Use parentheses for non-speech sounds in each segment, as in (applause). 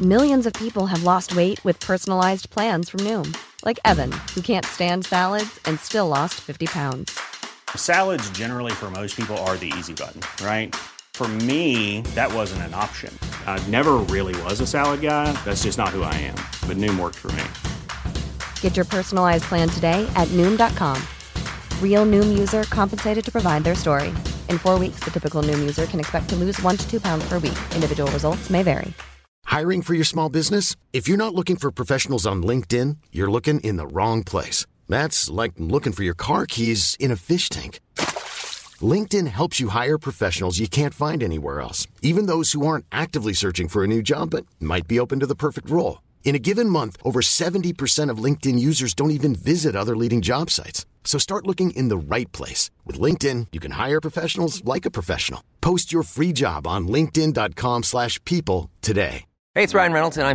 نو ان پیپلس وے ویت پسائز Hiring for your small business? If you're not looking for professionals on LinkedIn, you're looking in the wrong place. That's like looking for your car keys in a fish tank. LinkedIn helps you hire professionals you can't find anywhere else, even those who aren't actively searching for a new job but might be open to the perfect role. In a given month, over 70% of LinkedIn users don't even visit other leading job sites. So start looking in the right place. With LinkedIn, you can hire professionals like a professional. Post your free job on linkedin.com/people today. مائی اپگ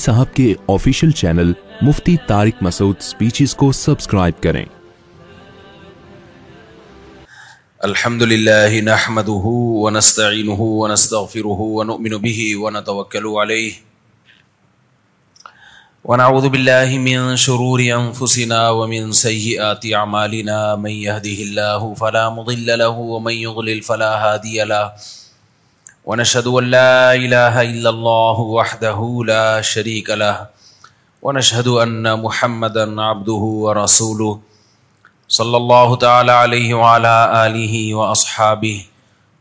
صاحب کے official channel Mufti Masood speeches کو subscribe کریں الحمد لله نحمده ونستعينه ونستغفره ونؤمن به ونتوكل عليه ونعوذ بالله من من شرور أنفسنا ومن ومن سيئات أعمالنا يهده الله فلا فلا مضل له له يضلل هادي ونشهد ان لا اله الا الله وحده لا شريك له ونشهد ان محمدا عبده ورسوله صلى الله تعالى عليه وعلى اله واصحابه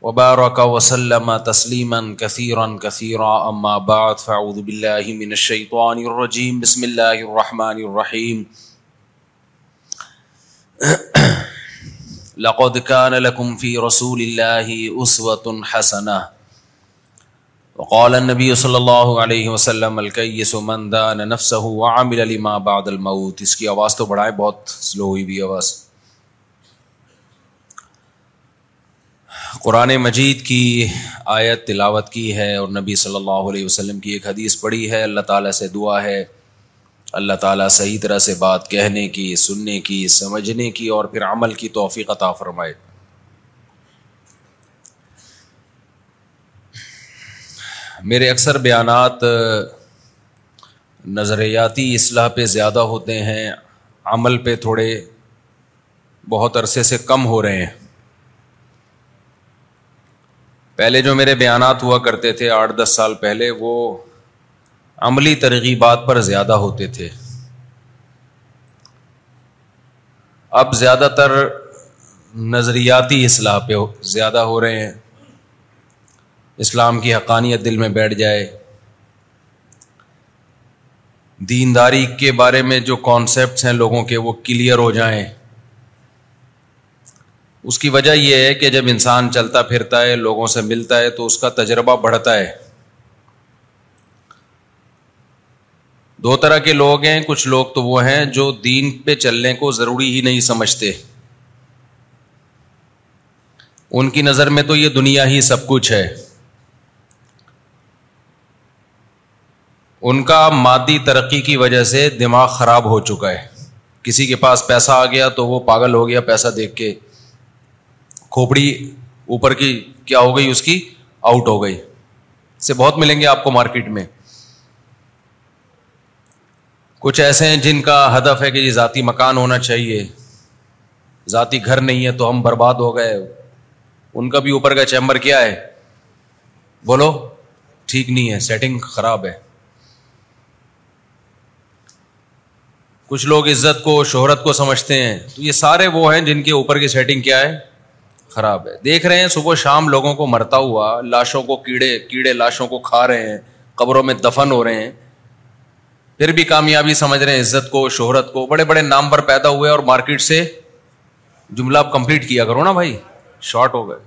وبارك وسلم تسليما كثيرا كثيرا اما بعد فاعوذ بالله من الشيطان الرجيم بسم الله الرحمن الرحيم (clears throat) لقد كان لكم في رسول الله اسوه حسنه وقال النبي صلی اللہ علیہ وسلم من دان نفسه وعمل لما بعد الموت اس کی آواز تو بڑھائے بہت سلو ہوئی بھی آواز قرآن مجید کی آیت تلاوت کی ہے اور نبی صلی اللہ علیہ وسلم کی ایک حدیث پڑھی ہے اللہ تعالیٰ سے دعا ہے اللہ تعالیٰ صحیح طرح سے بات کہنے کی سننے کی سمجھنے کی اور پھر عمل کی توفیق عطا فرمائے میرے اکثر بیانات نظریاتی اصلاح پہ زیادہ ہوتے ہیں عمل پہ تھوڑے بہت عرصے سے کم ہو رہے ہیں پہلے جو میرے بیانات ہوا کرتے تھے آٹھ دس سال پہلے وہ عملی ترغیبات پر زیادہ ہوتے تھے اب زیادہ تر نظریاتی اصلاح پہ زیادہ ہو رہے ہیں اسلام کی حقانیت دل میں بیٹھ جائے دینداری کے بارے میں جو کانسیپٹس ہیں لوگوں کے وہ کلیئر ہو جائیں اس کی وجہ یہ ہے کہ جب انسان چلتا پھرتا ہے لوگوں سے ملتا ہے تو اس کا تجربہ بڑھتا ہے دو طرح کے لوگ ہیں کچھ لوگ تو وہ ہیں جو دین پہ چلنے کو ضروری ہی نہیں سمجھتے ان کی نظر میں تو یہ دنیا ہی سب کچھ ہے ان کا مادی ترقی کی وجہ سے دماغ خراب ہو چکا ہے کسی کے پاس پیسہ آ گیا تو وہ پاگل ہو گیا پیسہ دیکھ کے کھوپڑی اوپر کی کیا ہو گئی اس کی آؤٹ ہو گئی سے بہت ملیں گے آپ کو مارکیٹ میں کچھ ایسے ہیں جن کا ہدف ہے کہ یہ ذاتی مکان ہونا چاہیے ذاتی گھر نہیں ہے تو ہم برباد ہو گئے ان کا بھی اوپر کا چیمبر کیا ہے بولو ٹھیک نہیں ہے سیٹنگ خراب ہے کچھ لوگ عزت کو شہرت کو سمجھتے ہیں تو یہ سارے وہ ہیں جن کے اوپر کی سیٹنگ کیا ہے خراب ہے دیکھ رہے ہیں صبح شام لوگوں کو مرتا ہوا لاشوں کو کیڑے کیڑے لاشوں کو کھا رہے ہیں قبروں میں دفن ہو رہے ہیں پھر بھی کامیابی سمجھ رہے ہیں عزت کو شہرت کو بڑے بڑے نام پر پیدا ہوئے اور مارکیٹ سے جملہ آپ کمپلیٹ کیا کرو نا بھائی شارٹ ہو گئے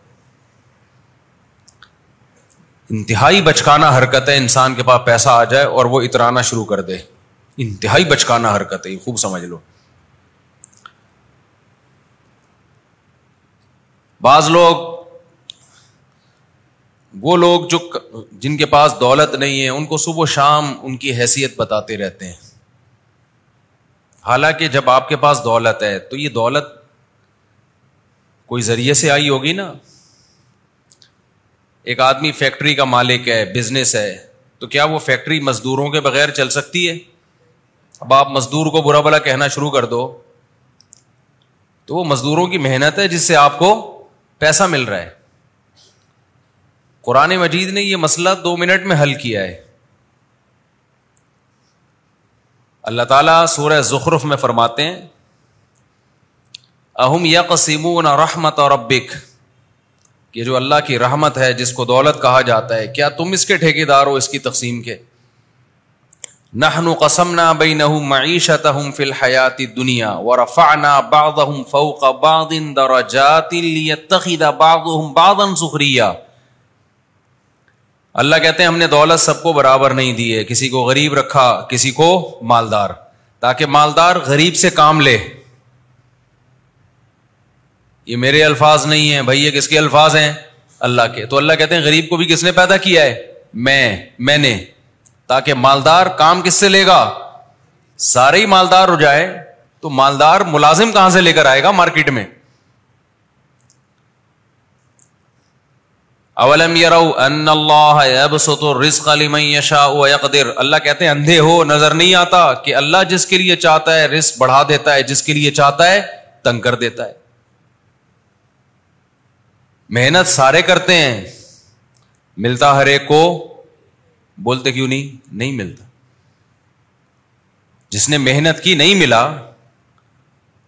انتہائی بچکانا حرکت ہے انسان کے پاس پیسہ آ جائے اور وہ اترانا شروع کر دے انتہائی بچکانا حرکت ہے یہ خوب سمجھ لو بعض لوگ وہ لوگ جو جن کے پاس دولت نہیں ہے ان کو صبح و شام ان کی حیثیت بتاتے رہتے ہیں حالانکہ جب آپ کے پاس دولت ہے تو یہ دولت کوئی ذریعے سے آئی ہوگی نا ایک آدمی فیکٹری کا مالک ہے بزنس ہے تو کیا وہ فیکٹری مزدوروں کے بغیر چل سکتی ہے اب آپ مزدور کو برا بلا کہنا شروع کر دو تو وہ مزدوروں کی محنت ہے جس سے آپ کو پیسہ مل رہا ہے قرآن مجید نے یہ مسئلہ دو منٹ میں حل کیا ہے اللہ تعالیٰ سورہ زخرف میں فرماتے ہیں اہم یا رحمت اور ابک یہ جو اللہ کی رحمت ہے جس کو دولت کہا جاتا ہے کیا تم اس کے ٹھیکے دار ہو اس کی تقسیم کے نہنو قسمنا بئی نہ ہم نے دولت سب کو برابر نہیں دی ہے کسی کو غریب رکھا کسی کو مالدار تاکہ مالدار غریب سے کام لے یہ میرے الفاظ نہیں ہیں بھائی یہ کس کے الفاظ ہیں اللہ کے تو اللہ کہتے ہیں غریب کو بھی کس نے پیدا کیا ہے میں میں نے تاکہ مالدار کام کس سے لے گا سارے ہی مالدار ہو جائے تو مالدار ملازم کہاں سے لے کر آئے گا مارکیٹ میں اولم ان اللہ اللہ کہتے ہیں اندھے ہو نظر نہیں آتا کہ اللہ جس کے لیے چاہتا ہے رسک بڑھا دیتا ہے جس کے لیے چاہتا ہے تنگ کر دیتا ہے محنت سارے کرتے ہیں ملتا ہر ایک کو بولتے کیوں نہیں نہیں ملتا جس نے محنت کی نہیں ملا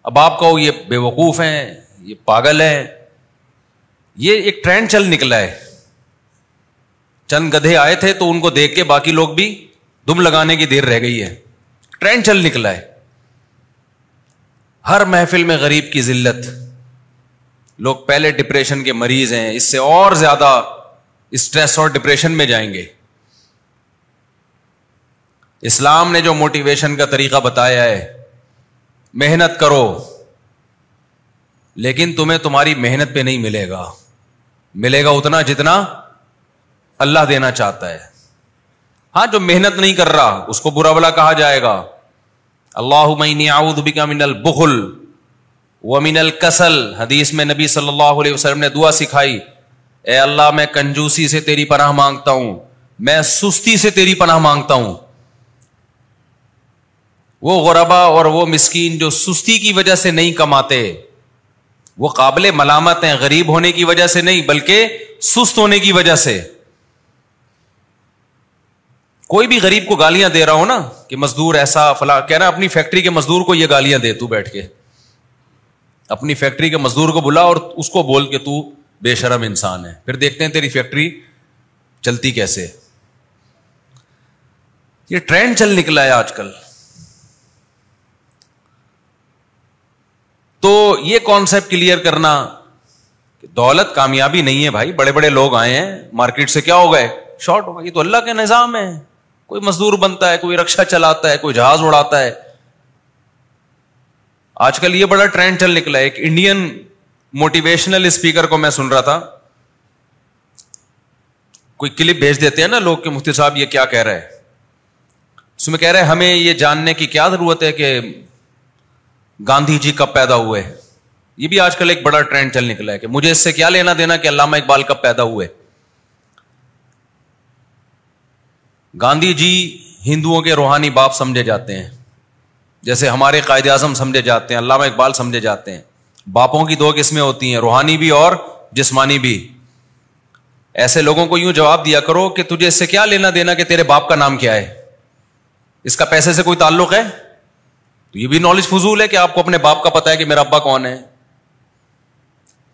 اب آپ کہو یہ بے وقوف ہیں یہ پاگل ہے یہ ایک ٹرینڈ چل نکلا ہے چند گدھے آئے تھے تو ان کو دیکھ کے باقی لوگ بھی دم لگانے کی دیر رہ گئی ہے ٹرینڈ چل نکلا ہے ہر محفل میں غریب کی ذلت لوگ پہلے ڈپریشن کے مریض ہیں اس سے اور زیادہ اسٹریس اور ڈپریشن میں جائیں گے اسلام نے جو موٹیویشن کا طریقہ بتایا ہے محنت کرو لیکن تمہیں تمہاری محنت پہ نہیں ملے گا ملے گا اتنا جتنا اللہ دینا چاہتا ہے ہاں جو محنت نہیں کر رہا اس کو برا بلا کہا جائے گا اللہ معنی بکا من البخل و من السل حدیث میں نبی صلی اللہ علیہ وسلم نے دعا سکھائی اے اللہ میں کنجوسی سے تیری پناہ مانگتا ہوں میں سستی سے تیری پناہ مانگتا ہوں وہ غربا اور وہ مسکین جو سستی کی وجہ سے نہیں کماتے وہ قابل ملامت ہیں غریب ہونے کی وجہ سے نہیں بلکہ سست ہونے کی وجہ سے کوئی بھی غریب کو گالیاں دے رہا ہو نا کہ مزدور ایسا فلاں کہنا اپنی فیکٹری کے مزدور کو یہ گالیاں دے تو بیٹھ کے اپنی فیکٹری کے مزدور کو بلا اور اس کو بول کے تو بے شرم انسان ہے پھر دیکھتے ہیں تیری فیکٹری چلتی کیسے یہ ٹرینڈ چل نکلا ہے آج کل تو یہ کانسیپٹ کلیئر کرنا کہ دولت کامیابی نہیں ہے بھائی بڑے بڑے لوگ آئے ہیں مارکیٹ سے کیا ہو گئے شارٹ ہو گئے یہ تو اللہ کے نظام ہے کوئی مزدور بنتا ہے کوئی رکشا چلاتا ہے کوئی جہاز اڑاتا ہے آج کل یہ بڑا ٹرینڈ چل نکلا ہے ایک انڈین موٹیویشنل اسپیکر کو میں سن رہا تھا کوئی کلپ بھیج دیتے ہیں نا لوگ کہ مفتی صاحب یہ کیا کہہ رہے ہیں اس میں کہہ رہے ہیں ہمیں یہ جاننے کی کیا ضرورت ہے کہ گاندھی جی کب پیدا ہوئے یہ بھی آج کل ایک بڑا ٹرینڈ چل نکلا ہے کہ مجھے اس سے کیا لینا دینا کہ علامہ اقبال کب پیدا ہوئے گاندھی جی ہندوؤں کے روحانی باپ سمجھے جاتے ہیں جیسے ہمارے قائد اعظم سمجھے جاتے ہیں علامہ اقبال سمجھے جاتے ہیں باپوں کی دو قسمیں ہوتی ہیں روحانی بھی اور جسمانی بھی ایسے لوگوں کو یوں جواب دیا کرو کہ تجھے اس سے کیا لینا دینا کہ تیرے باپ کا نام کیا ہے اس کا پیسے سے کوئی تعلق ہے تو یہ بھی نالج فضول ہے کہ آپ کو اپنے باپ کا پتا ہے کہ میرا ابا کون ہے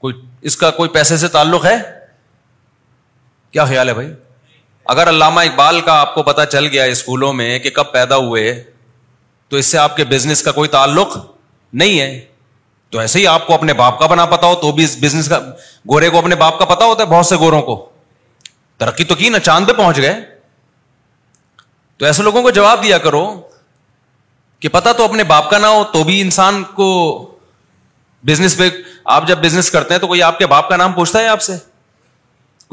کوئی اس کا کوئی پیسے سے تعلق ہے کیا خیال ہے بھائی اگر علامہ اقبال کا آپ کو پتا چل گیا اسکولوں میں کہ کب پیدا ہوئے تو اس سے آپ کے بزنس کا کوئی تعلق نہیں ہے تو ایسے ہی آپ کو اپنے باپ کا بنا پتا ہو تو بھی اس بزنس کا گورے کو اپنے باپ کا پتا ہوتا ہے بہت سے گوروں کو ترقی تو کی نا چاند پہ پہنچ گئے تو ایسے لوگوں کو جواب دیا کرو کہ پتا تو اپنے باپ کا نہ ہو تو بھی انسان کو بزنس پہ آپ جب بزنس کرتے ہیں تو کوئی آپ کے باپ کا نام پوچھتا ہے آپ سے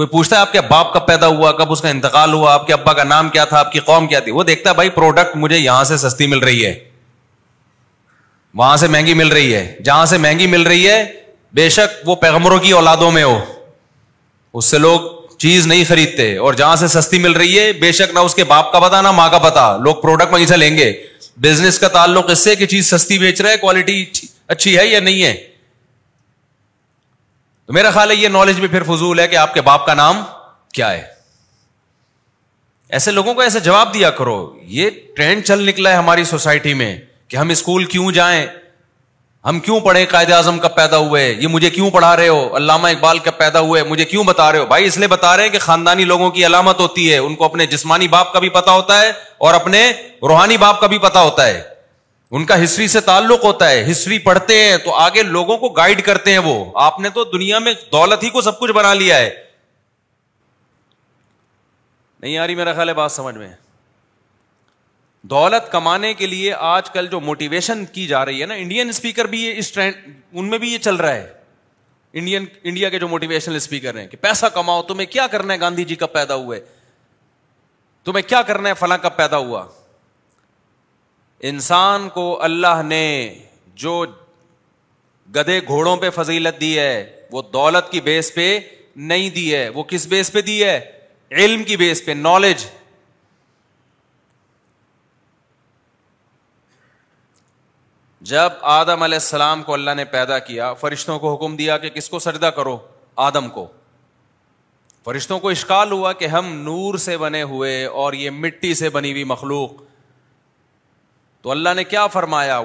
کوئی پوچھتا ہے آپ کے باپ کب پیدا ہوا کب اس کا انتقال ہوا آپ کے ابا کا نام کیا تھا آپ کی قوم کیا تھی وہ دیکھتا ہے بھائی پروڈکٹ مجھے یہاں سے سستی مل رہی ہے وہاں سے مہنگی مل رہی ہے جہاں سے مہنگی مل رہی ہے بے شک وہ پیغمبروں کی اولادوں میں ہو اس سے لوگ چیز نہیں خریدتے اور جہاں سے سستی مل رہی ہے بے شک نہ اس کے باپ کا پتا نہ ماں کا پتا لوگ پروڈکٹ وہیں سے لیں گے بزنس کا تعلق اس سے کہ چیز سستی بیچ رہا ہے کوالٹی اچھی ہے یا نہیں ہے تو میرا خیال ہے یہ نالج بھی پھر فضول ہے کہ آپ کے باپ کا نام کیا ہے ایسے لوگوں کو ایسے جواب دیا کرو یہ ٹرینڈ چل نکلا ہے ہماری سوسائٹی میں کہ ہم اسکول کیوں جائیں ہم کیوں پڑھیں قائد اعظم کا پیدا ہوئے یہ مجھے کیوں پڑھا رہے ہو علامہ اقبال کا پیدا ہوئے مجھے کیوں بتا رہے ہو بھائی اس لیے بتا رہے ہیں کہ خاندانی لوگوں کی علامت ہوتی ہے ان کو اپنے جسمانی باپ کا بھی پتا ہوتا ہے اور اپنے روحانی باپ کا بھی پتا ہوتا ہے ان کا ہسٹری سے تعلق ہوتا ہے ہسٹری پڑھتے ہیں تو آگے لوگوں کو گائڈ کرتے ہیں وہ آپ نے تو دنیا میں دولت ہی کو سب کچھ بنا لیا ہے نہیں یاری میرا خیال ہے بات سمجھ میں دولت کمانے کے لیے آج کل جو موٹیویشن کی جا رہی ہے نا انڈین اسپیکر بھی یہ اس ٹرینڈ ان میں بھی یہ چل رہا ہے انڈین انڈیا کے جو موٹیویشنل اسپیکر ہیں کہ پیسہ کماؤ تمہیں کیا کرنا ہے گاندھی جی کب پیدا ہوئے تمہیں کیا کرنا ہے فلاں کب پیدا ہوا انسان کو اللہ نے جو گدھے گھوڑوں پہ فضیلت دی ہے وہ دولت کی بیس پہ نہیں دی ہے وہ کس بیس پہ دی ہے علم کی بیس پہ نالج جب آدم علیہ السلام کو اللہ نے پیدا کیا فرشتوں کو حکم دیا کہ کس کو سجدہ کرو آدم کو فرشتوں کو اشکال ہوا کہ ہم نور سے بنے ہوئے اور یہ مٹی سے بنی ہوئی مخلوق تو اللہ نے کیا فرمایا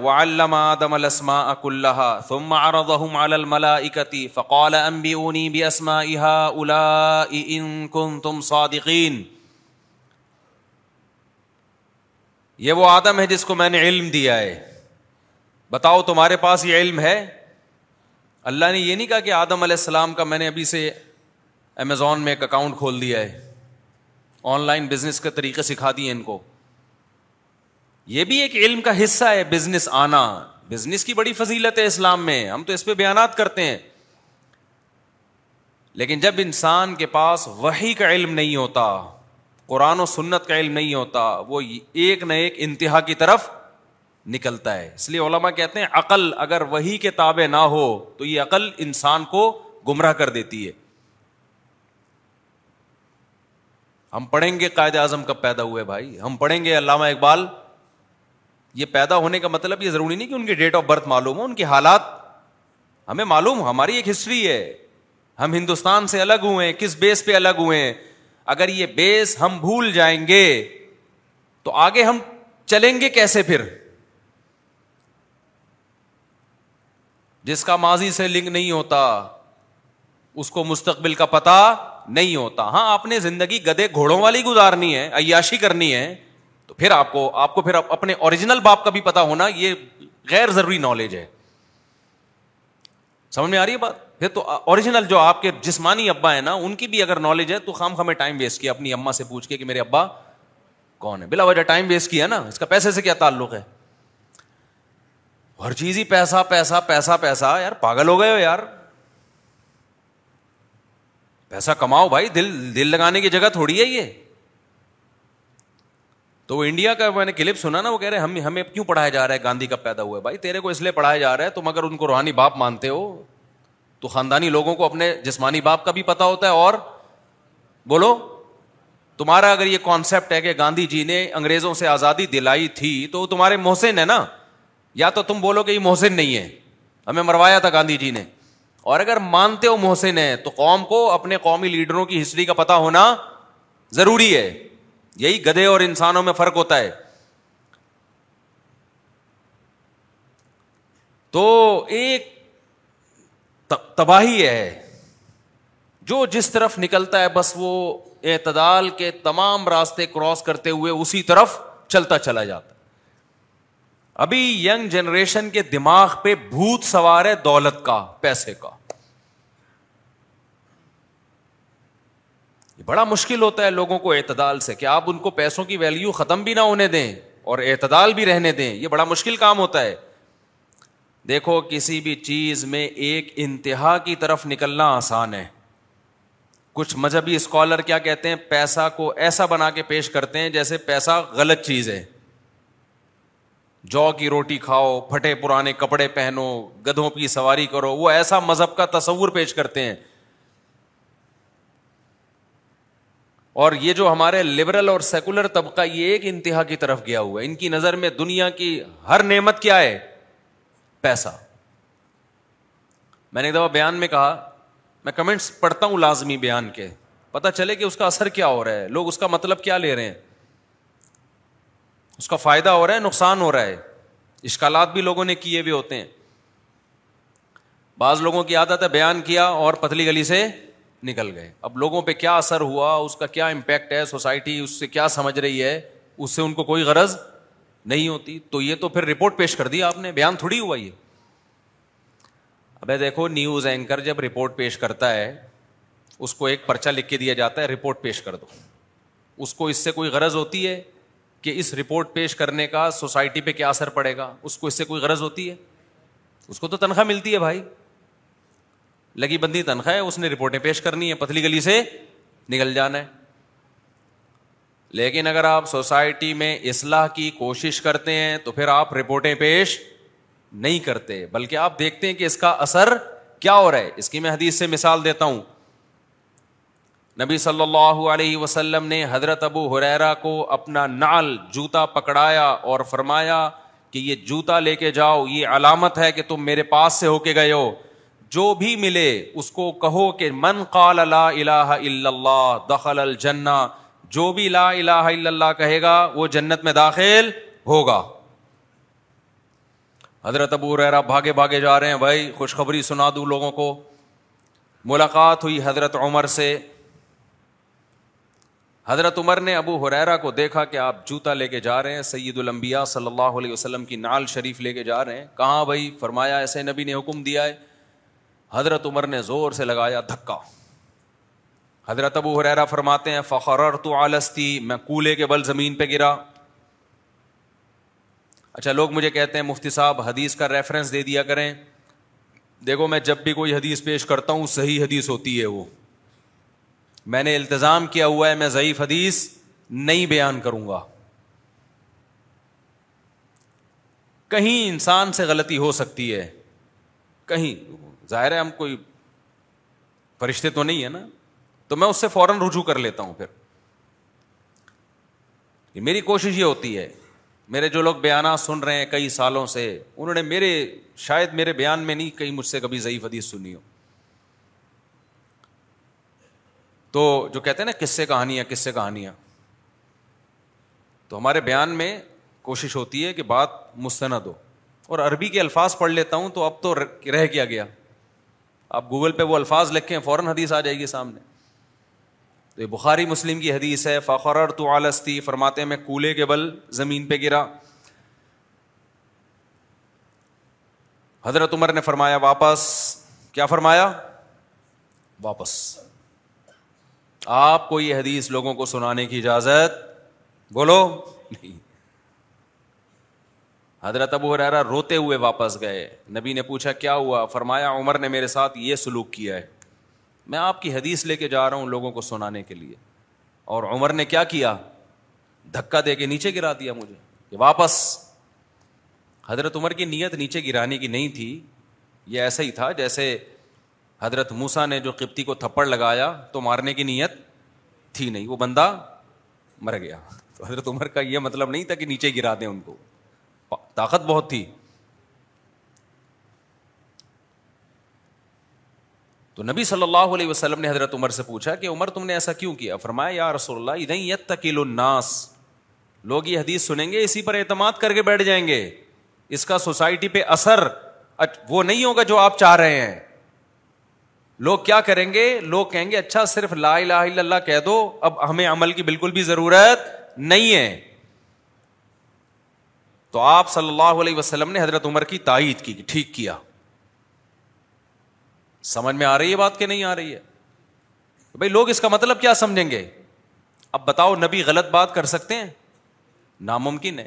یہ وہ آدم ہے جس کو میں نے علم دیا ہے بتاؤ تمہارے پاس یہ علم ہے اللہ نے یہ نہیں کہا کہ آدم علیہ السلام کا میں نے ابھی سے امیزون میں ایک اکاؤنٹ کھول دیا ہے آن لائن بزنس کے طریقے سکھا دیے ان کو یہ بھی ایک علم کا حصہ ہے بزنس آنا بزنس کی بڑی فضیلت ہے اسلام میں ہم تو اس پہ بیانات کرتے ہیں لیکن جب انسان کے پاس وہی کا علم نہیں ہوتا قرآن و سنت کا علم نہیں ہوتا وہ ایک نہ ایک انتہا کی طرف نکلتا ہے اس لیے علما کہتے ہیں عقل اگر وہی کے تابے نہ ہو تو یہ عقل انسان کو گمراہ کر دیتی ہے ہم پڑھیں گے قائد اعظم کب پیدا ہوئے بھائی ہم پڑھیں گے علامہ اقبال یہ پیدا ہونے کا مطلب یہ ضروری نہیں کہ ان کی ڈیٹ آف برتھ معلوم ہو ان کے حالات ہمیں معلوم ہماری ایک ہسٹری ہے ہم ہندوستان سے الگ ہوئے ہیں کس بیس پہ الگ ہوئے اگر یہ بیس ہم بھول جائیں گے تو آگے ہم چلیں گے کیسے پھر جس کا ماضی سے لنک نہیں ہوتا اس کو مستقبل کا پتا نہیں ہوتا ہاں آپ نے زندگی گدے گھوڑوں والی گزارنی ہے عیاشی کرنی ہے تو پھر آپ کو آپ کو پھر اپنے اوریجنل باپ کا بھی پتا ہونا یہ غیر ضروری نالج ہے سمجھ میں آ رہی ہے بات پھر تو اوریجنل جو آپ کے جسمانی ابا ہے نا ان کی بھی اگر نالج ہے تو خام خام ٹائم ویسٹ کیا اپنی اما سے پوچھ کے کہ میرے ابا کون ہے بلا وجہ ٹائم ویسٹ کیا نا اس کا پیسے سے کیا تعلق ہے ہر چیز ہی پیسہ پیسہ پیسہ پیسہ یار پاگل ہو گئے ہو یار پیسہ کماؤ بھائی دل دل لگانے کی جگہ تھوڑی ہے یہ تو وہ انڈیا کا میں نے کلپ سنا نا وہ کہہ رہے ہم ہمیں کیوں پڑھایا جا رہا ہے گاندھی کب پیدا ہوا ہے بھائی تیرے کو اس لیے پڑھایا جا رہا ہے تم اگر ان کو روحانی باپ مانتے ہو تو خاندانی لوگوں کو اپنے جسمانی باپ کا بھی پتا ہوتا ہے اور بولو تمہارا اگر یہ کانسیپٹ ہے کہ گاندھی جی نے انگریزوں سے آزادی دلائی تھی تو تمہارے محسن ہے نا یا تو تم بولو کہ یہ محسن نہیں ہے ہمیں مروایا تھا گاندھی جی نے اور اگر مانتے ہو محسن ہے تو قوم کو اپنے قومی لیڈروں کی ہسٹری کا پتا ہونا ضروری ہے یہی گدے اور انسانوں میں فرق ہوتا ہے تو ایک تباہی ہے جو جس طرف نکلتا ہے بس وہ اعتدال کے تمام راستے کراس کرتے ہوئے اسی طرف چلتا چلا جاتا ابھی یگ جنریشن کے دماغ پہ بھوت سوار ہے دولت کا پیسے کا بڑا مشکل ہوتا ہے لوگوں کو اعتدال سے کہ آپ ان کو پیسوں کی ویلو ختم بھی نہ ہونے دیں اور اعتدال بھی رہنے دیں یہ بڑا مشکل کام ہوتا ہے دیکھو کسی بھی چیز میں ایک انتہا کی طرف نکلنا آسان ہے کچھ مذہبی اسکالر کیا کہتے ہیں پیسہ کو ایسا بنا کے پیش کرتے ہیں جیسے پیسہ غلط چیز ہے جو کی روٹی کھاؤ پھٹے پرانے کپڑے پہنو گدھوں کی سواری کرو وہ ایسا مذہب کا تصور پیش کرتے ہیں اور یہ جو ہمارے لبرل اور سیکولر طبقہ یہ ایک انتہا کی طرف گیا ہوا ہے ان کی نظر میں دنیا کی ہر نعمت کیا ہے پیسہ میں نے ایک دفعہ بیان میں کہا میں کمنٹس پڑھتا ہوں لازمی بیان کے پتا چلے کہ اس کا اثر کیا ہو رہا ہے لوگ اس کا مطلب کیا لے رہے ہیں اس کا فائدہ ہو رہا ہے نقصان ہو رہا ہے اشکالات بھی لوگوں نے کیے ہوئے ہوتے ہیں بعض لوگوں کی عادت ہے بیان کیا اور پتلی گلی سے نکل گئے اب لوگوں پہ کیا اثر ہوا اس کا کیا امپیکٹ ہے سوسائٹی اس سے کیا سمجھ رہی ہے اس سے ان کو کوئی غرض نہیں ہوتی تو یہ تو پھر رپورٹ پیش کر دی آپ نے بیان تھوڑی ہوا یہ ابے دیکھو نیوز اینکر جب رپورٹ پیش کرتا ہے اس کو ایک پرچہ لکھ کے دیا جاتا ہے رپورٹ پیش کر دو اس کو اس سے کوئی غرض ہوتی ہے کہ اس رپورٹ پیش کرنے کا سوسائٹی پہ کیا اثر پڑے گا اس کو اس سے کوئی غرض ہوتی ہے اس کو تو تنخواہ ملتی ہے بھائی لگی بندی تنخواہ ہے اس نے رپورٹیں پیش کرنی ہے پتلی گلی سے نکل جانا ہے لیکن اگر آپ سوسائٹی میں اصلاح کی کوشش کرتے ہیں تو پھر آپ رپورٹیں پیش نہیں کرتے بلکہ آپ دیکھتے ہیں کہ اس کا اثر کیا ہو رہا ہے اس کی میں حدیث سے مثال دیتا ہوں نبی صلی اللہ علیہ وسلم نے حضرت ابو حریرا کو اپنا نال جوتا پکڑایا اور فرمایا کہ یہ جوتا لے کے جاؤ یہ علامت ہے کہ تم میرے پاس سے ہو کے گئے ہو جو بھی ملے اس کو کہو کہ من قال لا الہ الا اللہ دخل الجنہ جو بھی لا الہ الا اللہ کہے گا وہ جنت میں داخل ہوگا حضرت ابو ریرا بھاگے بھاگے جا رہے ہیں بھائی خوشخبری سنا دوں لوگوں کو ملاقات ہوئی حضرت عمر سے حضرت عمر نے ابو حریرا کو دیکھا کہ آپ جوتا لے کے جا رہے ہیں سید الانبیاء صلی اللہ علیہ وسلم کی نال شریف لے کے جا رہے ہیں کہاں بھائی فرمایا ایسے نبی نے حکم دیا ہے حضرت عمر نے زور سے لگایا دھکا حضرت ابو حریرا فرماتے ہیں فخر تو آلستی میں کولے کے بل زمین پہ گرا اچھا لوگ مجھے کہتے ہیں مفتی صاحب حدیث کا ریفرنس دے دیا کریں دیکھو میں جب بھی کوئی حدیث پیش کرتا ہوں صحیح حدیث ہوتی ہے وہ میں نے التظام کیا ہوا ہے میں ضعیف حدیث نہیں بیان کروں گا کہیں انسان سے غلطی ہو سکتی ہے کہیں ظاہر ہے ہم کوئی فرشتے تو نہیں ہے نا تو میں اس سے فوراً رجوع کر لیتا ہوں پھر میری کوشش یہ ہوتی ہے میرے جو لوگ بیانات سن رہے ہیں کئی سالوں سے انہوں نے میرے شاید میرے بیان میں نہیں کہیں مجھ سے کبھی ضعیف حدیث سنی ہو تو جو کہتے ہیں نا کس سے کہانیاں کس سے کہانیاں تو ہمارے بیان میں کوشش ہوتی ہے کہ بات مستند ہو اور عربی کے الفاظ پڑھ لیتا ہوں تو اب تو رہ کیا گیا آپ گوگل پہ وہ الفاظ لکھیں فوراً حدیث آ جائے گی سامنے تو یہ بخاری مسلم کی حدیث ہے فخر تو آلستی فرماتے میں کولے کے بل زمین پہ گرا حضرت عمر نے فرمایا واپس کیا فرمایا واپس آپ کو یہ حدیث لوگوں کو سنانے کی اجازت بولو نہیں حضرت ابو حرارا روتے ہوئے واپس گئے نبی نے پوچھا کیا ہوا فرمایا عمر نے میرے ساتھ یہ سلوک کیا ہے میں آپ کی حدیث لے کے جا رہا ہوں لوگوں کو سنانے کے لیے اور عمر نے کیا کیا دھکا دے کے نیچے گرا دیا مجھے کہ واپس حضرت عمر کی نیت نیچے گرانے کی نہیں تھی یہ ایسا ہی تھا جیسے حضرت موسا نے جو کپتی کو تھپڑ لگایا تو مارنے کی نیت تھی نہیں وہ بندہ مر گیا تو حضرت عمر کا یہ مطلب نہیں تھا کہ نیچے گرا دیں ان کو طاقت بہت تھی تو نبی صلی اللہ علیہ وسلم نے حضرت عمر سے پوچھا کہ عمر تم نے ایسا کیوں کیا فرمایا یا رسول اللہ تکیل الناس لوگ یہ حدیث سنیں گے اسی پر اعتماد کر کے بیٹھ جائیں گے اس کا سوسائٹی پہ اثر وہ نہیں ہوگا جو آپ چاہ رہے ہیں لوگ کیا کریں گے لوگ کہیں گے اچھا صرف لا الہ الا اللہ کہہ دو اب ہمیں عمل کی بالکل بھی ضرورت نہیں ہے تو آپ صلی اللہ علیہ وسلم نے حضرت عمر کی تائید کی ٹھیک کیا سمجھ میں آ رہی ہے بات کہ نہیں آ رہی ہے بھائی لوگ اس کا مطلب کیا سمجھیں گے اب بتاؤ نبی غلط بات کر سکتے ہیں ناممکن ہے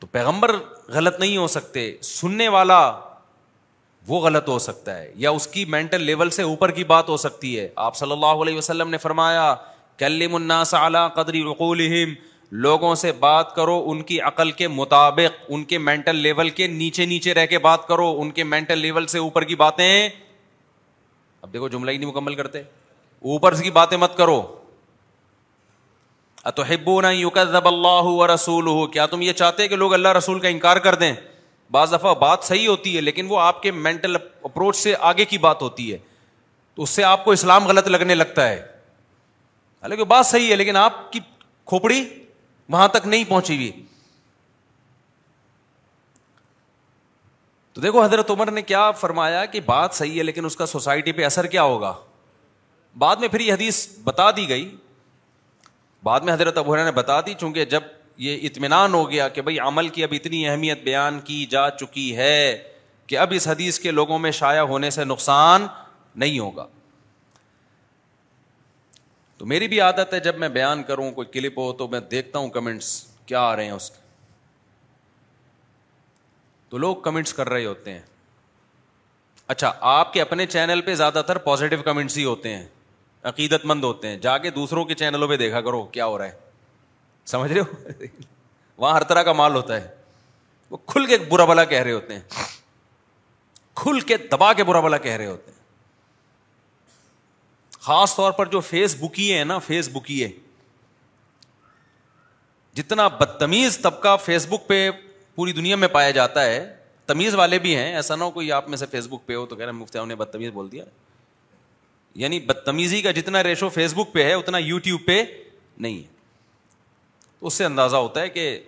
تو پیغمبر غلط نہیں ہو سکتے سننے والا وہ غلط ہو سکتا ہے یا اس کی مینٹل لیول سے اوپر کی بات ہو سکتی ہے آپ صلی اللہ علیہ وسلم نے فرمایا کل قدری رقول لوگوں سے بات کرو ان کی عقل کے مطابق ان کے مینٹل لیول کے نیچے نیچے رہ کے بات کرو ان کے مینٹل لیول سے اوپر کی باتیں اب دیکھو جملہ ہی نہیں مکمل کرتے اوپر کی باتیں مت کرو اتو نہیں ہو رسول کیا تم یہ چاہتے کہ لوگ اللہ رسول کا انکار کر دیں بعض دفعہ بات صحیح ہوتی ہے لیکن وہ آپ کے مینٹل اپروچ سے آگے کی بات ہوتی ہے تو اس سے آپ کو اسلام غلط لگنے لگتا ہے حالانکہ بات صحیح ہے لیکن آپ کی کھوپڑی وہاں تک نہیں پہنچی ہوئی تو دیکھو حضرت عمر نے کیا فرمایا کہ بات صحیح ہے لیکن اس کا سوسائٹی پہ اثر کیا ہوگا بعد میں پھر یہ حدیث بتا دی گئی بعد میں حضرت ابو نے بتا دی چونکہ جب یہ اطمینان ہو گیا کہ بھائی عمل کی اب اتنی اہمیت بیان کی جا چکی ہے کہ اب اس حدیث کے لوگوں میں شائع ہونے سے نقصان نہیں ہوگا تو میری بھی عادت ہے جب میں بیان کروں کوئی کلپ ہو تو میں دیکھتا ہوں کمنٹس کیا آ رہے ہیں اس کے تو لوگ کمنٹس کر رہے ہوتے ہیں اچھا آپ کے اپنے چینل پہ زیادہ تر پازیٹیو کمنٹس ہی ہوتے ہیں عقیدت مند ہوتے ہیں جا کے دوسروں کے چینلوں پہ دیکھا کرو کیا ہو رہا ہے سمجھ رہے ہو وہاں ہر طرح کا مال ہوتا ہے وہ کھل کے برا بلا کہہ رہے ہوتے ہیں کھل کے دبا کے برا بلا کہہ رہے ہوتے ہیں خاص طور پر جو فیس بکیے ہیں نا فیس بکیے جتنا بدتمیز طبقہ فیس بک پہ پوری دنیا میں پایا جاتا ہے تمیز والے بھی ہیں ایسا نہ ہو کوئی آپ میں سے فیس بک پہ ہو تو کہہ رہے ہیں نے بدتمیز بول دیا یعنی بدتمیزی کا جتنا ریشو فیس بک پہ ہے اتنا یو ٹیوب پہ نہیں ہے اس سے اندازہ ہوتا ہے کہ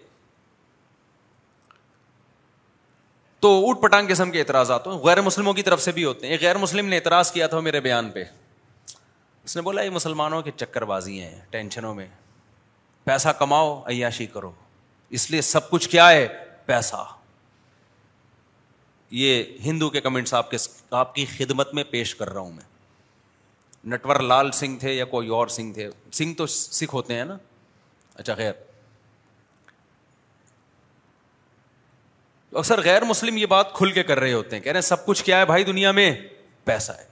تو اوٹ پٹانگ قسم کے اعتراضات ہوں غیر مسلموں کی طرف سے بھی ہوتے ہیں ایک غیر مسلم نے اعتراض کیا تھا میرے بیان پہ اس نے بولا یہ مسلمانوں کی چکر بازی ہیں ٹینشنوں میں پیسہ کماؤ عیاشی کرو اس لیے سب کچھ کیا ہے پیسہ یہ ہندو کے کمنٹس آپ کے آپ کی خدمت میں پیش کر رہا ہوں میں نٹور لال سنگھ تھے یا کوئی اور سنگھ تھے سنگھ تو سکھ ہوتے ہیں نا اچھا خیر اکثر غیر مسلم یہ بات کھل کے کر رہے ہوتے ہیں کہہ رہے ہیں سب کچھ کیا ہے بھائی دنیا میں پیسہ ہے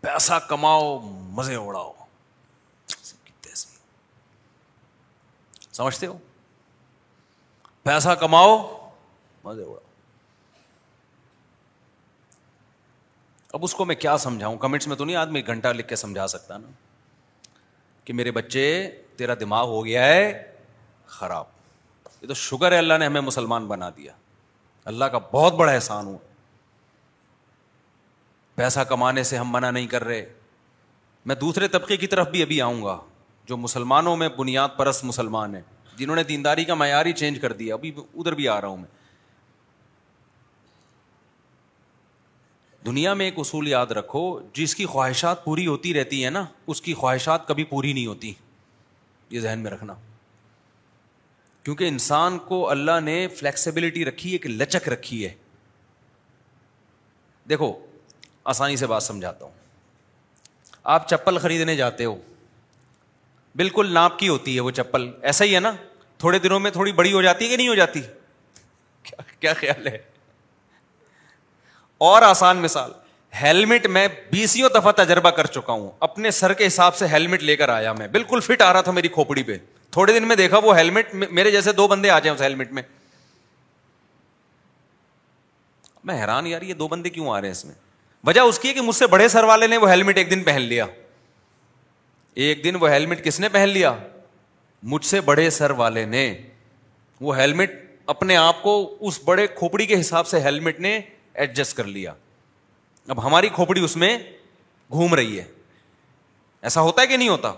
پیسہ کماؤ مزے اڑاؤ سمجھتے ہو پیسہ کماؤ مزے اڑاؤ اب اس کو میں کیا سمجھاؤں کمنٹس میں تو نہیں آدمی گھنٹہ لکھ کے سمجھا سکتا نا کہ میرے بچے تیرا دماغ ہو گیا ہے خراب یہ تو شکر ہے اللہ نے ہمیں مسلمان بنا دیا اللہ کا بہت بڑا احسان ہوا پیسہ کمانے سے ہم منع نہیں کر رہے میں دوسرے طبقے کی طرف بھی ابھی آؤں گا جو مسلمانوں میں بنیاد پرست مسلمان ہیں جنہوں نے دینداری کا معیار ہی چینج کر دیا ابھی ادھر بھی آ رہا ہوں میں دنیا میں ایک اصول یاد رکھو جس کی خواہشات پوری ہوتی رہتی ہیں نا اس کی خواہشات کبھی پوری نہیں ہوتی یہ ذہن میں رکھنا کیونکہ انسان کو اللہ نے فلیکسیبلٹی رکھی ہے کہ لچک رکھی ہے دیکھو آسانی سے بات سمجھاتا ہوں آپ چپل خریدنے جاتے ہو بالکل ناپ کی ہوتی ہے وہ چپل ایسا ہی ہے نا تھوڑے دنوں میں تھوڑی بڑی ہو جاتی ہے کہ نہیں ہو جاتی (laughs) کیا خیال ہے اور آسان مثال ہیلمٹ میں بیسوں دفعہ تجربہ کر چکا ہوں اپنے سر کے حساب سے ہیلمٹ لے کر آیا میں بالکل فٹ آ رہا تھا میری کھوپڑی پہ تھوڑے دن میں دیکھا وہ ہیلمٹ میرے جیسے دو بندے آ جائیں اس ہیلمٹ میں میں حیران یار یہ دو بندے کیوں آ رہے ہیں اس میں وجہ اس کی ہے کہ مجھ سے بڑے سر والے نے وہ ہیلمٹ ایک دن پہن لیا ایک دن وہ ہیلمٹ کس نے پہن لیا مجھ سے بڑے سر والے نے وہ ہیلمٹ اپنے آپ کو اس بڑے کھوپڑی کے حساب سے ہیلمٹ نے ایڈجسٹ کر لیا اب ہماری کھوپڑی اس میں گھوم رہی ہے ایسا ہوتا ہے کہ نہیں ہوتا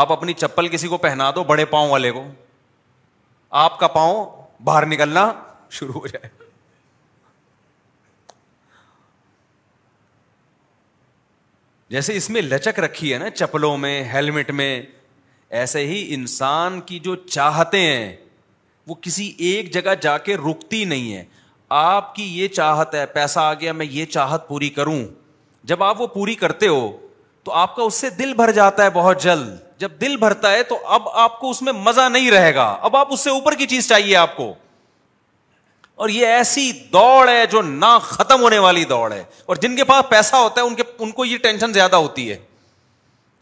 آپ اپنی چپل کسی کو پہنا دو بڑے پاؤں والے کو آپ کا پاؤں باہر نکلنا شروع ہو جائے جیسے اس میں لچک رکھی ہے نا چپلوں میں ہیلمٹ میں ایسے ہی انسان کی جو چاہتے ہیں وہ کسی ایک جگہ جا کے رکتی نہیں ہے آپ کی یہ چاہت ہے پیسہ آ گیا میں یہ چاہت پوری کروں جب آپ وہ پوری کرتے ہو تو آپ کا اس سے دل بھر جاتا ہے بہت جلد جب دل بھرتا ہے تو اب آپ کو اس میں مزہ نہیں رہے گا اب آپ اس سے اوپر کی چیز چاہیے آپ کو اور یہ ایسی دوڑ ہے جو نہ ختم ہونے والی دوڑ ہے اور جن کے پاس پیسہ ہوتا ہے ان کے ان کو یہ ٹینشن زیادہ ہوتی ہے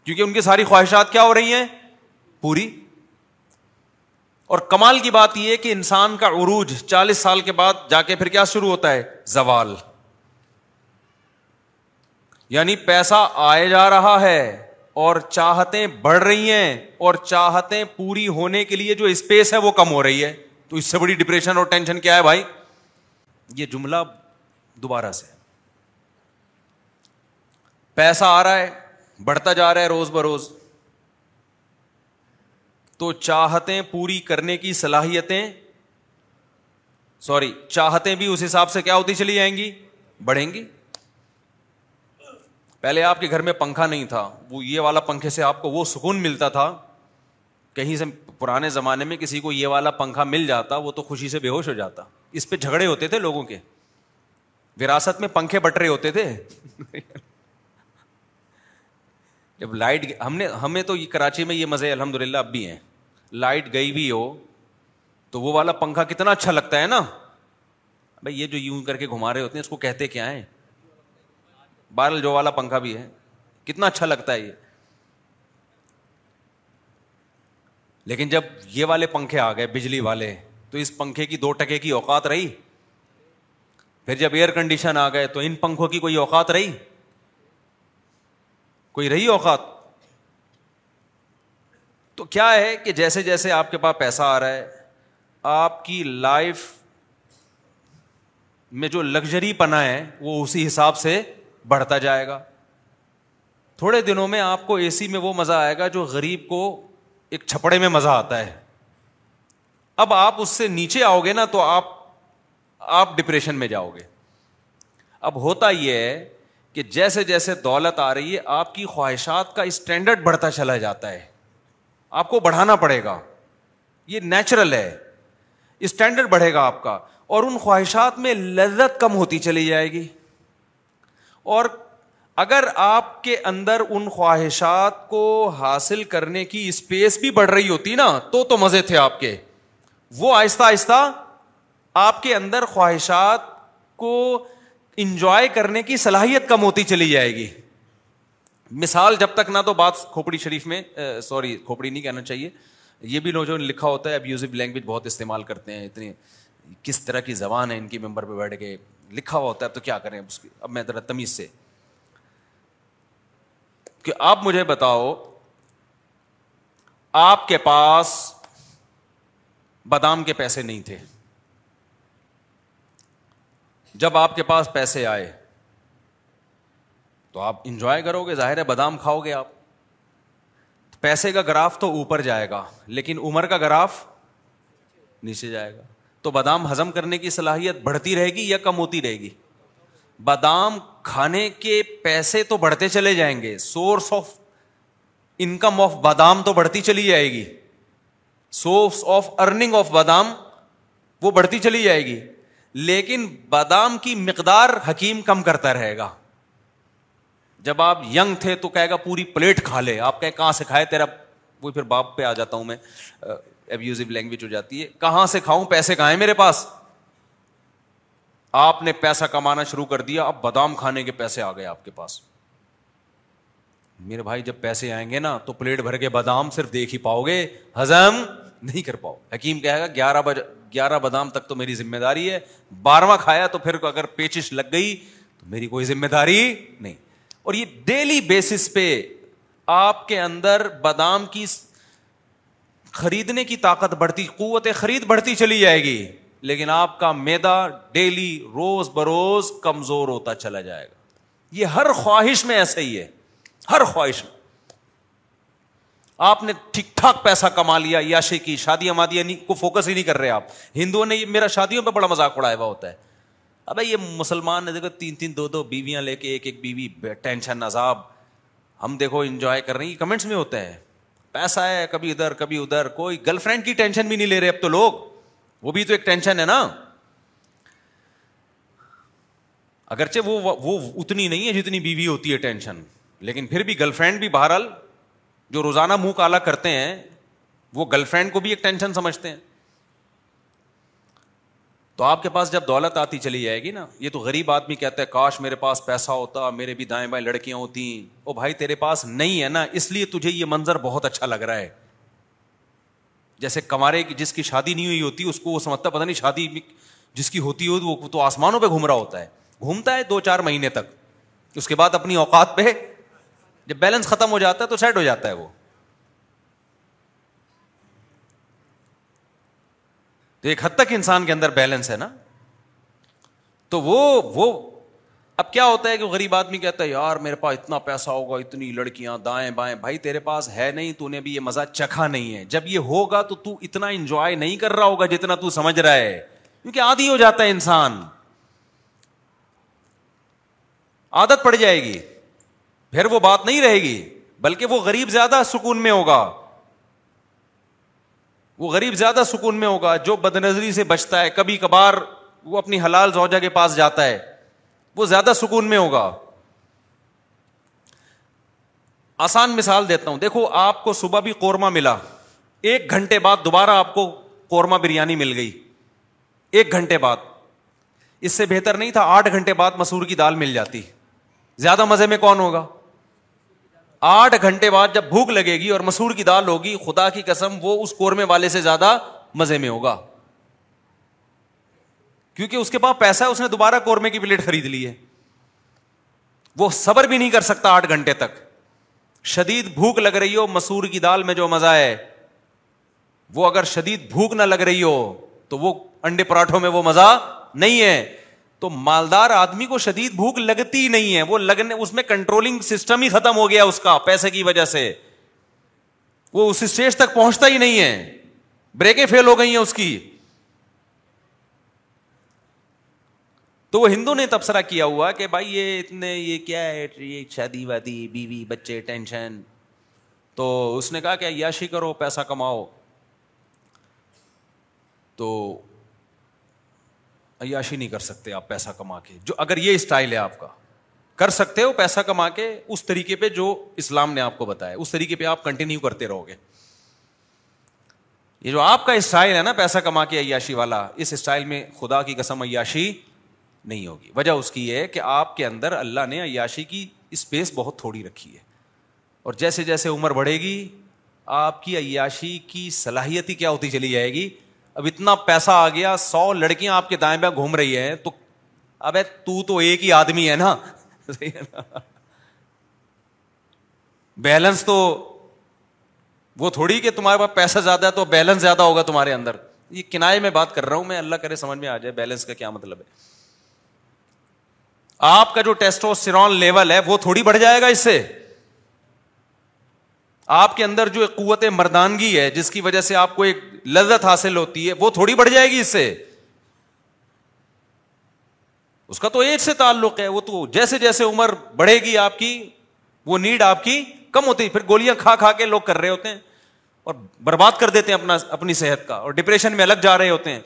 کیونکہ ان کی ساری خواہشات کیا ہو رہی ہیں پوری اور کمال کی بات یہ کہ انسان کا عروج چالیس سال کے بعد جا کے پھر کیا شروع ہوتا ہے زوال یعنی پیسہ آئے جا رہا ہے اور چاہتے بڑھ رہی ہیں اور چاہتے پوری ہونے کے لیے جو اسپیس ہے وہ کم ہو رہی ہے تو اس سے بڑی ڈپریشن اور ٹینشن کیا ہے بھائی یہ جملہ دوبارہ سے پیسہ آ رہا ہے بڑھتا جا رہا ہے روز بروز تو چاہتیں پوری کرنے کی صلاحیتیں سوری چاہتے بھی اس حساب سے کیا ہوتی چلی جائیں گی بڑھیں گی پہلے آپ کے گھر میں پنکھا نہیں تھا وہ یہ والا پنکھے سے آپ کو وہ سکون ملتا تھا کہیں سے پرانے زمانے میں کسی کو یہ والا پنکھا مل جاتا وہ تو خوشی سے بے ہوش ہو جاتا اس پہ جھگڑے ہوتے تھے لوگوں کے وراثت میں پنکھے بٹ رہے ہوتے تھے جب لائٹ ہم نے ہمیں تو یہ کراچی میں یہ مزے الحمد للہ اب بھی ہیں لائٹ گئی بھی ہو تو وہ والا پنکھا کتنا اچھا لگتا ہے نا بھائی یہ جو یوں کر کے گھما رہے ہوتے ہیں اس کو کہتے کیا ہیں بارل جو والا پنکھا بھی ہے کتنا اچھا لگتا ہے یہ لیکن جب یہ والے پنکھے آ گئے بجلی والے تو اس پنکھے کی دو ٹکے کی اوقات رہی پھر جب ایئر کنڈیشن آ گئے تو ان پنکھوں کی کوئی اوقات رہی کوئی رہی اوقات تو کیا ہے کہ جیسے جیسے آپ کے پاس پیسہ آ رہا ہے آپ کی لائف میں جو لگژری پنا ہے وہ اسی حساب سے بڑھتا جائے گا تھوڑے دنوں میں آپ کو اے سی میں وہ مزہ آئے گا جو غریب کو ایک چھپڑے میں مزہ آتا ہے اب آپ اس سے نیچے آؤ گے نا تو آپ آپ ڈپریشن میں جاؤ گے اب ہوتا یہ ہے کہ جیسے جیسے دولت آ رہی ہے آپ کی خواہشات کا اسٹینڈرڈ بڑھتا چلا جاتا ہے آپ کو بڑھانا پڑے گا یہ نیچرل ہے اسٹینڈرڈ بڑھے گا آپ کا اور ان خواہشات میں لذت کم ہوتی چلی جائے گی اور اگر آپ کے اندر ان خواہشات کو حاصل کرنے کی اسپیس بھی بڑھ رہی ہوتی نا تو تو مزے تھے آپ کے وہ آہستہ آہستہ آپ کے اندر خواہشات کو انجوائے کرنے کی صلاحیت کم ہوتی چلی جائے گی مثال جب تک نہ تو بات کھوپڑی شریف میں سوری کھوپڑی نہیں کہنا چاہیے یہ بھی لوگ جو لکھا ہوتا ہے اب لینگویج بہت استعمال کرتے ہیں اتنی کس طرح کی زبان ہے ان کی ممبر پہ بیٹھ کے لکھا ہوا ہوتا ہے تو کیا کریں اب میں ذرا تمیز سے کہ آپ مجھے بتاؤ آپ کے پاس بادام کے پیسے نہیں تھے جب آپ کے پاس پیسے آئے تو آپ انجوائے کرو گے ظاہر ہے بادام کھاؤ گے آپ پیسے کا گراف تو اوپر جائے گا لیکن عمر کا گراف نیچے جائے گا تو بادام ہزم کرنے کی صلاحیت بڑھتی رہے گی یا کم ہوتی رہے گی بادام کھانے کے پیسے تو بڑھتے چلے جائیں گے سورس آف انکم آف بادام تو بڑھتی چلی جائے گی سورس آف ارننگ آف بادام وہ بڑھتی چلی جائے گی لیکن بادام کی مقدار حکیم کم کرتا رہے گا جب آپ یگ تھے تو کہے گا پوری پلیٹ کھا لے آپ کہے کہاں سے کھائے تیرا وہ پھر باپ پہ آ جاتا ہوں میں ابیوزو لینگویج ہو جاتی ہے کہاں سے کھاؤں پیسے کہاں ہیں میرے پاس آپ نے پیسہ کمانا شروع کر دیا اب بادام کھانے کے پیسے آ گئے آپ کے پاس میرے بھائی جب پیسے آئیں گے نا تو پلیٹ بھر کے بادام صرف دیکھ ہی پاؤ گے ہزم نہیں کر پاؤ حکیم کہے گا گیارہ بج گیارہ بادام تک تو میری ذمہ داری ہے بارہواں کھایا تو پھر اگر پیچش لگ گئی تو میری کوئی ذمہ داری نہیں اور یہ ڈیلی بیسس پہ آپ کے اندر بادام کی خریدنے کی طاقت بڑھتی قوت خرید بڑھتی چلی جائے گی لیکن آپ کا میدا ڈیلی روز بروز کمزور ہوتا چلا جائے گا یہ ہر خواہش میں ایسا ہی ہے ہر خواہش میں آپ نے ٹھیک ٹھاک پیسہ کما لیا یاشے کی شادیاں کو فوکس ہی نہیں کر رہے آپ ہندوؤں نے میرا شادیوں پہ بڑا مذاق اڑایا ہوا ہوتا ہے ابھی یہ مسلمان نے دیکھو تین تین دو دو بیویاں لے کے ایک ایک بیوی ٹینشن عذاب ہم دیکھو انجوائے کر رہے ہیں کمنٹس میں ہوتا ہے پیسہ ہے کبھی ادھر کبھی ادھر کوئی گرل فرینڈ کی ٹینشن بھی نہیں لے رہے اب تو لوگ وہ بھی تو ایک ٹینشن ہے نا اگرچہ وہ وہ اتنی نہیں ہے جتنی بیوی ہوتی ہے ٹینشن لیکن پھر بھی گرل فرینڈ بھی بہرحال جو روزانہ منہ کالا کرتے ہیں وہ گرل فرینڈ کو بھی ایک ٹینشن سمجھتے ہیں تو آپ کے پاس جب دولت آتی چلی جائے گی نا یہ تو غریب آدمی کہتا ہے کاش میرے پاس پیسہ ہوتا میرے بھی دائیں بائیں لڑکیاں ہوتی او بھائی تیرے پاس نہیں ہے نا اس لیے تجھے یہ منظر بہت اچھا لگ رہا ہے جیسے کمارے جس کی شادی نہیں ہوئی ہوتی اس کو وہ سمجھتا پتا نہیں شادی جس کی ہوتی ہو وہ تو آسمانوں پہ گھوم رہا ہوتا ہے گھومتا ہے دو چار مہینے تک اس کے بعد اپنی اوقات پہ جب بیلنس ختم ہو جاتا ہے تو سیٹ ہو جاتا ہے وہ تو ایک حد تک انسان کے اندر بیلنس ہے نا تو وہ وہ اب کیا ہوتا ہے کہ غریب آدمی کہتا ہے یار میرے پاس اتنا پیسہ ہوگا اتنی لڑکیاں دائیں بائیں بھائی تیرے پاس ہے نہیں تو نے بھی یہ مزہ چکھا نہیں ہے جب یہ ہوگا تو تو اتنا انجوائے نہیں کر رہا ہوگا جتنا تو سمجھ رہا ہے کیونکہ آدھی ہو جاتا ہے انسان عادت پڑ جائے گی پھر وہ بات نہیں رہے گی بلکہ وہ غریب زیادہ سکون میں ہوگا وہ غریب زیادہ سکون میں ہوگا جو بد نظری سے بچتا ہے کبھی کبھار وہ اپنی حلال زوجا کے پاس جاتا ہے وہ زیادہ سکون میں ہوگا آسان مثال دیتا ہوں دیکھو آپ کو صبح بھی قورمہ ملا ایک گھنٹے بعد دوبارہ آپ کو قورمہ بریانی مل گئی ایک گھنٹے بعد اس سے بہتر نہیں تھا آٹھ گھنٹے بعد مسور کی دال مل جاتی زیادہ مزے میں کون ہوگا آٹھ گھنٹے بعد جب بھوک لگے گی اور مسور کی دال ہوگی خدا کی قسم وہ اس والے سے زیادہ مزے میں ہوگا کیونکہ اس کے پاس پیسہ ہے اس نے دوبارہ قورمے کی پلیٹ خرید لی ہے وہ صبر بھی نہیں کر سکتا آٹھ گھنٹے تک شدید بھوک لگ رہی ہو مسور کی دال میں جو مزہ ہے وہ اگر شدید بھوک نہ لگ رہی ہو تو وہ انڈے پراٹھوں میں وہ مزہ نہیں ہے تو مالدار آدمی کو شدید بھوک لگتی نہیں ہے وہ لگنے اس میں کنٹرولنگ سسٹم ہی ختم ہو گیا اس کا پیسے کی وجہ سے وہ اس اسٹیج تک پہنچتا ہی نہیں ہے بریکیں فیل ہو گئی ہیں اس کی تو وہ ہندو نے تبصرہ کیا ہوا کہ بھائی یہ اتنے یہ کیا ہے شادی وادی بیوی بچے ٹینشن تو اس نے کہا کہ یاشی کرو پیسہ کماؤ تو عیاشی نہیں کر سکتے آپ پیسہ کما کے جو اگر یہ اسٹائل ہے آپ کا کر سکتے ہو پیسہ کما کے اس طریقے پہ جو اسلام نے آپ کو بتایا اس طریقے پہ آپ کنٹینیو کرتے رہو گے یہ جو آپ کا اسٹائل ہے نا پیسہ کما کے عیاشی والا اس اسٹائل میں خدا کی قسم عیاشی نہیں ہوگی وجہ اس کی یہ ہے کہ آپ کے اندر اللہ نے عیاشی کی اسپیس بہت تھوڑی رکھی ہے اور جیسے جیسے عمر بڑھے گی آپ کی عیاشی کی صلاحیت ہی کیا ہوتی چلی جائے گی اب اتنا پیسہ آ گیا سو لڑکیاں آپ کے دائیں بائیں گھوم رہی ہیں تو اب تو ایک ہی آدمی ہے نا بیلنس (laughs) تو وہ تھوڑی کہ تمہارے پاس پیسہ زیادہ ہے تو بیلنس زیادہ ہوگا تمہارے اندر یہ کنائے میں بات کر رہا ہوں میں اللہ کرے سمجھ میں آ جائے بیلنس کا کیا مطلب ہے آپ کا جو ٹیسٹوسٹیرون لیول ہے وہ تھوڑی بڑھ جائے گا اس سے آپ کے اندر جو قوت مردانگی ہے جس کی وجہ سے آپ کو ایک لذت حاصل ہوتی ہے وہ تھوڑی بڑھ جائے گی اس سے اس کا تو ایج سے تعلق ہے وہ تو جیسے جیسے عمر بڑھے گی آپ کی وہ نیڈ آپ کی کم ہوتی پھر گولیاں کھا کھا کے لوگ کر رہے ہوتے ہیں اور برباد کر دیتے ہیں اپنا اپنی صحت کا اور ڈپریشن میں الگ جا رہے ہوتے ہیں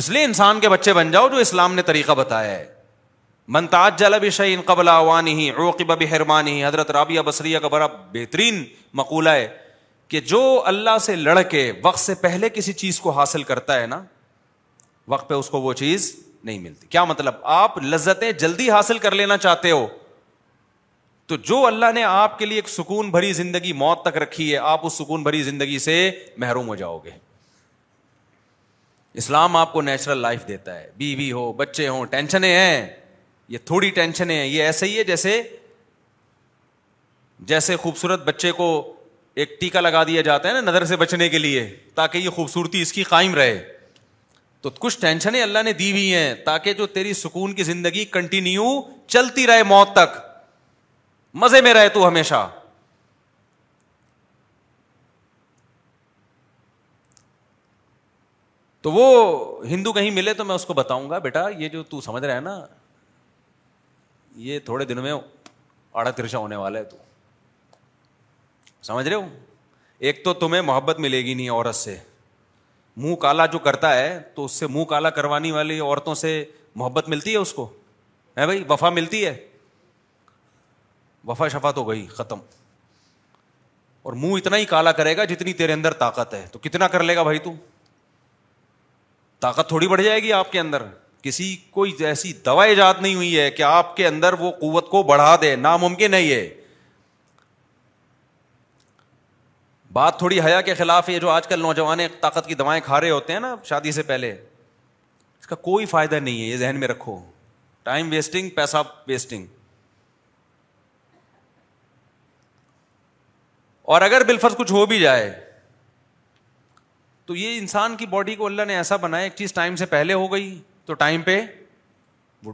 اس لیے انسان کے بچے بن جاؤ جو اسلام نے طریقہ بتایا ہے جلب شعین قبل عوانی عوقب بحرمانی حضرت رابعہ بصریہ کا بڑا بہترین مقولہ ہے کہ جو اللہ سے لڑکے وقت سے پہلے کسی چیز کو حاصل کرتا ہے نا وقت پہ اس کو وہ چیز نہیں ملتی کیا مطلب آپ لذتیں جلدی حاصل کر لینا چاہتے ہو تو جو اللہ نے آپ کے لیے ایک سکون بھری زندگی موت تک رکھی ہے آپ اس سکون بھری زندگی سے محروم ہو جاؤ گے اسلام آپ کو نیچرل لائف دیتا ہے بیوی بی ہو بچے ہوں ٹینشنیں ہیں یہ تھوڑی ٹینشن ہے یہ ایسے ہی ہے جیسے جیسے خوبصورت بچے کو ایک ٹیکا لگا دیا جاتا ہے نا نظر سے بچنے کے لیے تاکہ یہ خوبصورتی اس کی قائم رہے تو کچھ ٹینشن اللہ نے دی ہوئی ہیں تاکہ جو تیری سکون کی زندگی کنٹینیو چلتی رہے موت تک مزے میں رہے تو ہمیشہ تو وہ ہندو کہیں ملے تو میں اس کو بتاؤں گا بیٹا یہ جو تو سمجھ رہا ہے نا یہ تھوڑے دن میں آڑا ترشا ہونے والا ہے تو سمجھ رہے ہو ایک تو تمہیں محبت ملے گی نہیں عورت سے منہ کالا جو کرتا ہے تو اس سے منہ کالا کروانی والی عورتوں سے محبت ملتی ہے اس کو ہے بھائی وفا ملتی ہے وفا شفا تو گئی ختم اور منہ اتنا ہی کالا کرے گا جتنی تیرے اندر طاقت ہے تو کتنا کر لے گا بھائی تو طاقت تھوڑی بڑھ جائے گی آپ کے اندر کسی کوئی ایسی دوا ایجاد نہیں ہوئی ہے کہ آپ کے اندر وہ قوت کو بڑھا دے ناممکن ہے یہ بات تھوڑی حیا کے خلاف یہ جو آج کل نوجوان طاقت کی دوائیں کھا رہے ہوتے ہیں نا شادی سے پہلے اس کا کوئی فائدہ نہیں ہے یہ ذہن میں رکھو ٹائم ویسٹنگ پیسہ ویسٹنگ اور اگر بالفرض کچھ ہو بھی جائے تو یہ انسان کی باڈی کو اللہ نے ایسا بنایا ایک چیز ٹائم سے پہلے ہو گئی تو ٹائم پہ وہ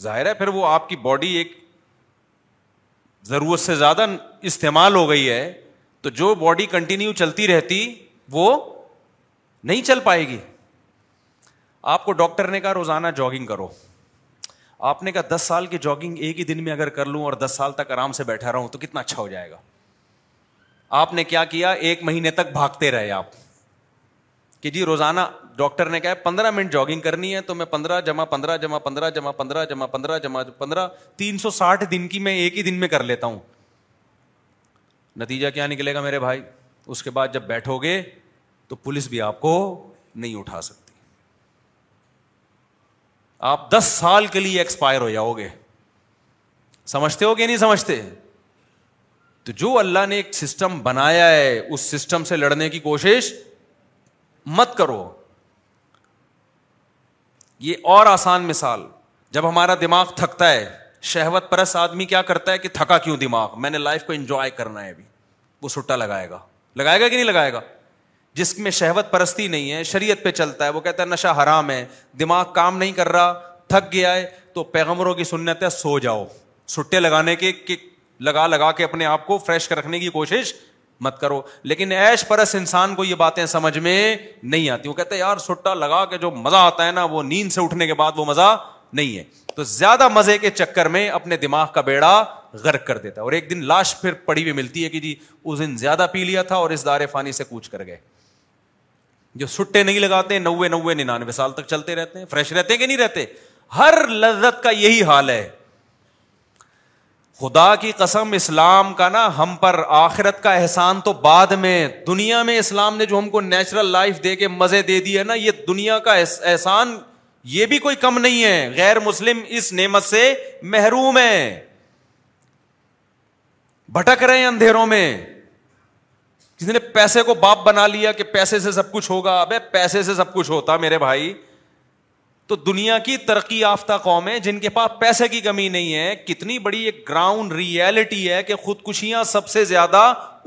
ظاہر ہے پھر وہ آپ کی باڈی ایک ضرورت سے زیادہ استعمال ہو گئی ہے تو جو باڈی کنٹینیو چلتی رہتی وہ نہیں چل پائے گی آپ کو ڈاکٹر نے کہا روزانہ جاگنگ کرو آپ نے کہا دس سال کی جاگنگ ایک ہی دن میں اگر کر لوں اور دس سال تک آرام سے بیٹھا رہوں تو کتنا اچھا ہو جائے گا آپ نے کیا کیا ایک مہینے تک بھاگتے رہے آپ کہ جی روزانہ ڈاکٹر نے کہا پندرہ منٹ جاگنگ کرنی ہے تو میں پندرہ جمع پندرہ جمع پندرہ جمع پندرہ جمع پندرہ جمع پندرہ تین سو ساٹھ دن کی میں ایک ہی دن میں کر لیتا ہوں نتیجہ کیا نکلے گا میرے بھائی اس کے بعد جب بیٹھو گے تو پولیس بھی آپ کو نہیں اٹھا سکتی آپ دس سال کے لیے ایکسپائر ہو جاؤ گے سمجھتے ہو گے نہیں سمجھتے تو جو اللہ نے ایک سسٹم بنایا ہے اس سسٹم سے لڑنے کی کوشش مت کرو یہ اور آسان مثال جب ہمارا دماغ تھکتا ہے شہوت پرست آدمی کیا کرتا ہے کہ تھکا کیوں دماغ میں نے لائف کو انجوائے کرنا ہے ابھی وہ سٹا لگائے گا لگائے گا کہ نہیں لگائے گا جس میں شہوت پرستی نہیں ہے شریعت پہ چلتا ہے وہ کہتا ہے نشہ حرام ہے دماغ کام نہیں کر رہا تھک گیا ہے تو پیغمبروں کی سنت ہے سو جاؤ سٹے لگانے کے لگا لگا کے اپنے آپ کو فریش رکھنے کی کوشش مت کرو لیکن ایش پرس انسان کو یہ باتیں سمجھ میں نہیں آتی وہ کہتے یار سٹا لگا کے جو مزہ آتا ہے نا وہ نیند سے اٹھنے کے بعد وہ مزہ نہیں ہے تو زیادہ مزے کے چکر میں اپنے دماغ کا بیڑا غرق کر دیتا ہے اور ایک دن لاش پھر پڑی ہوئی ملتی ہے کہ جی اس دن زیادہ پی لیا تھا اور اس دار فانی سے کوچ کر گئے جو سٹے نہیں لگاتے نوے نوے ننانوے سال تک چلتے رہتے ہیں فریش رہتے ہیں کہ نہیں رہتے ہر لذت کا یہی حال ہے خدا کی قسم اسلام کا نا ہم پر آخرت کا احسان تو بعد میں دنیا میں اسلام نے جو ہم کو نیچرل لائف دے کے مزے دے دی ہے نا یہ دنیا کا احسان یہ بھی کوئی کم نہیں ہے غیر مسلم اس نعمت سے محروم ہے بھٹک رہے ہیں اندھیروں میں کسی نے پیسے کو باپ بنا لیا کہ پیسے سے سب کچھ ہوگا ابے پیسے سے سب کچھ ہوتا میرے بھائی تو دنیا کی ترقی یافتہ قوم ہے جن کے پاس پیسے کی کمی نہیں ہے کتنی بڑی ایک گراؤنڈ ریئلٹی ہے کہ خودکشیاں سب سے زیادہ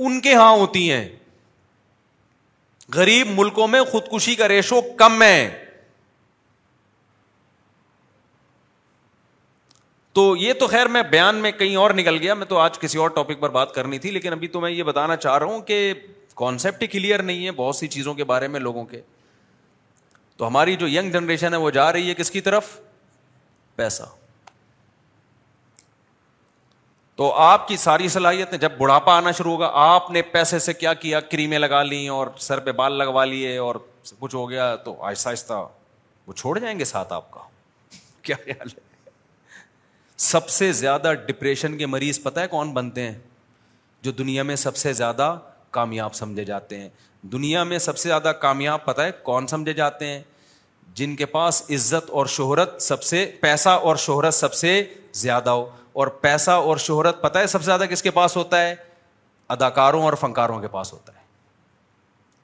ان کے یہاں ہوتی ہیں غریب ملکوں میں خودکشی کا ریشو کم ہے تو یہ تو خیر میں بیان میں کہیں اور نکل گیا میں تو آج کسی اور ٹاپک پر بات کرنی تھی لیکن ابھی تو میں یہ بتانا چاہ رہا ہوں کہ کانسیپٹ ہی کلیئر نہیں ہے بہت سی چیزوں کے بارے میں لوگوں کے تو ہماری جو یگ جنریشن ہے وہ جا رہی ہے کس کی طرف پیسہ تو آپ کی ساری صلاحیت جب بڑھاپا آنا شروع ہوگا آپ نے پیسے سے کیا کیا کریمیں لگا لی اور سر پہ بال لگوا لیے اور کچھ ہو گیا تو آہستہ آہستہ وہ چھوڑ جائیں گے ساتھ آپ کا کیا خیال ہے سب سے زیادہ ڈپریشن کے مریض پتہ ہے کون بنتے ہیں جو دنیا میں سب سے زیادہ کامیاب سمجھے جاتے ہیں دنیا میں سب سے زیادہ کامیاب پتہ ہے کون سمجھے جاتے ہیں جن کے پاس عزت اور شہرت سب سے پیسہ اور شہرت سب سے زیادہ ہو اور پیسہ اور شہرت پتہ ہے سب سے زیادہ کس کے پاس ہوتا ہے اداکاروں اور فنکاروں کے پاس ہوتا ہے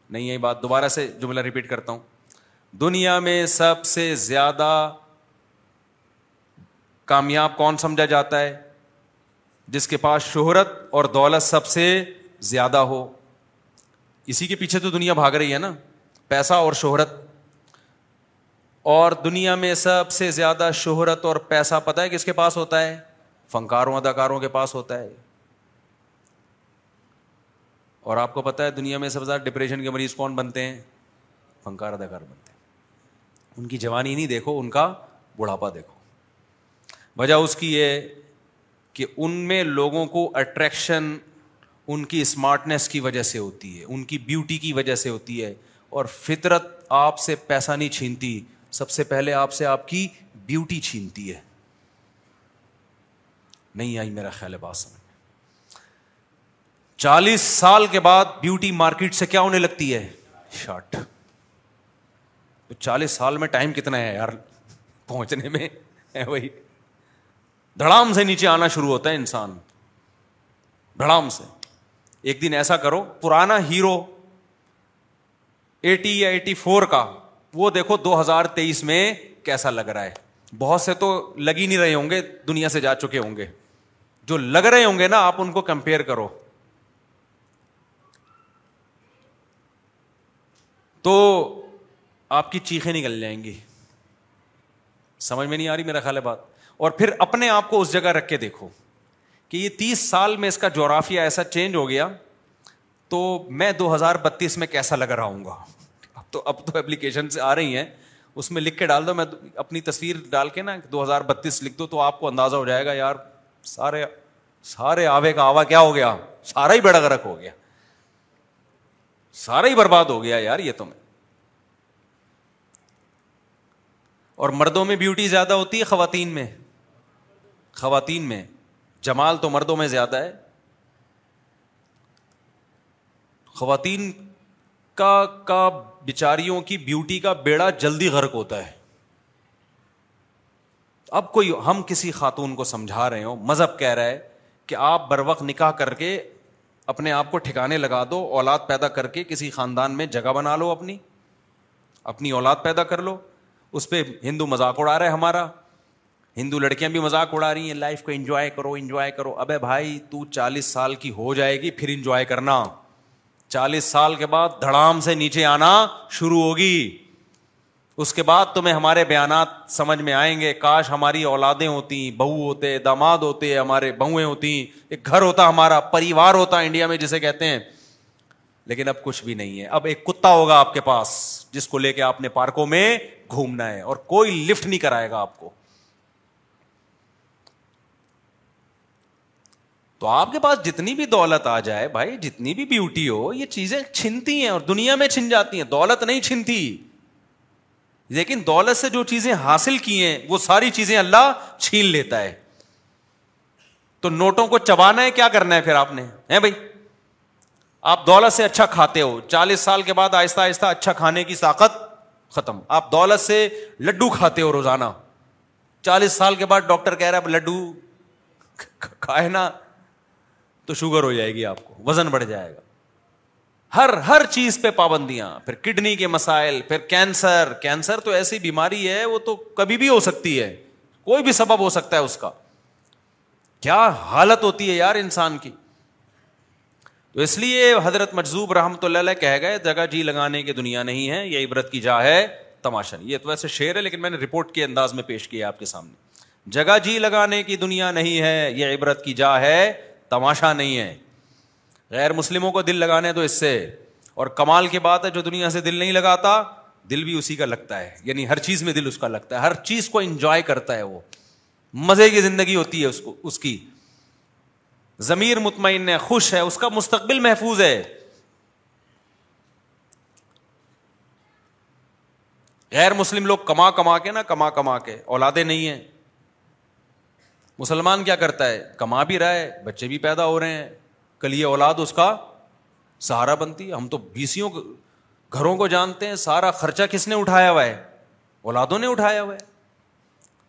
نہیں یہی بات دوبارہ سے جملہ ریپیٹ کرتا ہوں دنیا میں سب سے زیادہ کامیاب کون سمجھا جاتا ہے جس کے پاس شہرت اور دولت سب سے زیادہ ہو اسی کے پیچھے تو دنیا بھاگ رہی ہے نا پیسہ اور شہرت اور دنیا میں سب سے زیادہ شہرت اور پیسہ پتا ہے کس کے پاس ہوتا ہے فنکاروں اداکاروں کے پاس ہوتا ہے اور آپ کو پتا ہے دنیا میں سب سے زیادہ ڈپریشن کے مریض کون بنتے ہیں فنکار اداکار بنتے ہیں ان کی جوانی نہیں دیکھو ان کا بڑھاپا دیکھو وجہ اس کی یہ کہ ان میں لوگوں کو اٹریکشن ان کی اسمارٹنیس کی وجہ سے ہوتی ہے ان کی بیوٹی کی وجہ سے ہوتی ہے اور فطرت آپ سے پیسہ نہیں چھینتی سب سے پہلے آپ سے آپ کی بیوٹی چھینتی ہے نہیں آئی میرا خیال ہے بات سمجھ چالیس سال کے بعد بیوٹی مارکیٹ سے کیا ہونے لگتی ہے شارٹ تو چالیس سال میں ٹائم کتنا ہے یار پہنچنے میں وہی دھڑام سے نیچے آنا شروع ہوتا ہے انسان دھڑام سے ایک دن ایسا کرو پرانا ہیرو ایٹی یا ایٹی فور کا وہ دیکھو دو ہزار تیئیس میں کیسا لگ رہا ہے بہت سے تو لگ ہی نہیں رہے ہوں گے دنیا سے جا چکے ہوں گے جو لگ رہے ہوں گے نا آپ ان کو کمپیئر کرو تو آپ کی چیخیں نکل جائیں گی سمجھ میں نہیں آ رہی میرا خیال ہے بات اور پھر اپنے آپ کو اس جگہ رکھ کے دیکھو کہ یہ تیس سال میں اس کا جغرافیہ ایسا چینج ہو گیا تو میں دو ہزار بتیس میں کیسا لگ رہا ہوں گا اب تو اب تو اپلیکیشن سے آ رہی ہیں اس میں لکھ کے ڈال دو میں اپنی تصویر ڈال کے نا دو ہزار بتیس لکھ دو تو آپ کو اندازہ ہو جائے گا یار سارے سارے آوے کا آوا کیا ہو گیا سارا ہی بڑا گرک ہو گیا سارا ہی برباد ہو گیا یار یہ تو میں اور مردوں میں بیوٹی زیادہ ہوتی ہے خواتین میں خواتین میں جمال تو مردوں میں زیادہ ہے خواتین کا کا بیچاریوں کی بیوٹی کا بیڑا جلدی غرق ہوتا ہے اب کوئی ہم کسی خاتون کو سمجھا رہے ہو مذہب کہہ رہا ہے کہ آپ بر وقت نکاح کر کے اپنے آپ کو ٹھکانے لگا دو اولاد پیدا کر کے کسی خاندان میں جگہ بنا لو اپنی اپنی اولاد پیدا کر لو اس پہ ہندو مذاق اڑا رہا ہے ہمارا ہندو لڑکیاں بھی مذاق اڑا رہی ہیں لائف کو انجوائے کرو انجوائے کرو ابے بھائی تو چالیس سال کی ہو جائے گی پھر انجوائے کرنا چالیس سال کے بعد دھڑام سے نیچے آنا شروع ہوگی اس کے بعد تمہیں ہمارے بیانات سمجھ میں آئیں گے کاش ہماری اولادیں ہوتی بہو ہوتے داماد ہوتے ہمارے بہویں ہوتی ایک گھر ہوتا ہمارا پریوار ہوتا انڈیا میں جسے کہتے ہیں لیکن اب کچھ بھی نہیں ہے اب ایک کتا ہوگا آپ کے پاس جس کو لے کے آپ نے پارکوں میں گھومنا ہے اور کوئی لفٹ نہیں کرائے گا آپ کو تو آپ کے پاس جتنی بھی دولت آ جائے بھائی جتنی بھی بیوٹی ہو یہ چیزیں چھنتی ہیں اور دنیا میں چھن جاتی ہیں دولت نہیں چھنتی لیکن دولت سے جو چیزیں حاصل کی ہیں وہ ساری چیزیں اللہ چھین لیتا ہے تو نوٹوں کو چبانا ہے کیا کرنا ہے پھر آپ نے ہے بھائی آپ دولت سے اچھا کھاتے ہو چالیس سال کے بعد آہستہ آہستہ اچھا کھانے کی طاقت ختم آپ دولت سے لڈو کھاتے ہو روزانہ چالیس سال کے بعد ڈاکٹر کہہ رہا ہے لڈو کھائے نا تو شوگر ہو جائے گی آپ کو وزن بڑھ جائے گا ہر ہر چیز پہ پابندیاں پھر کڈنی کے مسائل پھر کینسر کینسر تو ایسی بیماری ہے وہ تو کبھی بھی ہو سکتی ہے کوئی بھی سبب ہو سکتا ہے اس کا کیا حالت ہوتی ہے یار انسان کی تو اس لیے حضرت مجزوب رحمۃ اللہ کہہ گئے جگہ جی لگانے کی دنیا نہیں ہے یہ عبرت کی جا ہے تماشا یہ تو ویسے شعر ہے لیکن میں نے رپورٹ کے انداز میں پیش کیا آپ کے سامنے جگہ جی لگانے کی دنیا نہیں ہے یہ عبرت کی جا ہے تماشا نہیں ہے غیر مسلموں کو دل لگانے تو اس سے اور کمال کی بات ہے جو دنیا سے دل نہیں لگاتا دل بھی اسی کا لگتا ہے یعنی ہر چیز میں دل اس کا لگتا ہے ہر چیز کو انجوائے کرتا ہے وہ مزے کی زندگی ہوتی ہے اس کو اس کی ضمیر مطمئن ہے خوش ہے اس کا مستقبل محفوظ ہے غیر مسلم لوگ کما کما کے نا کما کما کے اولادیں نہیں ہیں مسلمان کیا کرتا ہے کما بھی رہا ہے بچے بھی پیدا ہو رہے ہیں کل یہ اولاد اس کا سہارا بنتی ہے ہم تو بیسیوں گھروں کو جانتے ہیں سارا خرچہ کس نے اٹھایا ہوا ہے اولادوں نے اٹھایا ہوا ہے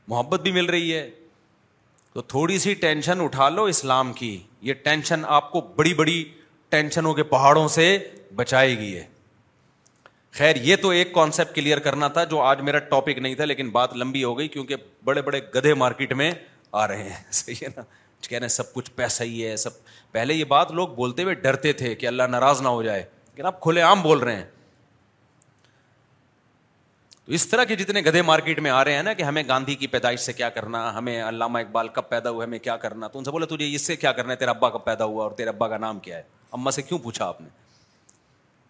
محبت بھی مل رہی ہے تو تھوڑی سی ٹینشن اٹھا لو اسلام کی یہ ٹینشن آپ کو بڑی بڑی ٹینشنوں کے پہاڑوں سے بچائے گی ہے خیر یہ تو ایک کانسیپٹ کلیئر کرنا تھا جو آج میرا ٹاپک نہیں تھا لیکن بات لمبی ہو گئی کیونکہ بڑے بڑے گدھے مارکیٹ میں آ رہے ہیں (laughs) صحیح ہے نا کہہ رہے ہیں سب کچھ پیسہ ہی ہے سب پہلے یہ بات لوگ بولتے ہوئے ڈرتے تھے کہ اللہ ناراض نہ ہو جائے لیکن آپ کھلے عام بول رہے ہیں تو اس طرح کے جتنے گدھے مارکیٹ میں آ رہے ہیں نا کہ ہمیں گاندھی کی پیدائش سے کیا کرنا ہمیں علامہ اقبال کب پیدا ہوئے ہمیں کیا کرنا تو ان سے بولے تجھے اس سے کیا کرنا ہے تیرا ابا کب پیدا ہوا اور تیرے ابا کا نام کیا ہے اما سے کیوں پوچھا آپ نے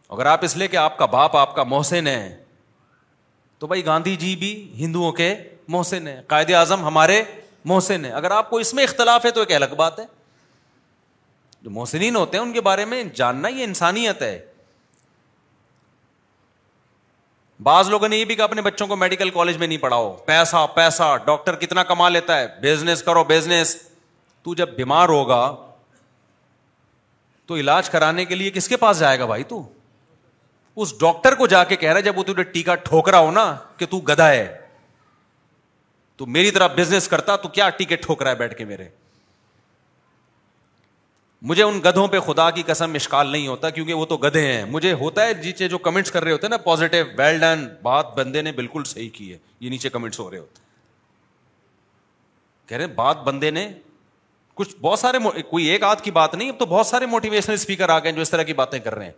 اگر آپ اس لیے کہ آپ کا باپ آپ کا محسن ہے تو بھائی گاندھی جی بھی ہندوؤں کے محسن ہیں قائد اعظم ہمارے محسن ہے اگر آپ کو اس میں اختلاف ہے تو ایک الگ بات ہے جو محسنین ہوتے ہیں ان کے بارے میں جاننا یہ انسانیت ہے بعض لوگوں نے یہ بھی کہا اپنے بچوں کو میڈیکل کالج میں نہیں پڑھاؤ پیسہ پیسہ ڈاکٹر کتنا کما لیتا ہے بزنس کرو بزنس تو جب بیمار ہوگا تو علاج کرانے کے لیے کس کے پاس جائے گا بھائی تو اس ڈاکٹر کو جا کے کہہ رہا ہے جب وہ تجھے ٹیکا ٹھوکرا ہو نا کہ تو گدا ہے تو میری طرح بزنس کرتا تو کیا ٹکٹ ٹھوک رہا ہے بیٹھ کے میرے مجھے ان گدھوں پہ خدا کی قسم مشکال نہیں ہوتا کیونکہ وہ تو گدھے ہیں مجھے ہوتا ہے نیچے جو کمنٹس کر رہے ہوتے ہیں نا ویل ڈن بات بندے نے بالکل صحیح کی ہے یہ نیچے کمنٹس ہو رہے ہوتے کہہ رہے بات بندے نے کچھ بہت سارے کوئی ایک آدھ کی بات نہیں اب تو بہت سارے موٹیویشنل اسپیکر آ گئے جو اس طرح کی باتیں کر رہے ہیں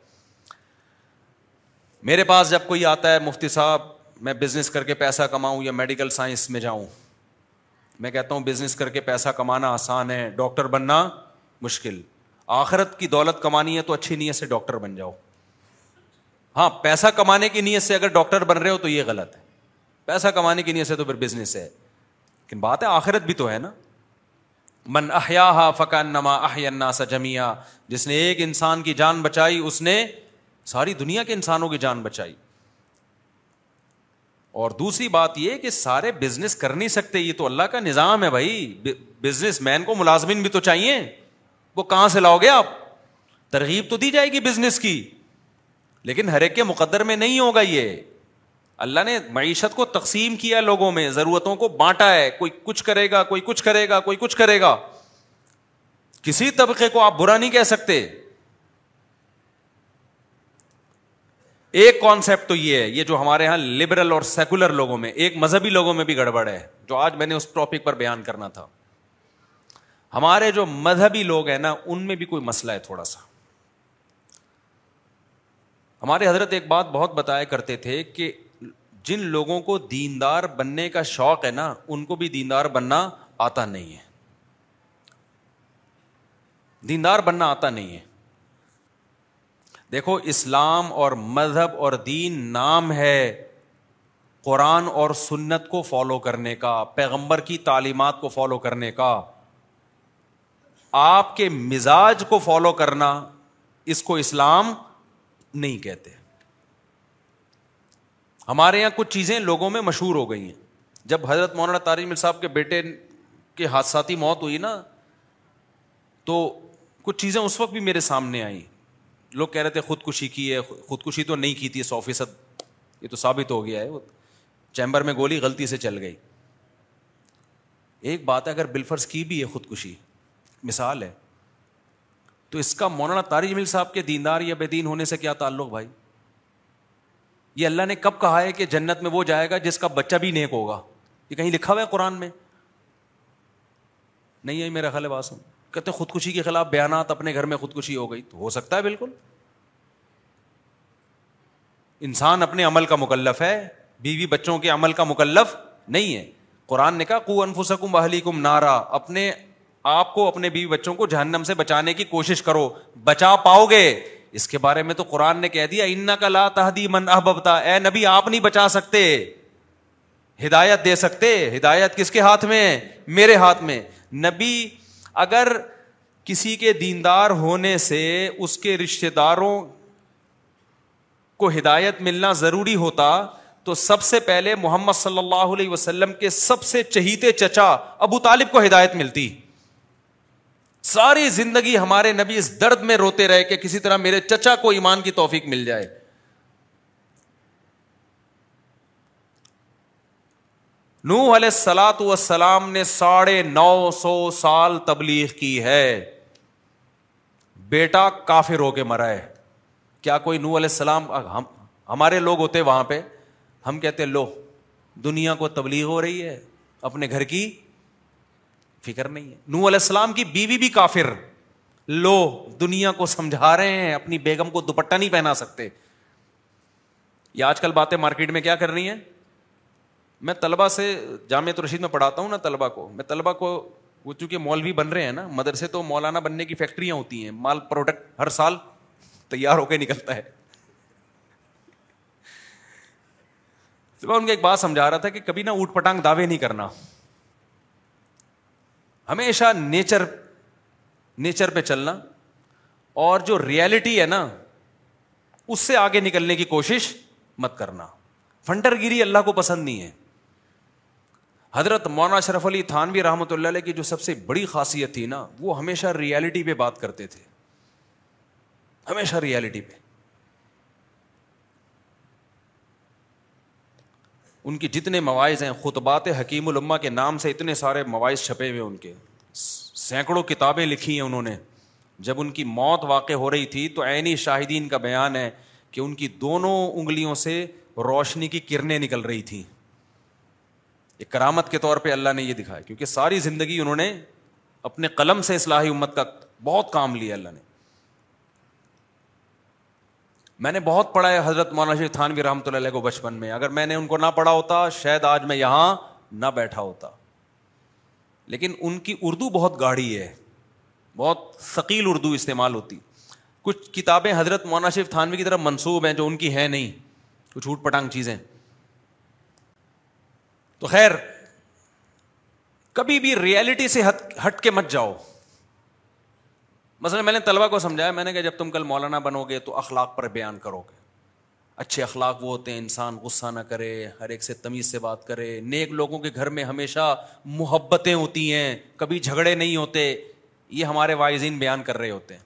میرے پاس جب کوئی آتا ہے مفتی صاحب میں بزنس کر کے پیسہ کماؤں یا میڈیکل سائنس میں جاؤں میں کہتا ہوں بزنس کر کے پیسہ کمانا آسان ہے ڈاکٹر بننا مشکل آخرت کی دولت کمانی ہے تو اچھی نیت سے ڈاکٹر بن جاؤ ہاں پیسہ کمانے کی نیت سے اگر ڈاکٹر بن رہے ہو تو یہ غلط ہے پیسہ کمانے کی نیت سے تو پھر بزنس ہے لیکن بات ہے آخرت بھی تو ہے نا من احیا بن نما احنا سا جمیا جس نے ایک انسان کی جان بچائی اس نے ساری دنیا کے انسانوں کی جان بچائی اور دوسری بات یہ کہ سارے بزنس کر نہیں سکتے یہ تو اللہ کا نظام ہے بھائی بزنس مین کو ملازمین بھی تو چاہیے وہ کہاں سے لاؤ گے آپ ترغیب تو دی جائے گی بزنس کی لیکن ہر ایک کے مقدر میں نہیں ہوگا یہ اللہ نے معیشت کو تقسیم کیا لوگوں میں ضرورتوں کو بانٹا ہے کوئی کچھ کرے گا کوئی کچھ کرے گا کوئی کچھ کرے گا کسی طبقے کو آپ برا نہیں کہہ سکتے ایک کانسیپٹ تو یہ ہے یہ جو ہمارے یہاں لبرل اور سیکولر لوگوں میں ایک مذہبی لوگوں میں بھی گڑبڑ ہے جو آج میں نے اس ٹاپک پر بیان کرنا تھا ہمارے جو مذہبی لوگ ہیں نا ان میں بھی کوئی مسئلہ ہے تھوڑا سا ہمارے حضرت ایک بات بہت بتایا کرتے تھے کہ جن لوگوں کو دیندار بننے کا شوق ہے نا ان کو بھی دیندار بننا آتا نہیں ہے دیندار بننا آتا نہیں ہے دیکھو اسلام اور مذہب اور دین نام ہے قرآن اور سنت کو فالو کرنے کا پیغمبر کی تعلیمات کو فالو کرنے کا آپ کے مزاج کو فالو کرنا اس کو اسلام نہیں کہتے ہمارے یہاں کچھ چیزیں لوگوں میں مشہور ہو گئی ہیں جب حضرت مولانا مل صاحب کے بیٹے کے حادثاتی موت ہوئی نا تو کچھ چیزیں اس وقت بھی میرے سامنے آئیں لوگ کہہ رہے تھے خودکشی کی ہے خودکشی تو نہیں کی تھی سو فیصد یہ تو ثابت ہو گیا ہے وہ چیمبر میں گولی غلطی سے چل گئی ایک بات ہے اگر بلفرس کی بھی ہے خودکشی مثال ہے تو اس کا مولانا تاری مل صاحب کے دیندار یا بے دین ہونے سے کیا تعلق بھائی یہ اللہ نے کب کہا ہے کہ جنت میں وہ جائے گا جس کا بچہ بھی نیک ہوگا یہ کہیں لکھا ہوا ہے قرآن میں نہیں ہے میرا خالب آسم کہتے ہیں خودکشی کے خلاف بیانات اپنے گھر میں خودکشی ہو گئی تو ہو سکتا ہے بالکل انسان اپنے عمل کا مکلف ہے بیوی بچوں کے عمل کا مکلف نہیں ہے قرآن نے کہا کو انفسکم اہلی کم نارا اپنے آپ کو اپنے بیوی بچوں کو جہنم سے بچانے کی کوشش کرو بچا پاؤ گے اس کے بارے میں تو قرآن نے کہہ دیا ان کا لا تحدی من احبتا اے نبی آپ نہیں بچا سکتے ہدایت دے سکتے ہدایت کس کے ہاتھ میں میرے ہاتھ میں نبی اگر کسی کے دیندار ہونے سے اس کے رشتے داروں کو ہدایت ملنا ضروری ہوتا تو سب سے پہلے محمد صلی اللہ علیہ وسلم کے سب سے چہیتے چچا ابو طالب کو ہدایت ملتی ساری زندگی ہمارے نبی اس درد میں روتے رہے کہ کسی طرح میرے چچا کو ایمان کی توفیق مل جائے نوح علیہ سلاۃ والسلام نے ساڑھے نو سو سال تبلیغ کی ہے بیٹا کافی رو کے مرا ہے کیا کوئی نو علیہ السلام ہم ہمارے لوگ ہوتے وہاں پہ ہم کہتے لو دنیا کو تبلیغ ہو رہی ہے اپنے گھر کی فکر نہیں ہے نو علیہ السلام کی بیوی بھی کافر لو دنیا کو سمجھا رہے ہیں اپنی بیگم کو دوپٹہ نہیں پہنا سکتے یا آج کل باتیں مارکیٹ میں کیا کر رہی ہیں میں طلبا سے جامع رشید میں پڑھاتا ہوں نا طلبا کو میں طلبا کو وہ چونکہ مال بھی بن رہے ہیں نا مدرسے تو مولانا بننے کی فیکٹریاں ہوتی ہیں مال پروڈکٹ ہر سال تیار ہو کے نکلتا ہے تو میں ان کو ایک بات سمجھا رہا تھا کہ کبھی نا اوٹ پٹانگ دعوے نہیں کرنا ہمیشہ نیچر نیچر پہ چلنا اور جو ریالٹی ہے نا اس سے آگے نکلنے کی کوشش مت کرنا فنٹر گیری اللہ کو پسند نہیں ہے حضرت مولانا شرف علی تھانوی رحمۃ اللہ علیہ کی جو سب سے بڑی خاصیت تھی نا وہ ہمیشہ ریالٹی پہ بات کرتے تھے ہمیشہ ریالٹی پہ ان کی جتنے مواعظ ہیں خطبات حکیم الما کے نام سے اتنے سارے مواعظ چھپے ہوئے ان کے سینکڑوں کتابیں لکھی ہیں انہوں نے جب ان کی موت واقع ہو رہی تھی تو عینی شاہدین کا بیان ہے کہ ان کی دونوں انگلیوں سے روشنی کی کرنیں نکل رہی تھیں کرامت کے طور پہ اللہ نے یہ دکھایا کیونکہ ساری زندگی انہوں نے اپنے قلم سے اصلاحی امت کا بہت کام لیا اللہ نے میں نے بہت پڑھا ہے حضرت مولانا شریف تھانوی رحمۃ اللہ علیہ کو بچپن میں اگر میں نے ان کو نہ پڑھا ہوتا شاید آج میں یہاں نہ بیٹھا ہوتا لیکن ان کی اردو بہت گاڑی ہے بہت ثقیل اردو استعمال ہوتی کچھ کتابیں حضرت مولانا شریف تھانوی کی طرف منسوب ہیں جو ان کی ہیں نہیں کچھ چھوٹ پٹانگ چیزیں تو خیر کبھی بھی ریالٹی سے ہٹ کے مت جاؤ مثلا میں نے طلبا کو سمجھایا میں نے کہا جب تم کل مولانا بنو گے تو اخلاق پر بیان کرو گے اچھے اخلاق وہ ہوتے ہیں انسان غصہ نہ کرے ہر ایک سے تمیز سے بات کرے نیک لوگوں کے گھر میں ہمیشہ محبتیں ہوتی ہیں کبھی جھگڑے نہیں ہوتے یہ ہمارے وائزین بیان کر رہے ہوتے ہیں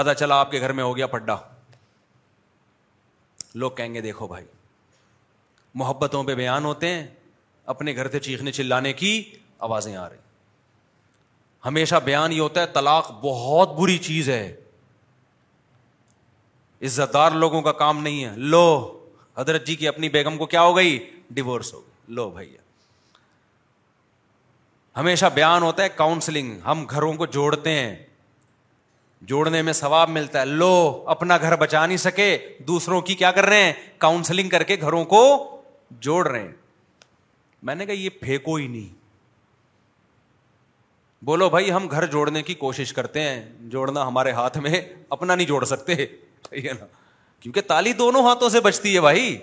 پتہ چلا آپ کے گھر میں ہو گیا پڈا لوگ کہیں گے دیکھو بھائی محبتوں پہ بیان ہوتے ہیں اپنے گھر سے چیخنے چلانے کی آوازیں آ رہی ہمیشہ بیان یہ ہوتا ہے طلاق بہت بری چیز ہے عزت دار لوگوں کا کام نہیں ہے لو حضرت جی کی اپنی بیگم کو کیا ہو گئی ڈیورس ہو گئی لو بھائی ہمیشہ بیان ہوتا ہے کاؤنسلنگ ہم گھروں کو جوڑتے ہیں جوڑنے میں ثواب ملتا ہے لو اپنا گھر بچا نہیں سکے دوسروں کی کیا کر رہے ہیں کاؤنسلنگ کر کے گھروں کو جوڑ رہے ہیں میں نے کہا یہ پھینکو ہی نہیں بولو بھائی ہم گھر جوڑنے کی کوشش کرتے ہیں جوڑنا ہمارے ہاتھ میں اپنا نہیں جوڑ سکتے کیونکہ تالی دونوں ہاتھوں سے بچتی ہے بھائی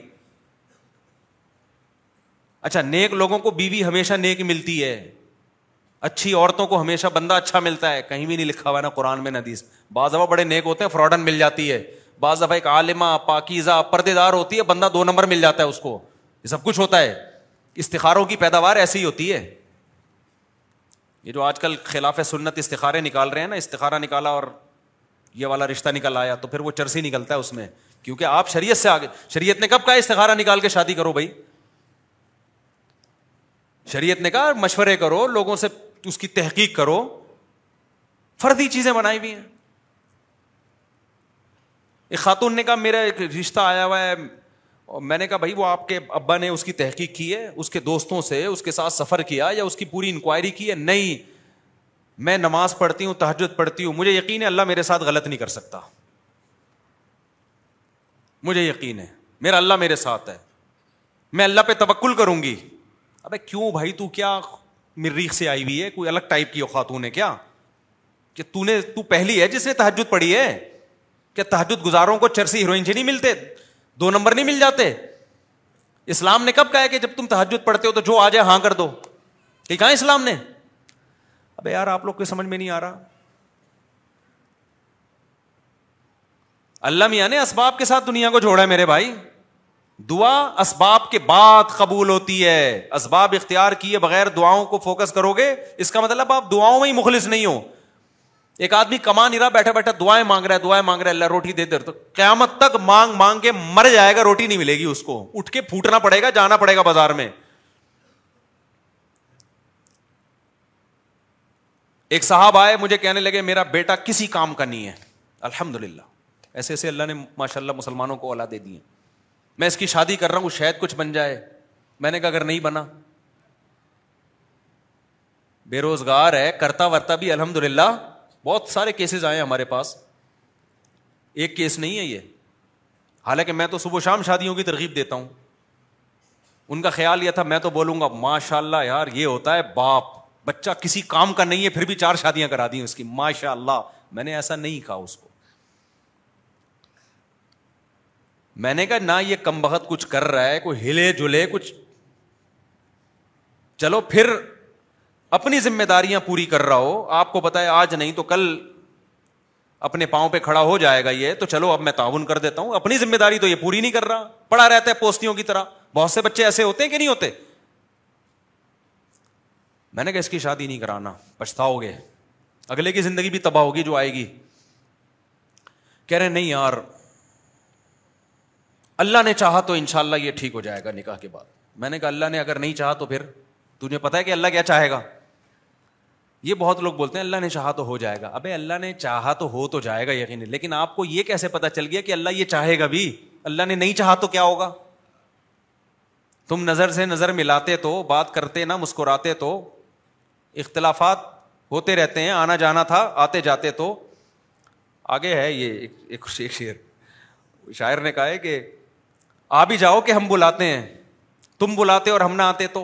اچھا نیک لوگوں کو بیوی ہمیشہ نیک ملتی ہے اچھی عورتوں کو ہمیشہ بندہ اچھا ملتا ہے کہیں بھی نہیں لکھا ہوا نا قرآن میں ندیس بعض دفعہ بڑے نیک ہوتے ہیں فراڈن مل جاتی ہے بعض دفعہ ایک عالمہ پاکیزہ پردے دار ہوتی ہے بندہ دو نمبر مل جاتا ہے اس کو یہ سب کچھ ہوتا ہے استخاروں کی پیداوار ایسی ہی ہوتی ہے یہ جو آج کل خلاف سنت استخارے نکال رہے ہیں نا استخارہ نکالا اور یہ والا رشتہ نکال آیا تو پھر وہ چرسی نکلتا ہے اس میں کیونکہ آپ شریعت سے آگے شریعت نے کب کہا استخارہ نکال کے شادی کرو بھائی شریعت نے کہا مشورے کرو لوگوں سے اس کی تحقیق کرو فردی چیزیں بنائی ہوئی ہیں ایک خاتون نے کہا میرا ایک رشتہ آیا ہوا ہے اور میں نے کہا بھائی وہ آپ کے ابا نے اس کی تحقیق کی ہے اس کے دوستوں سے اس کے ساتھ سفر کیا یا اس کی پوری انکوائری کی ہے نہیں میں نماز پڑھتی ہوں تحجد پڑھتی ہوں مجھے یقین ہے اللہ میرے ساتھ غلط نہیں کر سکتا مجھے یقین ہے میرا اللہ میرے ساتھ ہے میں اللہ پہ توکل کروں گی ابے کیوں بھائی تو کیا مریخ سے آئی ہوئی ہے کوئی الگ ٹائپ کی خاتون ہے کیا کہ تو تو نے پہلی ہے جس نے تحجد پڑھی ہے کہ تحجد گزاروں کو چرسی ہیروئن سے نہیں ملتے دو نمبر نہیں مل جاتے اسلام نے کب کہا کہ جب تم تحجد پڑھتے ہو تو جو آ جائے ہاں کر دو کہ کہاں اسلام نے اب یار آپ لوگ کو سمجھ میں نہیں آ رہا اللہ میاں نے اسباب کے ساتھ دنیا کو جوڑا ہے میرے بھائی دعا اسباب کے بعد قبول ہوتی ہے اسباب اختیار کیے بغیر دعاؤں کو فوکس کرو گے اس کا مطلب آپ دعاؤں میں ہی مخلص نہیں ہو ایک آدمی کما نہیں رہا بیٹھا بیٹھا دعائیں مانگ رہا ہے دعائیں مانگ رہا ہے اللہ روٹی دے دے تو قیامت تک مانگ مانگ کے مر جائے گا روٹی نہیں ملے گی اس کو اٹھ کے پھوٹنا پڑے گا جانا پڑے گا بازار میں ایک صاحب آئے مجھے کہنے لگے میرا بیٹا کسی کام کا نہیں ہے الحمد للہ ایسے ایسے اللہ نے ماشاء اللہ مسلمانوں کو اولا دے دیے میں اس کی شادی کر رہا ہوں شاید کچھ بن جائے میں نے کہا اگر نہیں بنا بے روزگار ہے کرتا ورتا بھی الحمد للہ بہت سارے کیسز آئے ہیں ہمارے پاس ایک کیس نہیں ہے یہ حالانکہ میں تو صبح شام شادیوں کی ترغیب دیتا ہوں ان کا خیال یہ تھا میں تو بولوں گا ماشاء اللہ یار یہ ہوتا ہے باپ بچہ کسی کام کا نہیں ہے پھر بھی چار شادیاں کرا دی اس کی ماشاء اللہ میں نے ایسا نہیں کہا اس کو میں نے کہا نہ یہ کم بہت کچھ کر رہا ہے کوئی ہلے جلے کچھ چلو پھر اپنی ذمہ داریاں پوری کر رہا ہو آپ کو پتا ہے آج نہیں تو کل اپنے پاؤں پہ کھڑا ہو جائے گا یہ تو چلو اب میں تعاون کر دیتا ہوں اپنی ذمہ داری تو یہ پوری نہیں کر رہا پڑا رہتا ہے پوستیوں کی طرح بہت سے بچے ایسے ہوتے ہیں کہ نہیں ہوتے میں نے کہا اس کی شادی نہیں کرانا پچھتاؤ گے اگلے کی زندگی بھی تباہ ہوگی جو آئے گی کہہ رہے نہیں یار اللہ نے چاہا تو ان شاء اللہ یہ ٹھیک ہو جائے گا نکاح کے بعد میں نے کہا اللہ نے اگر نہیں چاہا تو پھر تجھے پتا ہے کہ اللہ کیا چاہے گا یہ بہت لوگ بولتے ہیں اللہ نے چاہا تو ہو جائے گا ابے اللہ نے چاہا تو ہو تو جائے گا یقین لیکن آپ کو یہ کیسے پتا چل گیا کہ اللہ یہ چاہے گا بھی اللہ نے نہیں چاہا تو کیا ہوگا تم نظر سے نظر ملاتے تو بات کرتے نا مسکراتے تو اختلافات ہوتے رہتے ہیں آنا جانا تھا آتے جاتے تو آگے ہے یہ ایک شعر شاعر نے کہا ہے کہ آ بھی جاؤ کہ ہم بلاتے ہیں تم بلاتے اور ہم نہ آتے تو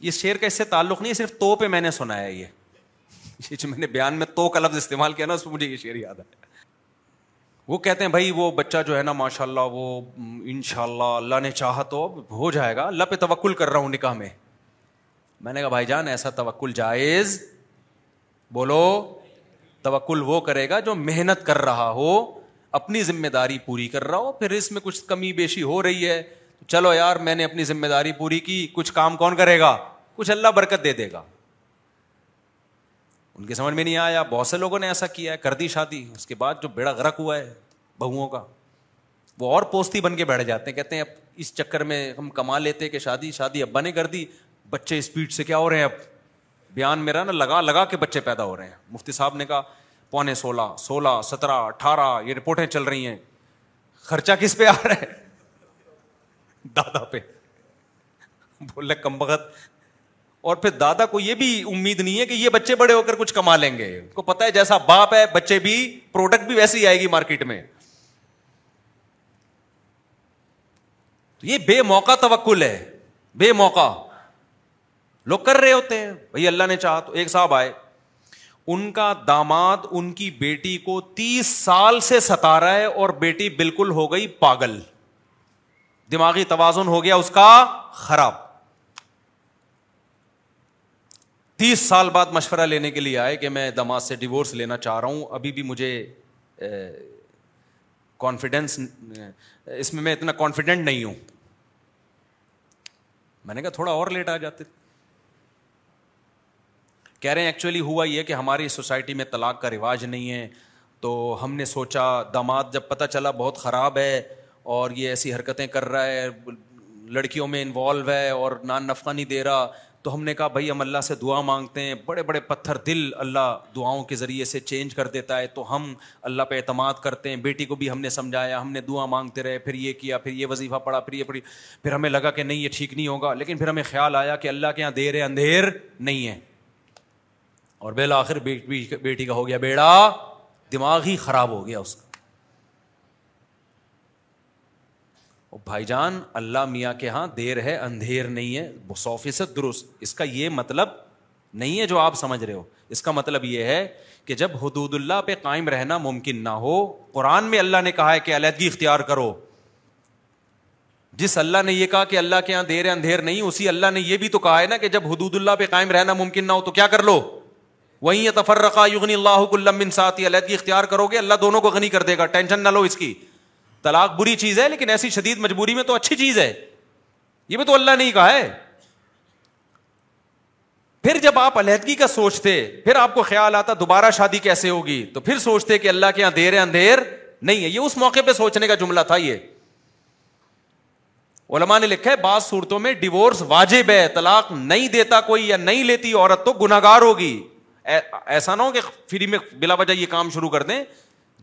یہ شیر کا اس سے تعلق نہیں صرف تو پہ میں نے سنا ہے یہ جو میں نے بیان میں تو کا لفظ استعمال کیا نا اس پہ مجھے یہ شعر یاد آیا وہ کہتے ہیں بھائی وہ وہ بچہ جو ہے نا ماشاء اللہ اللہ اللہ ان شاء نے چاہا تو ہو جائے گا اللہ پہ توکل کر رہا ہوں نکاح میں میں نے کہا بھائی جان ایسا توکل جائز بولو توکل وہ کرے گا جو محنت کر رہا ہو اپنی ذمہ داری پوری کر رہا ہو پھر اس میں کچھ کمی بیشی ہو رہی ہے چلو یار میں نے اپنی ذمہ داری پوری کی کچھ کام کون کرے گا کچھ اللہ برکت دے دے گا ان کے سمجھ میں نہیں آیا بہت سے لوگوں نے ایسا کیا ہے کر دی شادی اس کے بعد جو بیڑا گرک ہوا ہے بہوؤں کا وہ اور پوستی بن کے بیٹھ جاتے ہیں کہتے ہیں اب اس چکر میں ہم کما لیتے کہ شادی شادی ابا نے کر دی بچے اسپیڈ سے کیا ہو رہے ہیں اب بیان میرا نا لگا لگا کے بچے پیدا ہو رہے ہیں مفتی صاحب نے کہا پونے سولہ سولہ سترہ اٹھارہ یہ رپورٹیں چل رہی ہیں خرچہ کس پہ آ رہا ہے دادا پہ بولے کم بخت اور پھر دادا کو یہ بھی امید نہیں ہے کہ یہ بچے بڑے ہو کر کچھ کما لیں گے ان کو پتا ہے جیسا باپ ہے بچے بھی پروڈکٹ بھی ویسے ہی آئے گی مارکیٹ میں یہ بے موقع توکل ہے بے موقع لوگ کر رہے ہوتے ہیں بھائی اللہ نے چاہ تو ایک صاحب آئے ان کا داماد ان کی بیٹی کو تیس سال سے ستا رہا ہے اور بیٹی بالکل ہو گئی پاگل دماغی توازن ہو گیا اس کا خراب تیس سال بعد مشورہ لینے کے لیے آئے کہ میں دماغ سے ڈیوس لینا چاہ رہا ہوں ابھی بھی مجھے کانفیڈینس اس میں میں اتنا کانفیڈینٹ نہیں ہوں میں نے کہا تھوڑا اور لیٹ آ جاتے کہہ رہے ہیں ایکچولی ہوا یہ کہ ہماری سوسائٹی میں طلاق کا رواج نہیں ہے تو ہم نے سوچا دماد جب پتہ چلا بہت خراب ہے اور یہ ایسی حرکتیں کر رہا ہے لڑکیوں میں انوالو ہے اور نان نفقہ نہیں دے رہا تو ہم نے کہا بھائی ہم اللہ سے دعا مانگتے ہیں بڑے بڑے پتھر دل اللہ دعاؤں کے ذریعے سے چینج کر دیتا ہے تو ہم اللہ پہ اعتماد کرتے ہیں بیٹی کو بھی ہم نے سمجھایا ہم نے دعا مانگتے رہے پھر یہ کیا پھر یہ وظیفہ پڑھا پھر یہ پڑھی پھر ہمیں لگا کہ نہیں یہ ٹھیک نہیں ہوگا لیکن پھر ہمیں خیال آیا کہ اللہ کے یہاں دیر ہے اندھیر نہیں ہے اور بالآخر بیٹی کا ہو گیا بیڑا دماغ ہی خراب ہو گیا اس کا بھائی جان اللہ میاں کے ہاں دیر ہے اندھیر نہیں ہے سو فیصد درست اس کا یہ مطلب نہیں ہے جو آپ سمجھ رہے ہو اس کا مطلب یہ ہے کہ جب حدود اللہ پہ قائم رہنا ممکن نہ ہو قرآن میں اللہ نے کہا ہے کہ علیحدگی اختیار کرو جس اللہ نے یہ کہا کہ اللہ کے یہاں دیر ہے اندھیر نہیں اسی اللہ نے یہ بھی تو کہا ہے نا کہ جب حدود اللہ پہ قائم رہنا ممکن نہ ہو تو کیا کر لو وہیں تفرقہ یغنی اللہ کلّم ساتھی علیحدگی اختیار کرو گے اللہ دونوں کو غنی کر دے گا ٹینشن نہ لو اس کی طلاق بری چیز ہے لیکن ایسی شدید مجبوری میں تو اچھی چیز ہے یہ بھی تو اللہ نے کہا ہے پھر جب آپ علیحدگی کا سوچتے پھر آپ کو خیال آتا دوبارہ شادی کیسے ہوگی تو پھر سوچتے کہ اللہ کے یہاں دیر اندھیر نہیں ہے یہ اس موقع پہ سوچنے کا جملہ تھا یہ علماء نے لکھا ہے بعض صورتوں میں ڈیوس واجب ہے طلاق نہیں دیتا کوئی یا نہیں لیتی عورت تو گناگار ہوگی ایسا نہ ہو کہ فری میں بلا وجہ یہ کام شروع کر دیں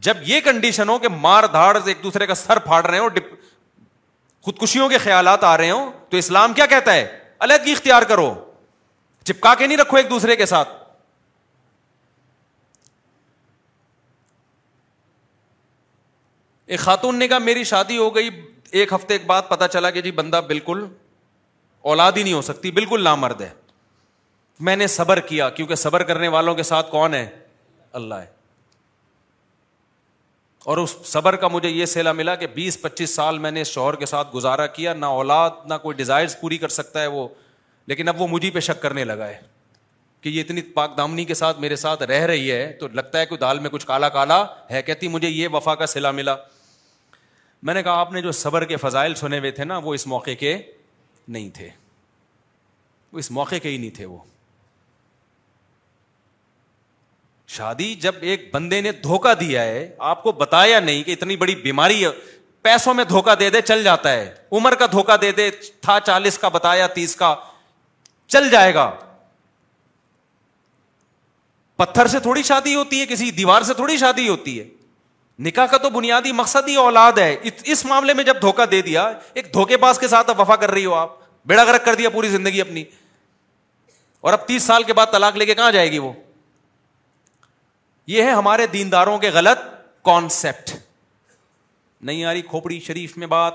جب یہ کنڈیشن ہو کہ مار دھاڑ ایک دوسرے کا سر پھاڑ رہے ہو خودکشیوں کے خیالات آ رہے ہوں تو اسلام کیا کہتا ہے علیحدگی اختیار کرو چپکا کے نہیں رکھو ایک دوسرے کے ساتھ ایک خاتون نے کہا میری شادی ہو گئی ایک ہفتے کے بعد پتا چلا کہ جی بندہ بالکل اولاد ہی نہیں ہو سکتی بالکل لامرد ہے میں نے صبر کیا کیونکہ صبر کرنے والوں کے ساتھ کون ہے اللہ ہے اور اس صبر کا مجھے یہ سیلا ملا کہ بیس پچیس سال میں نے اس شوہر کے ساتھ گزارا کیا نہ اولاد نہ کوئی ڈیزائر پوری کر سکتا ہے وہ لیکن اب وہ مجھے پہ شک کرنے لگا ہے کہ یہ اتنی پاک دامنی کے ساتھ میرے ساتھ رہ رہی ہے تو لگتا ہے کہ دال میں کچھ کالا کالا ہے کہتی مجھے یہ وفا کا سلا ملا میں نے کہا آپ نے جو صبر کے فضائل سنے ہوئے تھے نا وہ اس موقع کے نہیں تھے وہ اس موقع کے ہی نہیں تھے وہ شادی جب ایک بندے نے دھوکا دیا ہے آپ کو بتایا نہیں کہ اتنی بڑی بیماری ہے پیسوں میں دھوکا دے دے چل جاتا ہے عمر کا دھوکا دے دے تھا چالیس کا بتایا تیس کا چل جائے گا پتھر سے تھوڑی شادی ہوتی ہے کسی دیوار سے تھوڑی شادی ہوتی ہے نکاح کا تو بنیادی مقصد ہی اولاد ہے اس معاملے میں جب دھوکا دے دیا ایک دھوکے باز کے ساتھ وفا کر رہی ہو آپ بیڑا گرک کر دیا پوری زندگی اپنی اور اب تیس سال کے بعد طلاق لے کے کہاں جائے گی وہ یہ ہے ہمارے دینداروں کے غلط کانسیپٹ نہیں آ رہی کھوپڑی شریف میں بات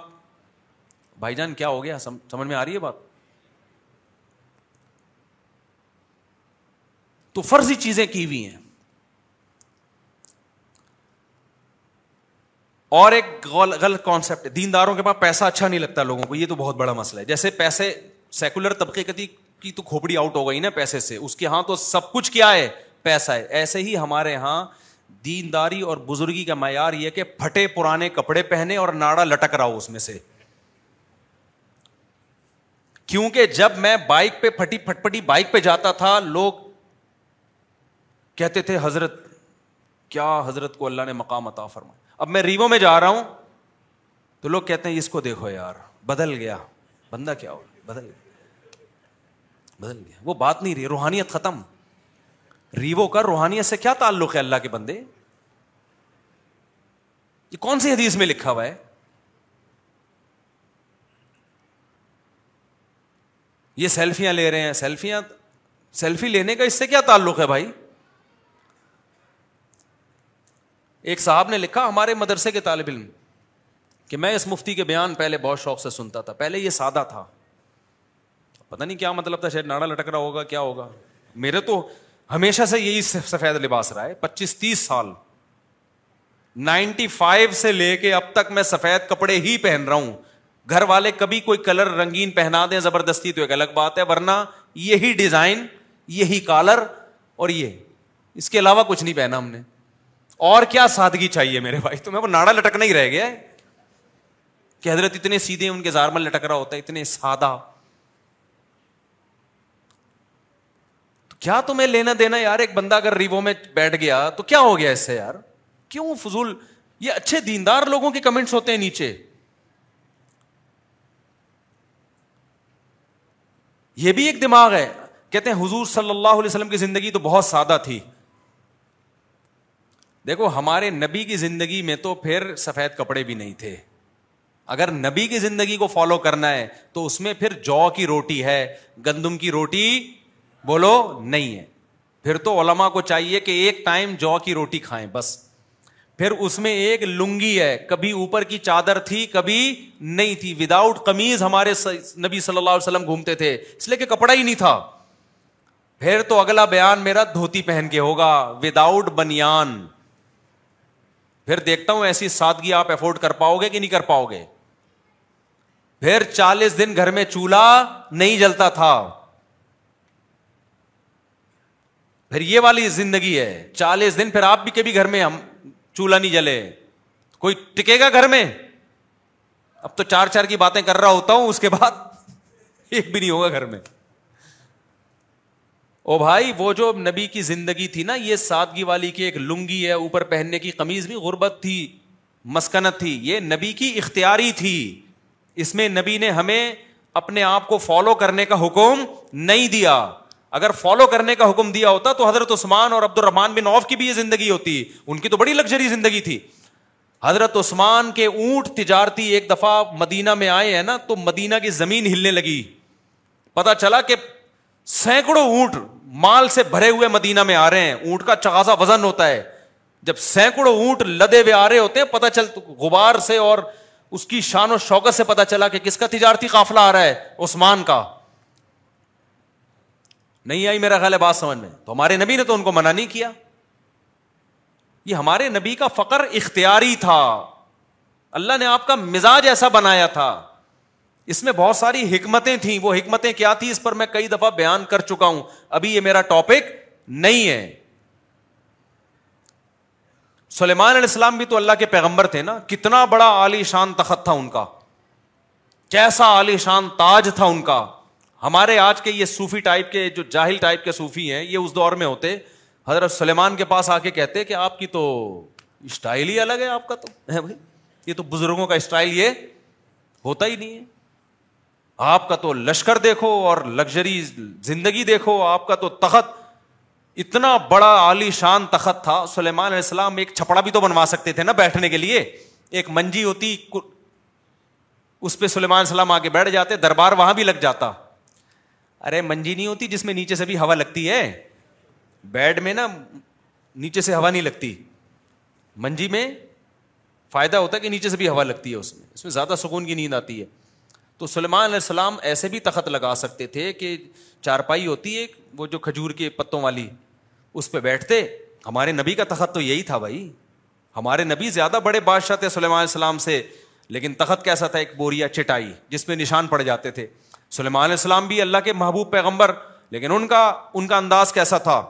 بھائی جان کیا ہو گیا سمجھ میں آ رہی ہے بات تو فرضی چیزیں کی ہوئی ہیں اور ایک غلط ہے دینداروں کے پاس پیسہ اچھا نہیں لگتا لوگوں کو یہ تو بہت بڑا مسئلہ ہے جیسے پیسے سیکولر طبقے کتی کی تو کھوپڑی آؤٹ ہو گئی نا پیسے سے اس کے ہاں تو سب کچھ کیا ہے پیسہ ہے ایسے ہی ہمارے یہاں دینداری اور بزرگی کا معیار یہ کہ پھٹے پرانے کپڑے پہنے اور ناڑا لٹک رہا ہو اس میں سے کیونکہ جب میں بائک پہ پھٹی پھٹ پٹی بائک پہ جاتا تھا لوگ کہتے تھے حضرت کیا حضرت کو اللہ نے مقام عطا فرمایا اب میں ریوو میں جا رہا ہوں تو لوگ کہتے ہیں اس کو دیکھو یار بدل گیا بندہ کیا ہو بدل گیا بدل گیا وہ بات نہیں رہی روحانیت ختم ریو کا روحانیت سے کیا تعلق ہے اللہ کے بندے یہ کون سی حدیث میں لکھا ہوا ہے یہ سیلفیاں لے رہے ہیں سیلفیاں سیلفی لینے کا اس سے کیا تعلق ہے بھائی ایک صاحب نے لکھا ہمارے مدرسے کے طالب علم کہ میں اس مفتی کے بیان پہلے بہت شوق سے سنتا تھا پہلے یہ سادہ تھا پتا نہیں کیا مطلب تھا شاید ناڑا لٹک رہا ہوگا کیا ہوگا میرے تو ہمیشہ سے یہی سفید لباس رہا ہے پچیس تیس سال نائنٹی فائیو سے لے کے اب تک میں سفید کپڑے ہی پہن رہا ہوں گھر والے کبھی کوئی کلر رنگین پہنا دیں زبردستی تو ایک الگ بات ہے ورنہ یہی ڈیزائن یہی کالر اور یہ اس کے علاوہ کچھ نہیں پہنا ہم نے اور کیا سادگی چاہیے میرے بھائی تو میں وہ ناڑا لٹکنا ہی رہ گیا ہے کہ حضرت اتنے سیدھے ان کے زارمل لٹک رہا ہوتا ہے اتنے سادہ کیا تمہیں لینا دینا یار ایک بندہ اگر ریوو میں بیٹھ گیا تو کیا ہو گیا اس سے یار کیوں فضول یہ اچھے دیندار لوگوں کے کمنٹس ہوتے ہیں نیچے یہ بھی ایک دماغ ہے کہتے ہیں حضور صلی اللہ علیہ وسلم کی زندگی تو بہت سادہ تھی دیکھو ہمارے نبی کی زندگی میں تو پھر سفید کپڑے بھی نہیں تھے اگر نبی کی زندگی کو فالو کرنا ہے تو اس میں پھر جو کی روٹی ہے گندم کی روٹی بولو نہیں ہے پھر تو علما کو چاہیے کہ ایک ٹائم جو کی روٹی کھائیں بس پھر اس میں ایک لنگی ہے کبھی اوپر کی چادر تھی کبھی نہیں تھی وداؤٹ قمیض کمیز ہمارے نبی صلی اللہ علیہ وسلم گھومتے تھے اس لیے کہ کپڑا ہی نہیں تھا پھر تو اگلا بیان میرا دھوتی پہن کے ہوگا وداؤٹ بنیان پھر دیکھتا ہوں ایسی سادگی آپ افورڈ کر پاؤ گے کہ نہیں کر پاؤ گے پھر چالیس دن گھر میں چولہا نہیں جلتا تھا پھر یہ والی زندگی ہے چالیس دن پھر آپ بھی کبھی گھر میں ہم چولہا نہیں جلے کوئی ٹکے گا گھر میں اب تو چار چار کی باتیں کر رہا ہوتا ہوں اس کے بعد ایک بھی نہیں ہوگا گھر میں او بھائی وہ جو نبی کی زندگی تھی نا یہ سادگی والی کی ایک لنگی ہے اوپر پہننے کی کمیز بھی غربت تھی مسکنت تھی یہ نبی کی اختیاری تھی اس میں نبی نے ہمیں اپنے آپ کو فالو کرنے کا حکم نہیں دیا اگر فالو کرنے کا حکم دیا ہوتا تو حضرت عثمان اور عبد الرحمان بن عوف کی بھی یہ زندگی ہوتی ان کی تو بڑی لگژری زندگی تھی حضرت عثمان کے اونٹ تجارتی ایک دفعہ مدینہ میں آئے ہیں نا تو مدینہ کی زمین ہلنے لگی پتا چلا کہ سینکڑوں اونٹ مال سے بھرے ہوئے مدینہ میں آ رہے ہیں اونٹ کا چغازا وزن ہوتا ہے جب سینکڑوں اونٹ لدے ہوئے آ رہے ہوتے ہیں پتہ چل غبار سے اور اس کی شان و شوکت سے پتا چلا کہ کس کا تجارتی قافلہ آ رہا ہے عثمان کا نہیں آئی میرا خیال ہے بات سمجھ میں تو ہمارے نبی نے تو ان کو منع نہیں کیا یہ ہمارے نبی کا فخر اختیاری تھا اللہ نے آپ کا مزاج ایسا بنایا تھا اس میں بہت ساری حکمتیں تھیں وہ حکمتیں کیا تھی اس پر میں کئی دفعہ بیان کر چکا ہوں ابھی یہ میرا ٹاپک نہیں ہے سلیمان علیہ السلام بھی تو اللہ کے پیغمبر تھے نا کتنا بڑا عالی شان تخت تھا ان کا کیسا عالی شان تاج تھا ان کا ہمارے آج کے یہ صوفی ٹائپ کے جو جاہل ٹائپ کے صوفی ہیں یہ اس دور میں ہوتے حضرت سلیمان کے پاس آ کے کہتے کہ آپ کی تو اسٹائل ہی الگ ہے آپ کا تو بھائی یہ تو بزرگوں کا اسٹائل یہ ہوتا ہی نہیں ہے آپ کا تو لشکر دیکھو اور لگژری زندگی دیکھو آپ کا تو تخت اتنا بڑا عالی شان تخت تھا سلیمان علیہ السلام ایک چھپڑا بھی تو بنوا سکتے تھے نا بیٹھنے کے لیے ایک منجی ہوتی اس پہ سلیمان السلام آ کے بیٹھ جاتے دربار وہاں بھی لگ جاتا ارے منجی نہیں ہوتی جس میں نیچے سے بھی ہوا لگتی ہے بیڈ میں نا نیچے سے ہوا نہیں لگتی منجی میں فائدہ ہوتا ہے کہ نیچے سے بھی ہوا لگتی ہے اس میں اس میں زیادہ سکون کی نیند آتی ہے تو سلیمان علیہ السلام ایسے بھی تخت لگا سکتے تھے کہ چارپائی ہوتی ہے وہ جو کھجور کے پتوں والی اس پہ بیٹھتے ہمارے نبی کا تخت تو یہی تھا بھائی ہمارے نبی زیادہ بڑے بادشاہ تھے سلیمان علیہ السلام سے لیکن تخت کیسا تھا ایک بوریا چٹائی جس میں نشان پڑ جاتے تھے سلیمان علیہ السلام بھی اللہ کے محبوب پیغمبر لیکن ان کا ان کا انداز کیسا تھا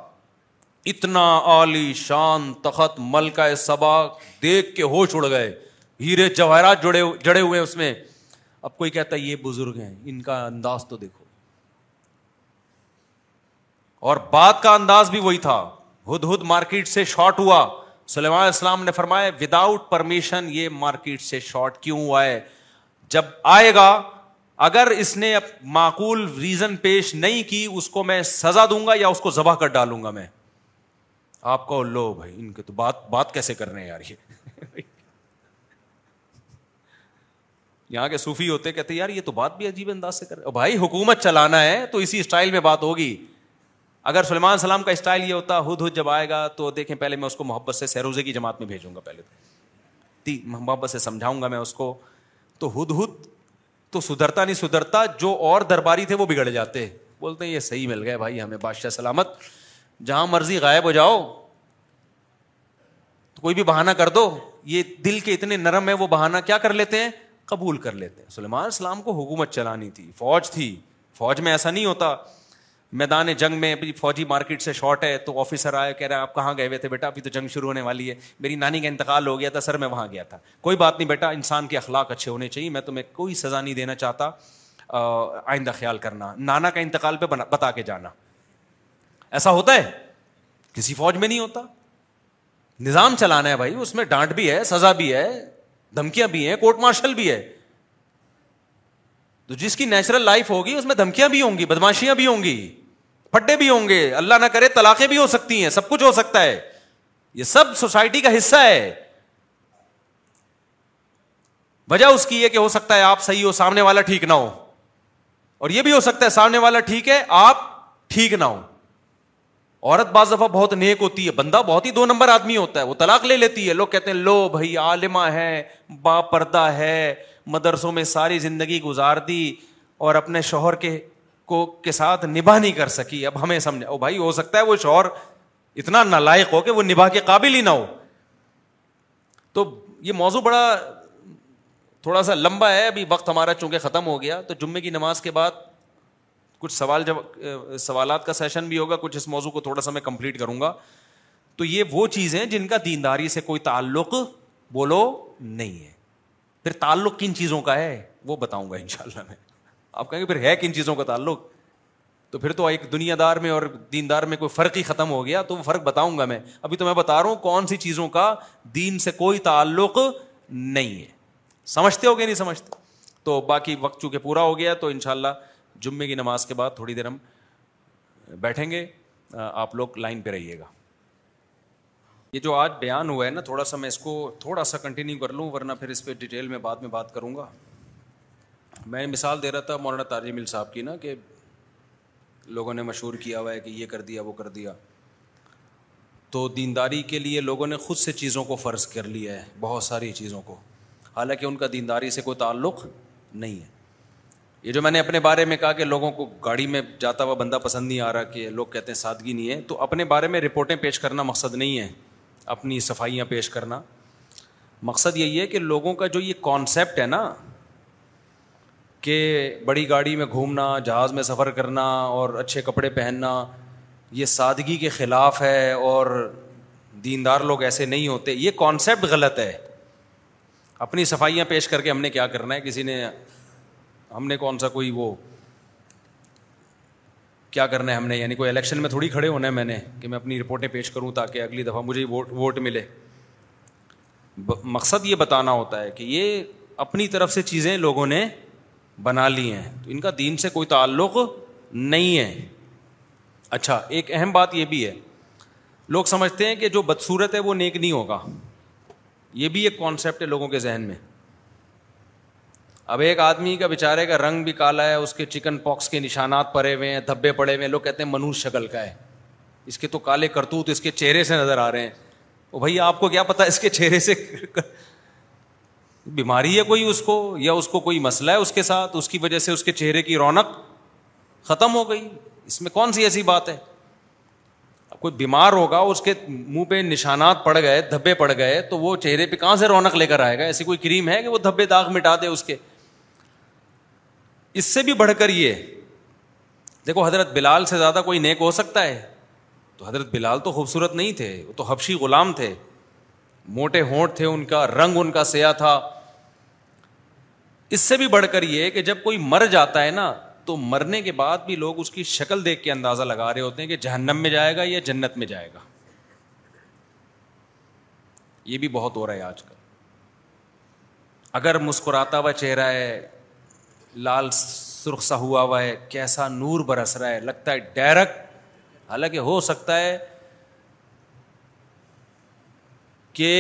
اتنا عالی شان تخت دیکھ کے ہوش اڑ گئے ہیرے جواہرات جڑے جڑے ہوئے اس میں اب کوئی کہتا ہے یہ بزرگ ہیں ان کا انداز تو دیکھو اور بات کا انداز بھی وہی تھا ہد ہد مارکیٹ سے شارٹ ہوا سلیمان السلام نے فرمایا وداؤٹ پرمیشن یہ مارکیٹ سے شارٹ کیوں ہوا ہے جب آئے گا اگر اس نے معقول ریزن پیش نہیں کی اس کو میں سزا دوں گا یا اس کو ذبح کر ڈالوں گا میں آپ کو لو بھائی ان کے تو بات بات کیسے کر رہے ہیں یار یہ یہاں کے سوفی ہوتے کہتے یار یہ تو بات بھی عجیب انداز سے کر رہے بھائی حکومت چلانا ہے تو اسی اسٹائل میں بات ہوگی اگر سلمان سلام کا اسٹائل یہ ہوتا ہد ہد جب آئے گا تو دیکھیں پہلے میں اس کو محبت سے سیروزے کی جماعت میں بھیجوں گا پہلے محبت سے سمجھاؤں گا میں اس کو تو ہد ہد تو سدھرتا نہیں سدھرتا جو اور درباری تھے وہ بگڑ جاتے بولتے ہیں یہ صحیح مل گئے بھائی ہمیں بادشاہ سلامت جہاں مرضی غائب ہو جاؤ تو کوئی بھی بہانا کر دو یہ دل کے اتنے نرم ہے وہ بہانا کیا کر لیتے ہیں قبول کر لیتے ہیں سلیمان اسلام کو حکومت چلانی تھی فوج تھی فوج میں ایسا نہیں ہوتا میدان جنگ میں فوجی مارکیٹ سے شارٹ ہے تو آفیسر آیا کہہ رہے ہیں آپ کہاں گئے ہوئے تھے بیٹا ابھی تو جنگ شروع ہونے والی ہے میری نانی کا انتقال ہو گیا تھا سر میں وہاں گیا تھا کوئی بات نہیں بیٹا انسان کے اخلاق اچھے ہونے چاہیے میں تمہیں کوئی سزا نہیں دینا چاہتا آئندہ خیال کرنا نانا کا انتقال پہ بتا کے جانا ایسا ہوتا ہے کسی فوج میں نہیں ہوتا نظام چلانا ہے بھائی اس میں ڈانٹ بھی ہے سزا بھی ہے دھمکیاں بھی ہیں کورٹ مارشل بھی ہے تو جس کی نیچرل لائف ہوگی اس میں دھمکیاں بھی ہوں گی بدماشیاں بھی ہوں گی پھٹے بھی ہوں گے اللہ نہ کرے طلاقیں بھی ہو سکتی ہیں سب کچھ ہو سکتا ہے یہ سب سوسائٹی کا حصہ ہے وجہ اس کی کہ ہو سکتا ہے آپ صحیح ہو سامنے والا ٹھیک نہ ہو اور یہ بھی ہو سکتا ہے سامنے والا ٹھیک ہے آپ ٹھیک نہ ہو عورت بعض دفعہ بہت نیک ہوتی ہے بندہ بہت ہی دو نمبر آدمی ہوتا ہے وہ طلاق لے لیتی ہے لوگ کہتے ہیں لو بھائی عالمہ ہے با پردہ ہے مدرسوں میں ساری زندگی گزار دی اور اپنے شوہر کے کو کے ساتھ نبھا نہیں کر سکی اب ہمیں سمجھا او بھائی ہو سکتا ہے وہ شوہر اتنا نالائق ہو کہ وہ نبھا کے قابل ہی نہ ہو تو یہ موضوع بڑا تھوڑا سا لمبا ہے ابھی وقت ہمارا چونکہ ختم ہو گیا تو جمعے کی نماز کے بعد کچھ سوال جب سوالات کا سیشن بھی ہوگا کچھ اس موضوع کو تھوڑا سا میں کمپلیٹ کروں گا تو یہ وہ چیزیں جن کا دینداری سے کوئی تعلق بولو نہیں ہے پھر تعلق کن چیزوں کا ہے وہ بتاؤں گا ان شاء اللہ میں آپ کہیں گے پھر ہے کن چیزوں کا تعلق تو پھر تو ایک دنیا دار میں اور دیندار میں کوئی فرق ہی ختم ہو گیا تو وہ فرق بتاؤں گا میں ابھی تو میں بتا رہا ہوں کون سی چیزوں کا دین سے کوئی تعلق نہیں ہے سمجھتے ہو گیا نہیں سمجھتے تو باقی وقت چونکہ پورا ہو گیا تو ان شاء اللہ جمعے کی نماز کے بعد تھوڑی دیر ہم بیٹھیں گے آپ لوگ لائن پہ رہیے گا یہ جو آج بیان ہوا ہے نا تھوڑا سا میں اس کو تھوڑا سا کنٹینیو کر لوں ورنہ پھر اس پہ ڈیٹیل میں بعد میں بات کروں گا میں مثال دے رہا تھا مولانا تاج مل صاحب کی نا کہ لوگوں نے مشہور کیا ہوا ہے کہ یہ کر دیا وہ کر دیا تو دینداری کے لیے لوگوں نے خود سے چیزوں کو فرض کر لیا ہے بہت ساری چیزوں کو حالانکہ ان کا دینداری سے کوئی تعلق نہیں ہے یہ جو میں نے اپنے بارے میں کہا کہ لوگوں کو گاڑی میں جاتا ہوا بندہ پسند نہیں آ رہا کہ لوگ کہتے ہیں سادگی نہیں ہے تو اپنے بارے میں رپورٹیں پیش کرنا مقصد نہیں ہے اپنی صفائیاں پیش کرنا مقصد یہی ہے کہ لوگوں کا جو یہ کانسیپٹ ہے نا کہ بڑی گاڑی میں گھومنا جہاز میں سفر کرنا اور اچھے کپڑے پہننا یہ سادگی کے خلاف ہے اور دیندار لوگ ایسے نہیں ہوتے یہ کانسیپٹ غلط ہے اپنی صفائیاں پیش کر کے ہم نے کیا کرنا ہے کسی نے ہم نے کون سا کوئی وہ کیا کرنا ہے ہم نے یعنی کوئی الیکشن میں تھوڑی کھڑے ہونا ہے میں نے کہ میں اپنی رپورٹیں پیش کروں تاکہ اگلی دفعہ مجھے ووٹ ووٹ ملے مقصد یہ بتانا ہوتا ہے کہ یہ اپنی طرف سے چیزیں لوگوں نے بنا لی ہیں تو ان کا دین سے کوئی تعلق نہیں ہے اچھا ایک اہم بات یہ بھی ہے لوگ سمجھتے ہیں کہ جو بدصورت ہے وہ نیک نہیں ہوگا یہ بھی ایک کانسیپٹ ہے لوگوں کے ذہن میں اب ایک آدمی کا بیچارے کا رنگ بھی کالا ہے اس کے چکن پاکس کے نشانات پڑے ہوئے ہیں دھبے پڑے ہوئے ہیں لوگ کہتے ہیں منوج شکل کا ہے اس کے تو کالے کرتوت اس کے چہرے سے نظر آ رہے ہیں او بھائی آپ کو کیا پتا اس کے چہرے سے بیماری ہے کوئی اس کو یا اس کو کوئی مسئلہ ہے اس کے ساتھ اس کی وجہ سے اس کے چہرے کی رونق ختم ہو گئی اس میں کون سی ایسی بات ہے کوئی بیمار ہوگا اس کے منہ پہ نشانات پڑ گئے دھبے پڑ گئے تو وہ چہرے پہ کہاں سے رونق لے کر آئے گا ایسی کوئی کریم ہے کہ وہ دھبے داغ مٹا دے اس کے اس سے بھی بڑھ کر یہ دیکھو حضرت بلال سے زیادہ کوئی نیک ہو سکتا ہے تو حضرت بلال تو خوبصورت نہیں تھے وہ تو حبشی غلام تھے موٹے ہونٹ تھے ان کا رنگ ان کا سیاہ تھا اس سے بھی بڑھ کر یہ کہ جب کوئی مر جاتا ہے نا تو مرنے کے بعد بھی لوگ اس کی شکل دیکھ کے اندازہ لگا رہے ہوتے ہیں کہ جہنم میں جائے گا یا جنت میں جائے گا یہ بھی بہت ہو رہا ہے آج کل اگر مسکراتا ہوا چہرہ ہے لال سرخ سا ہوا ہوا ہے کیسا نور برس رہا ہے لگتا ہے ڈائریکٹ حالانکہ ہو سکتا ہے کہ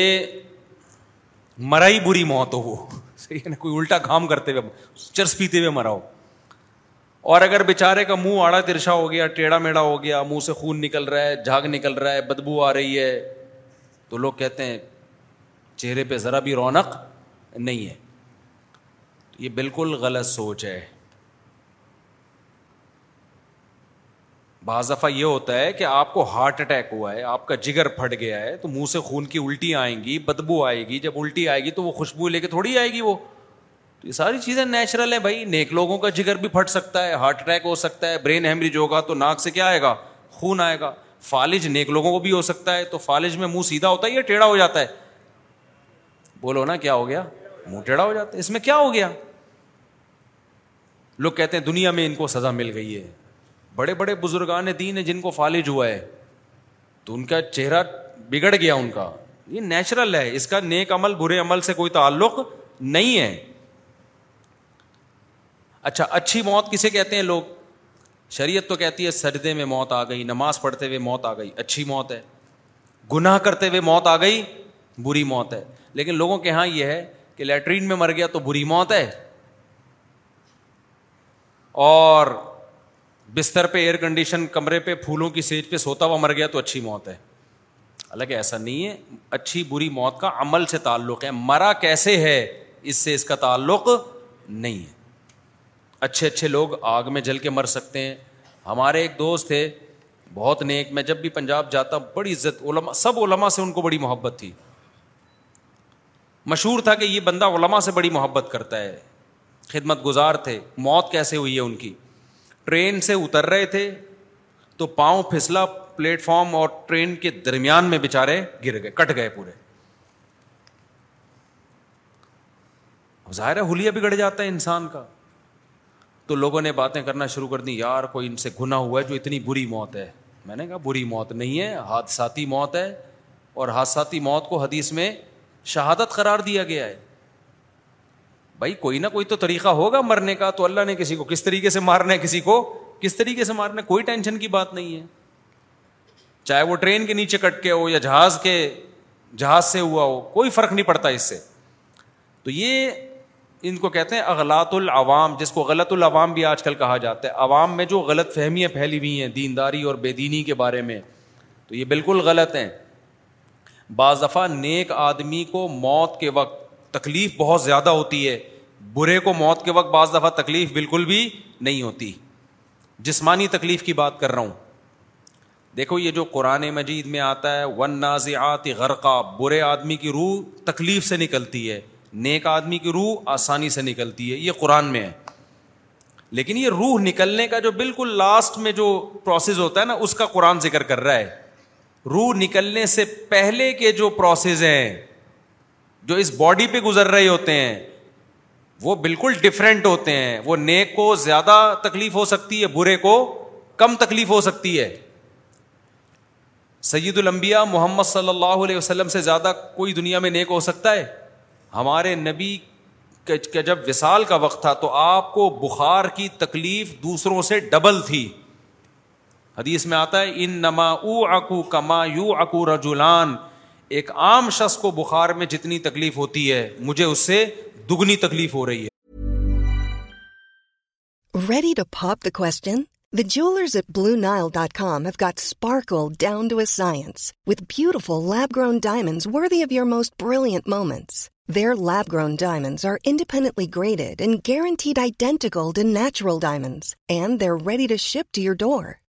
مرائی بری موت ہو وہ کوئی الٹا کام کرتے ہوئے چرس پیتے ہوئے مرا ہو اور اگر بےچارے کا منہ آڑا ترشا ہو گیا ٹیڑھا میڑا ہو گیا منہ سے خون نکل رہا ہے جھاگ نکل رہا ہے بدبو آ رہی ہے تو لوگ کہتے ہیں چہرے پہ ذرا بھی رونق نہیں ہے یہ بالکل غلط سوچ ہے بعض دفعہ یہ ہوتا ہے کہ آپ کو ہارٹ اٹیک ہوا ہے آپ کا جگر پھٹ گیا ہے تو منہ سے خون کی الٹی آئیں گی بدبو آئے گی جب الٹی آئے گی تو وہ خوشبو لے کے تھوڑی آئے گی وہ تو یہ ساری چیزیں نیچرل ہیں بھائی نیک لوگوں کا جگر بھی پھٹ سکتا ہے ہارٹ اٹیک ہو سکتا ہے برین ہیمریج ہوگا تو ناک سے کیا آئے گا خون آئے گا فالج نیک لوگوں کو بھی ہو سکتا ہے تو فالج میں منہ سیدھا ہوتا ہے یا ٹیڑھا ہو جاتا ہے بولو نا کیا ہو گیا منہ ٹیڑھا ہو جاتا ہے اس میں کیا ہو گیا لوگ کہتے ہیں دنیا میں ان کو سزا مل گئی ہے بڑے بڑے بزرگان دین جن کو فالج ہوا ہے تو ان کا چہرہ بگڑ گیا ان کا یہ نیچرل ہے اس کا نیک عمل برے عمل سے کوئی تعلق نہیں ہے اچھا اچھی موت کسے کہتے ہیں لوگ شریعت تو کہتی ہے سردے میں موت آ گئی نماز پڑھتے ہوئے موت آ گئی اچھی موت ہے گناہ کرتے ہوئے موت آ گئی بری موت ہے لیکن لوگوں کے یہاں یہ ہے کہ لیٹرین میں مر گیا تو بری موت ہے اور بستر پہ ایئر کنڈیشن کمرے پہ پھولوں کی سیج پہ سوتا ہوا مر گیا تو اچھی موت ہے حالانکہ ایسا نہیں ہے اچھی بری موت کا عمل سے تعلق ہے مرا کیسے ہے اس سے اس کا تعلق نہیں ہے اچھے اچھے لوگ آگ میں جل کے مر سکتے ہیں ہمارے ایک دوست تھے بہت نیک میں جب بھی پنجاب جاتا بڑی عزت علما سب علماء سے ان کو بڑی محبت تھی مشہور تھا کہ یہ بندہ علما سے بڑی محبت کرتا ہے خدمت گزار تھے موت کیسے ہوئی ہے ان کی ٹرین سے اتر رہے تھے تو پاؤں پھسلا پلیٹ فارم اور ٹرین کے درمیان میں بےچارے گر گئے کٹ گئے پورے ظاہر ہے ہولیا بگڑ جاتا ہے انسان کا تو لوگوں نے باتیں کرنا شروع کر دی یار کوئی ان سے گھنا ہوا ہے جو اتنی بری موت ہے میں نے کہا بری موت نہیں ہے حادثاتی موت ہے اور حادثاتی موت کو حدیث میں شہادت قرار دیا گیا ہے بھائی کوئی نہ کوئی تو طریقہ ہوگا مرنے کا تو اللہ نے کسی کو کس طریقے سے مارنا ہے کسی کو کس طریقے سے مارنا ہے کوئی ٹینشن کی بات نہیں ہے چاہے وہ ٹرین کے نیچے کٹ کے ہو یا جہاز کے جہاز سے ہوا ہو کوئی فرق نہیں پڑتا اس سے تو یہ ان کو کہتے ہیں اغلاط العوام جس کو غلط العوام بھی آج کل کہا جاتا ہے عوام میں جو غلط فہمیاں پھیلی ہوئی ہیں دینداری اور بے دینی کے بارے میں تو یہ بالکل غلط ہیں بعض دفعہ نیک آدمی کو موت کے وقت تکلیف بہت زیادہ ہوتی ہے برے کو موت کے وقت بعض دفعہ تکلیف بالکل بھی نہیں ہوتی جسمانی تکلیف کی بات کر رہا ہوں دیکھو یہ جو قرآن مجید میں آتا ہے ون ناز آتی غرقہ برے آدمی کی روح تکلیف سے نکلتی ہے نیک آدمی کی روح آسانی سے نکلتی ہے یہ قرآن میں ہے لیکن یہ روح نکلنے کا جو بالکل لاسٹ میں جو پروسیز ہوتا ہے نا اس کا قرآن ذکر کر رہا ہے روح نکلنے سے پہلے کے جو پروسیز ہیں جو اس باڈی پہ گزر رہے ہوتے ہیں وہ بالکل ڈفرینٹ ہوتے ہیں وہ نیک کو زیادہ تکلیف ہو سکتی ہے برے کو کم تکلیف ہو سکتی ہے سید المبیا محمد صلی اللہ علیہ وسلم سے زیادہ کوئی دنیا میں نیک ہو سکتا ہے ہمارے نبی جب وصال کا وقت تھا تو آپ کو بخار کی تکلیف دوسروں سے ڈبل تھی حدیث میں آتا ہے ان نما او اکو کما یو اکو رجولان ایک عام شخص کو بخار میں جتنی تکلیف ہوتی ہے مجھے اس سے دگنی تکلیف ہو رہی ہے ready to pop the the question jewellers at Blue Nile dot com have got sparkle down to science with beautiful lab grown diamonds worthy of your most brilliant moments where lab grown diamonds are independently graded and guaranteed identical in natural diamonds and they are ready to to your door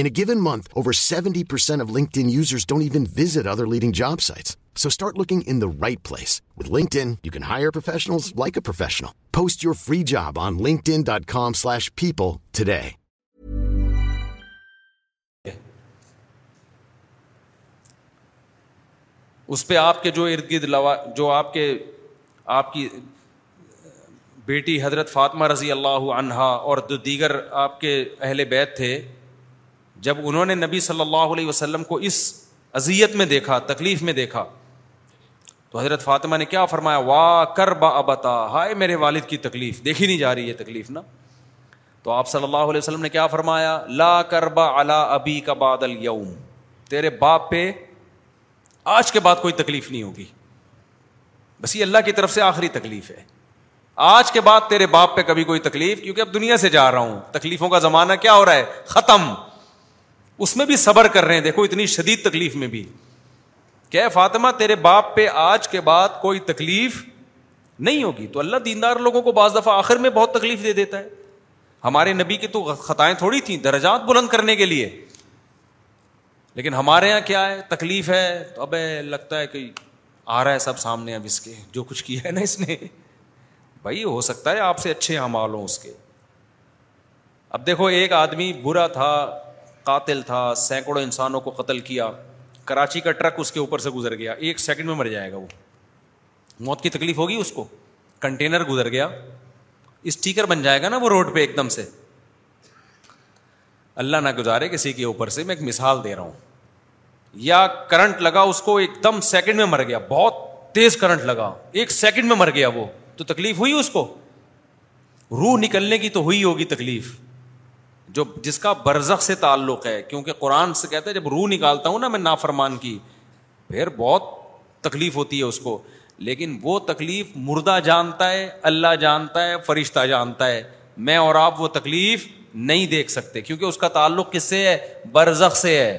In a given month, over 70% of LinkedIn users don't even visit other leading job sites. So start looking in the right place. With LinkedIn, you can hire professionals like a professional. Post your free job on linkedin.com slash people today. اس پہ آپ کے جو ارد گرد جو آپ کے آپ کی بیٹی حضرت فاطمہ رضی اللہ عنہا اور دیگر آپ کے اہل بیت تھے جب انہوں نے نبی صلی اللہ علیہ وسلم کو اس اذیت میں دیکھا تکلیف میں دیکھا تو حضرت فاطمہ نے کیا فرمایا وا کر با ابتا ہائے میرے والد کی تکلیف دیکھی نہیں جا رہی ہے تکلیف نا تو آپ صلی اللہ علیہ وسلم نے کیا فرمایا لا کر با ابی کا بادل یوم تیرے باپ پہ آج کے بعد کوئی تکلیف نہیں ہوگی بس یہ اللہ کی طرف سے آخری تکلیف ہے آج کے بعد تیرے باپ پہ کبھی کوئی تکلیف کیونکہ اب دنیا سے جا رہا ہوں تکلیفوں کا زمانہ کیا ہو رہا ہے ختم اس میں بھی صبر کر رہے ہیں دیکھو اتنی شدید تکلیف میں بھی کیا فاطمہ تیرے باپ پہ آج کے بعد کوئی تکلیف نہیں ہوگی تو اللہ دیندار لوگوں کو بعض دفعہ آخر میں بہت تکلیف دے دیتا ہے ہمارے نبی کی تو خطائیں تھوڑی تھیں درجات بلند کرنے کے لیے لیکن ہمارے یہاں کیا ہے تکلیف ہے تو اب لگتا ہے کہ آ رہا ہے سب سامنے اب اس کے جو کچھ کیا ہے نا اس نے بھائی ہو سکتا ہے آپ سے اچھے ہم مالو اس کے اب دیکھو ایک آدمی برا تھا قاتل تھا سینکڑوں انسانوں کو قتل کیا کراچی کا ٹرک اس کے اوپر سے گزر گیا ایک سیکنڈ میں مر جائے گا وہ موت کی تکلیف ہوگی اس کو کنٹینر گزر گیا اسٹیکر بن جائے گا نا وہ روڈ پہ ایک دم سے اللہ نہ گزارے کسی کے اوپر سے میں ایک مثال دے رہا ہوں یا کرنٹ لگا اس کو ایک دم سیکنڈ میں مر گیا بہت تیز کرنٹ لگا ایک سیکنڈ میں مر گیا وہ تو تکلیف ہوئی اس کو روح نکلنے کی تو ہوئی ہوگی تکلیف جو جس کا برزخ سے تعلق ہے کیونکہ قرآن سے کہتا ہے جب روح نکالتا ہوں نا میں نافرمان کی پھر بہت تکلیف ہوتی ہے اس کو لیکن وہ تکلیف مردہ جانتا ہے اللہ جانتا ہے فرشتہ جانتا ہے میں اور آپ وہ تکلیف نہیں دیکھ سکتے کیونکہ اس کا تعلق کس سے ہے برزخ سے ہے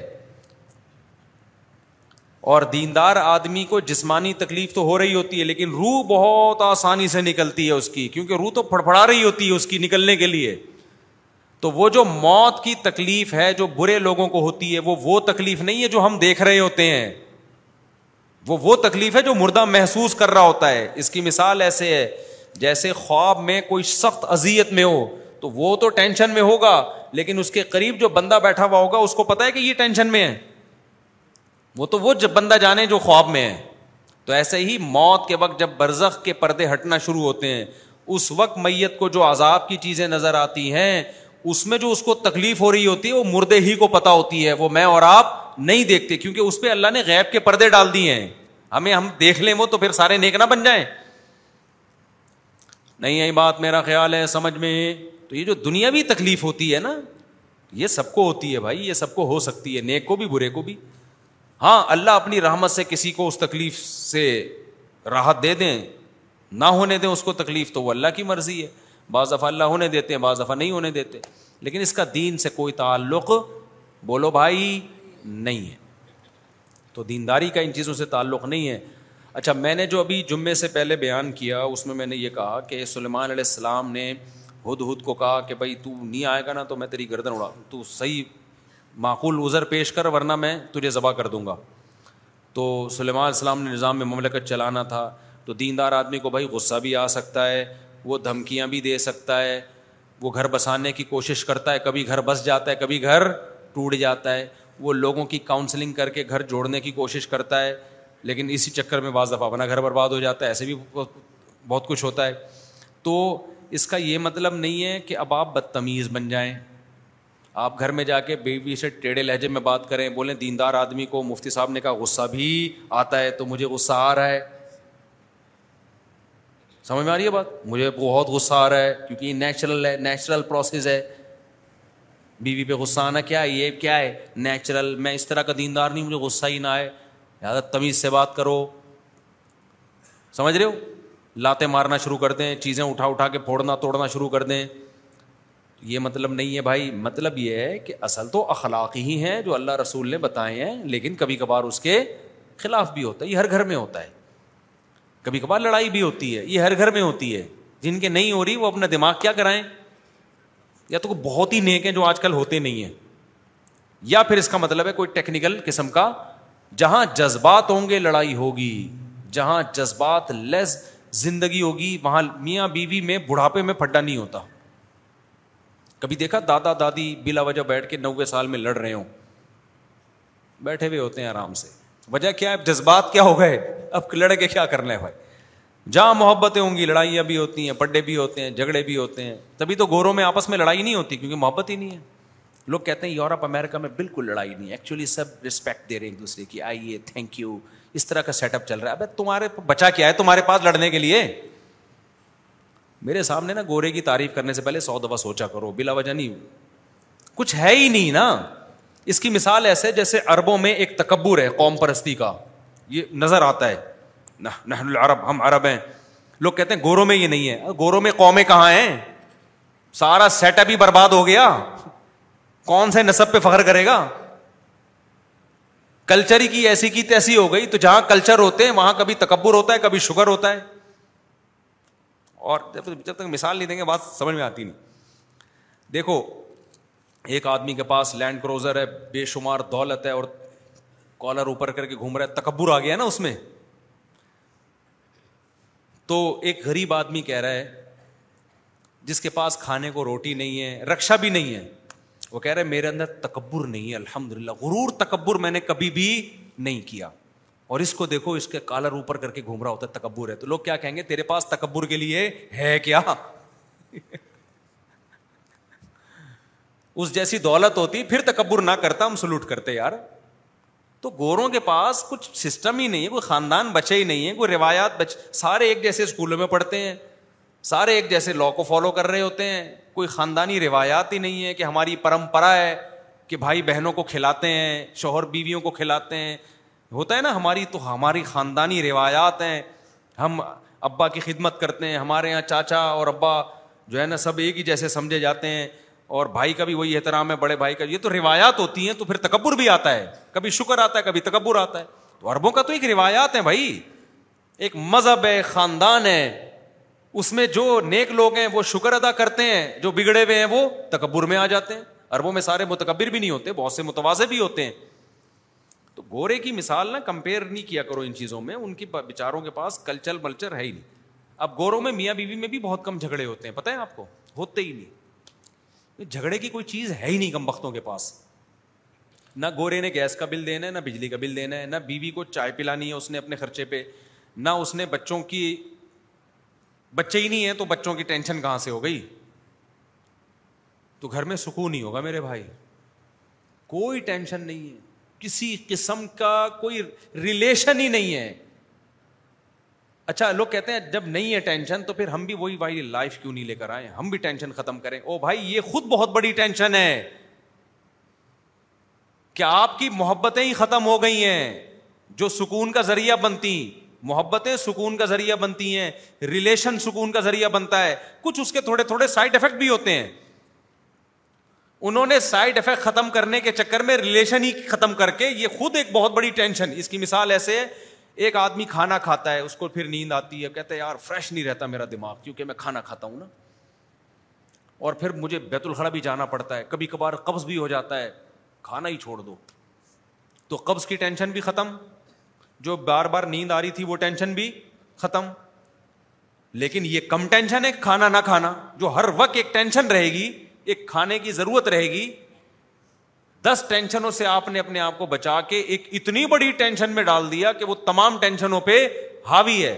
اور دیندار آدمی کو جسمانی تکلیف تو ہو رہی ہوتی ہے لیکن روح بہت آسانی سے نکلتی ہے اس کی کیونکہ روح تو پھڑا رہی ہوتی ہے اس کی نکلنے کے لیے تو وہ جو موت کی تکلیف ہے جو برے لوگوں کو ہوتی ہے وہ وہ تکلیف نہیں ہے جو ہم دیکھ رہے ہوتے ہیں وہ وہ تکلیف ہے جو مردہ محسوس کر رہا ہوتا ہے اس کی مثال ایسے ہے جیسے خواب میں کوئی سخت اذیت میں ہو تو وہ تو ٹینشن میں ہوگا لیکن اس کے قریب جو بندہ بیٹھا ہوا ہوگا اس کو پتا ہے کہ یہ ٹینشن میں ہے وہ تو وہ جب بندہ جانے جو خواب میں ہے تو ایسے ہی موت کے وقت جب برزخ کے پردے ہٹنا شروع ہوتے ہیں اس وقت میت کو جو عذاب کی چیزیں نظر آتی ہیں اس میں جو اس کو تکلیف ہو رہی ہوتی ہے وہ مردے ہی کو پتا ہوتی ہے وہ میں اور آپ نہیں دیکھتے کیونکہ اس پہ اللہ نے غیب کے پردے ڈال دیے ہیں ہمیں ہم دیکھ لیں وہ تو پھر سارے نیک نہ بن جائیں نہیں آئی بات میرا خیال ہے سمجھ میں تو یہ جو دنیا بھی تکلیف ہوتی ہے نا یہ سب کو ہوتی ہے بھائی یہ سب کو ہو سکتی ہے نیک کو بھی برے کو بھی ہاں اللہ اپنی رحمت سے کسی کو اس تکلیف سے راحت دے دیں نہ ہونے دیں اس کو تکلیف تو وہ اللہ کی مرضی ہے بعض دفعہ اللہ ہونے دیتے ہیں بعض دفعہ نہیں ہونے دیتے لیکن اس کا دین سے کوئی تعلق بولو بھائی نہیں ہے تو دینداری کا ان چیزوں سے تعلق نہیں ہے اچھا میں نے جو ابھی جمعے سے پہلے بیان کیا اس میں میں نے یہ کہا کہ سلیمان علیہ السلام نے ہد ہد کو کہا کہ بھائی تو نہیں آئے گا نا تو میں تیری گردن اڑا تو صحیح معقول عذر پیش کر ورنہ میں تجھے ذبح کر دوں گا تو سلیمان علیہ السلام نے نظام میں مملکت چلانا تھا تو دیندار آدمی کو بھائی غصہ بھی آ سکتا ہے وہ دھمکیاں بھی دے سکتا ہے وہ گھر بسانے کی کوشش کرتا ہے کبھی گھر بس جاتا ہے کبھی گھر ٹوٹ جاتا ہے وہ لوگوں کی کاؤنسلنگ کر کے گھر جوڑنے کی کوشش کرتا ہے لیکن اسی چکر میں بعض دفعہ اپنا گھر برباد ہو جاتا ہے ایسے بھی بہت کچھ ہوتا ہے تو اس کا یہ مطلب نہیں ہے کہ اب آپ بدتمیز بن جائیں آپ گھر میں جا کے بیوی سے ٹیڑھے لہجے میں بات کریں بولیں دیندار آدمی کو مفتی صاحب نے کہا غصہ بھی آتا ہے تو مجھے غصہ آ رہا ہے سمجھ میں آ رہی ہے بات مجھے بہت غصہ آ رہا ہے کیونکہ یہ نیچرل ہے نیچرل پروسیز ہے بیوی پہ غصہ آنا کیا ہے یہ کیا ہے نیچرل میں اس طرح کا دیندار نہیں مجھے غصہ ہی نہ آئے یادت تمیز سے بات کرو سمجھ رہے ہو لاتے مارنا شروع کر دیں چیزیں اٹھا اٹھا کے پھوڑنا توڑنا شروع کر دیں یہ مطلب نہیں ہے بھائی مطلب یہ ہے کہ اصل تو اخلاق ہی ہیں جو اللہ رسول نے بتائے ہیں لیکن کبھی کبھار اس کے خلاف بھی ہوتا ہے یہ ہر گھر میں ہوتا ہے کبھی کبھار لڑائی بھی ہوتی ہے یہ ہر گھر میں ہوتی ہے جن کے نہیں ہو رہی وہ اپنا دماغ کیا کرائیں یا تو بہت ہی نیک ہے جو آج کل ہوتے نہیں ہیں یا پھر اس کا مطلب ہے کوئی ٹیکنیکل قسم کا جہاں جذبات ہوں گے لڑائی ہوگی جہاں جذبات لیس زندگی ہوگی وہاں میاں بیوی بی میں بڑھاپے میں پھڈا نہیں ہوتا کبھی دیکھا دادا دادی بلا وجہ بیٹھ کے نوے سال میں لڑ رہے ہوں بیٹھے ہوئے ہوتے ہیں آرام سے وجہ کیا ہے جذبات کیا ہو گئے اب لڑے کے کیا کرنے بھائی جہاں محبتیں ہوں گی لڑائیاں بھی ہوتی ہیں پڈے بھی ہوتے ہیں جھگڑے بھی ہوتے ہیں تبھی تو گوروں میں آپس میں لڑائی نہیں ہوتی کیونکہ محبت ہی نہیں ہے لوگ کہتے ہیں یورپ امیرکا میں بالکل لڑائی نہیں ہے ایکچولی سب رسپیکٹ دے رہے ہیں ایک دوسرے کی آئیے تھینک یو اس طرح کا سیٹ اپ چل رہا ہے اب تمہارے بچا کیا ہے تمہارے پاس لڑنے کے لیے میرے سامنے نا گورے کی تعریف کرنے سے پہلے سو دفعہ سوچا کرو بلا وجہ نہیں کچھ ہے ہی نہیں نا اس کی مثال ایسے جیسے عربوں میں ایک تکبر ہے قوم پرستی کا یہ نظر آتا ہے عرب ہم ہیں لوگ کہتے ہیں گوروں میں یہ نہیں ہے گوروں میں قومیں کہاں ہیں سارا سیٹ اپ ہی برباد ہو گیا کون سے نصب پہ فخر کرے گا کلچر ہی کی ایسی کی تیسی ہو گئی تو جہاں کلچر ہوتے ہیں وہاں کبھی تکبر ہوتا ہے کبھی شوگر ہوتا ہے اور جب جب تک مثال نہیں دیں گے بات سمجھ میں آتی نہیں دیکھو ایک آدمی کے پاس لینڈ کروزر ہے بے شمار دولت ہے اور کالر اوپر کر کے گھوم رہا ہے تکبر آ گیا نا اس میں تو ایک غریب آدمی کہہ رہا ہے جس کے پاس کھانے کو روٹی نہیں ہے رکشا بھی نہیں ہے وہ کہہ رہے میرے اندر تکبر نہیں ہے الحمد للہ غرور تکبر میں نے کبھی بھی نہیں کیا اور اس کو دیکھو اس کے کالر اوپر کر کے گھوم رہا ہوتا ہے تکبر ہے تو لوگ کیا کہیں گے تیرے پاس تکبر کے لیے ہے کیا اس جیسی دولت ہوتی پھر تکبر نہ کرتا ہم سلوٹ کرتے یار تو گوروں کے پاس کچھ سسٹم ہی نہیں ہے کوئی خاندان بچے ہی نہیں ہے کوئی روایات بچ سارے ایک جیسے اسکولوں میں پڑھتے ہیں سارے ایک جیسے لا کو فالو کر رہے ہوتے ہیں کوئی خاندانی روایات ہی نہیں ہے کہ ہماری پرمپرا ہے کہ بھائی بہنوں کو کھلاتے ہیں شوہر بیویوں کو کھلاتے ہیں ہوتا ہے نا ہماری تو ہماری خاندانی روایات ہیں ہم ابا کی خدمت کرتے ہیں ہمارے یہاں چاچا اور ابا جو ہے نا سب ایک ہی جیسے سمجھے جاتے ہیں اور بھائی کا بھی وہی احترام ہے بڑے بھائی کا یہ تو روایات ہوتی ہیں تو پھر تکبر بھی آتا ہے کبھی شکر آتا ہے کبھی تکبر آتا ہے تو اربوں کا تو ایک روایات ہے بھائی ایک مذہب ہے خاندان ہے اس میں جو نیک لوگ ہیں وہ شکر ادا کرتے ہیں جو بگڑے ہوئے ہیں وہ تکبر میں آ جاتے ہیں اربوں میں سارے متکبر بھی نہیں ہوتے بہت سے متوازے بھی ہوتے ہیں تو گورے کی مثال نا کمپیئر نہیں کیا کرو ان چیزوں میں ان کی بیچاروں کے پاس کلچر ملچر ہے ہی نہیں اب گوروں میں میاں بیوی میں بھی بہت کم جھگڑے ہوتے ہیں پتہ ہے آپ کو ہوتے ہی نہیں جھگڑے کی کوئی چیز ہے ہی نہیں کم وقتوں کے پاس نہ گورے نے گیس کا بل دینا ہے نہ بجلی کا بل دینا ہے نہ بیوی کو چائے پلانی ہے اس نے اپنے خرچے پہ نہ اس نے بچوں کی بچے ہی نہیں ہیں تو بچوں کی ٹینشن کہاں سے ہو گئی تو گھر میں سکون نہیں ہوگا میرے بھائی کوئی ٹینشن نہیں ہے کسی قسم کا کوئی ریلیشن ہی نہیں ہے اچھا لوگ کہتے ہیں جب نہیں ہے ٹینشن تو پھر ہم بھی وہی بھائی لائف کیوں نہیں لے کر آئے ہم بھی ٹینشن ختم کریں او بھائی یہ خود بہت بڑی ٹینشن ہے کیا آپ کی محبتیں ہی ختم ہو گئی ہیں جو سکون کا ذریعہ بنتی محبتیں سکون کا ذریعہ بنتی ہیں ریلیشن سکون کا ذریعہ بنتا ہے کچھ اس کے تھوڑے تھوڑے سائڈ افیکٹ بھی ہوتے ہیں انہوں نے سائڈ افیکٹ ختم کرنے کے چکر میں ریلیشن ہی ختم کر کے یہ خود ایک بہت بڑی ٹینشن اس کی مثال ایسے ہے ایک آدمی کھانا کھاتا ہے اس کو پھر نیند آتی ہے کہتے ہیں یار فریش نہیں رہتا میرا دماغ کیونکہ میں کھانا کھاتا ہوں نا اور پھر مجھے بیت الخلا بھی جانا پڑتا ہے کبھی کبھار قبض بھی ہو جاتا ہے کھانا ہی چھوڑ دو تو قبض کی ٹینشن بھی ختم جو بار بار نیند آ رہی تھی وہ ٹینشن بھی ختم لیکن یہ کم ٹینشن ہے کھانا نہ کھانا جو ہر وقت ایک ٹینشن رہے گی ایک کھانے کی ضرورت رہے گی دس ٹینشنوں سے آپ نے اپنے آپ کو بچا کے ایک اتنی بڑی ٹینشن میں ڈال دیا کہ وہ تمام ٹینشنوں پہ ہاوی ہے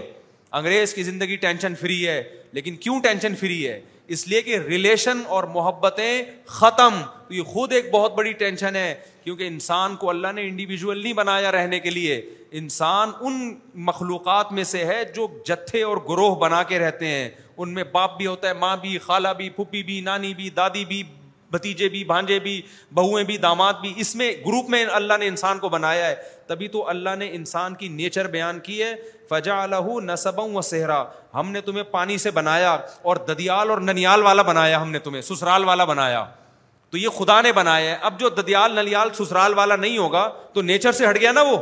انگریز کی زندگی ٹینشن فری ہے لیکن کیوں ٹینشن فری ہے اس لیے کہ ریلیشن اور محبتیں ختم تو یہ خود ایک بہت بڑی ٹینشن ہے کیونکہ انسان کو اللہ نے انڈیویجول نہیں بنایا رہنے کے لیے انسان ان مخلوقات میں سے ہے جو جتھے اور گروہ بنا کے رہتے ہیں ان میں باپ بھی ہوتا ہے ماں بھی خالہ بھی پھپھی بھی نانی بھی دادی بھی بھتیجے بھی بھانجے بھی بہویں بھی داماد بھی اس میں گروپ میں اللہ نے انسان کو بنایا ہے تبھی تو اللہ نے انسان کی نیچر بیان کی ہے فجا و ہم نے تمہیں پانی سے بنایا اور ددیال اور ننیال والا بنایا ہم نے تمہیں سسرال والا بنایا تو یہ خدا نے بنایا ہے اب جو ددیال ننیال سسرال والا نہیں ہوگا تو نیچر سے ہٹ گیا نا وہ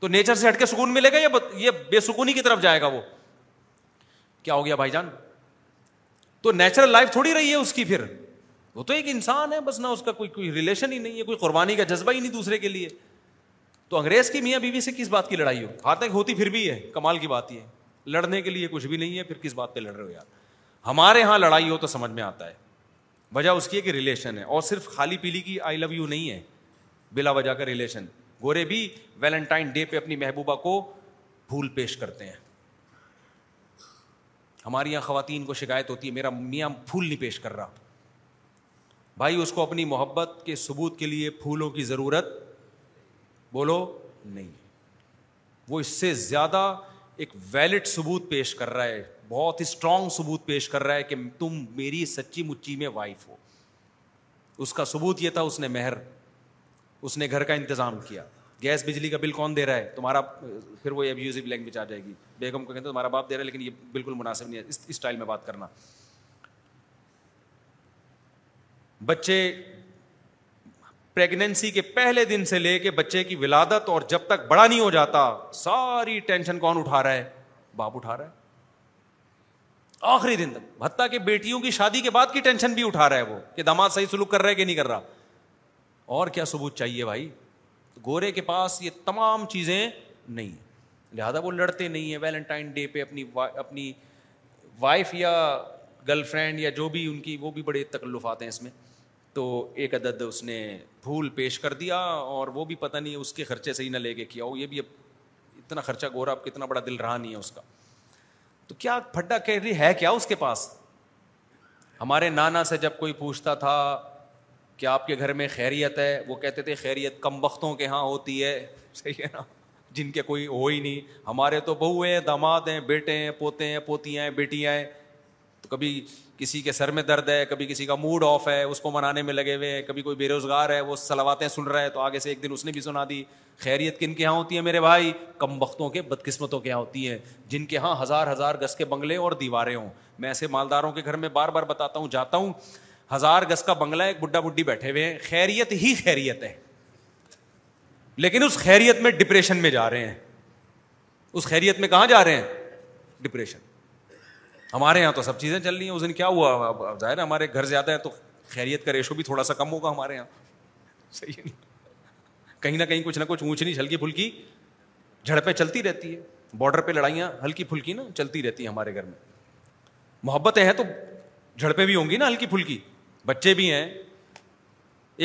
تو نیچر سے ہٹ کے سکون ملے گا یا یہ بے سکونی کی طرف جائے گا وہ کیا ہو گیا بھائی جان تو نیچرل لائف تھوڑی رہی ہے اس کی پھر وہ تو ایک انسان ہے بس نہ اس کا کوئی کوئی ریلیشن ہی نہیں ہے کوئی قربانی کا جذبہ ہی نہیں دوسرے کے لیے تو انگریز کی میاں بیوی سے کس بات کی لڑائی ہو خاتکہ ہاں، ہوتی پھر بھی ہے کمال کی بات یہ لڑنے کے لیے کچھ بھی نہیں ہے پھر کس بات پہ لڑ رہے ہو یار ہمارے یہاں لڑائی ہو تو سمجھ میں آتا ہے وجہ اس کی ایک ریلیشن ہے اور صرف خالی پیلی کی آئی لو یو نہیں ہے بلا وجہ کا ریلیشن گورے بھی ویلنٹائن ڈے پہ اپنی محبوبہ کو پھول پیش کرتے ہیں ہماری یہاں خواتین کو شکایت ہوتی ہے میرا میاں پھول نہیں پیش کر رہا بھائی اس کو اپنی محبت کے ثبوت کے لیے پھولوں کی ضرورت بولو نہیں وہ اس سے زیادہ ایک ویلڈ ثبوت پیش کر رہا ہے بہت اسٹرانگ ثبوت پیش کر رہا ہے کہ تم میری سچی مچی میں وائف ہو اس کا ثبوت یہ تھا اس نے مہر اس نے گھر کا انتظام کیا گیس بجلی کا بل کون دے رہا ہے تمہارا پھر وہ ابیوزو لینگویج آ جائے گی بیگم کو کہتے تمہارا باپ دے رہا ہے لیکن یہ بالکل مناسب نہیں ہے اس اسٹائل میں بات کرنا بچے پریگنینسی کے پہلے دن سے لے کے بچے کی ولادت اور جب تک بڑا نہیں ہو جاتا ساری ٹینشن کون اٹھا رہا ہے باپ اٹھا رہا ہے آخری دن تک بھتا کہ بیٹیوں کی شادی کے بعد کی ٹینشن بھی اٹھا رہا ہے وہ کہ دماد صحیح سلوک کر رہا ہے کہ نہیں کر رہا اور کیا ثبوت چاہیے بھائی گورے کے پاس یہ تمام چیزیں نہیں ہیں لہٰذا وہ لڑتے نہیں ہیں ویلنٹائن ڈے پہ اپنی اپنی وائف یا گرل فرینڈ یا جو بھی ان کی وہ بھی بڑے تکلفات ہیں اس میں تو ایک عدد اس نے بھول پیش کر دیا اور وہ بھی پتہ نہیں اس کے خرچے سے ہی نہ لے کے کیا وہ یہ بھی اب اتنا خرچہ گورا اب کتنا بڑا دل رہا نہیں ہے اس کا تو کیا پھڈا کیری ہے کیا اس کے پاس ہمارے نانا سے جب کوئی پوچھتا تھا کہ آپ کے گھر میں خیریت ہے وہ کہتے تھے خیریت کم وقتوں کے ہاں ہوتی ہے صحیح ہے نا جن کے کوئی ہو ہی نہیں ہمارے تو بہو ہیں داماد ہیں بیٹے ہیں پوتے ہیں پوتیاں ہیں بیٹیاں ہیں کبھی کسی کے سر میں درد ہے کبھی کسی کا موڈ آف ہے اس کو منانے میں لگے ہوئے ہیں کبھی کوئی بے روزگار ہے وہ سلواتیں سن رہا ہے تو آگے سے ایک دن اس نے بھی سنا دی خیریت کن کے یہاں ہوتی ہے میرے بھائی کم وقتوں کے بدقسمتوں کے یہاں ہوتی ہیں جن کے یہاں ہزار ہزار گز کے بنگلے اور دیواریں ہوں میں ایسے مالداروں کے گھر میں بار بار بتاتا ہوں جاتا ہوں ہزار گز کا بنگلہ ایک بڈھا بڈی بیٹھے ہوئے ہیں خیریت ہی خیریت ہے لیکن اس خیریت میں ڈپریشن میں جا رہے ہیں اس خیریت میں کہاں جا رہے ہیں ڈپریشن ہمارے یہاں تو سب چیزیں چل رہی ہیں اس دن کیا ہوا ظاہر ہے ہمارے گھر زیادہ ہے تو خیریت کا ریشو بھی تھوڑا سا کم ہوگا ہمارے یہاں صحیح ہے کہیں نہ کہیں کچھ نہ کچھ اونچنی ہلکی پھلکی جھڑپیں چلتی رہتی ہے بارڈر پہ لڑائیاں ہلکی پھلکی نا چلتی رہتی ہیں ہمارے گھر میں محبتیں ہیں تو جھڑپیں بھی ہوں گی نا ہلکی پھلکی بچے بھی ہیں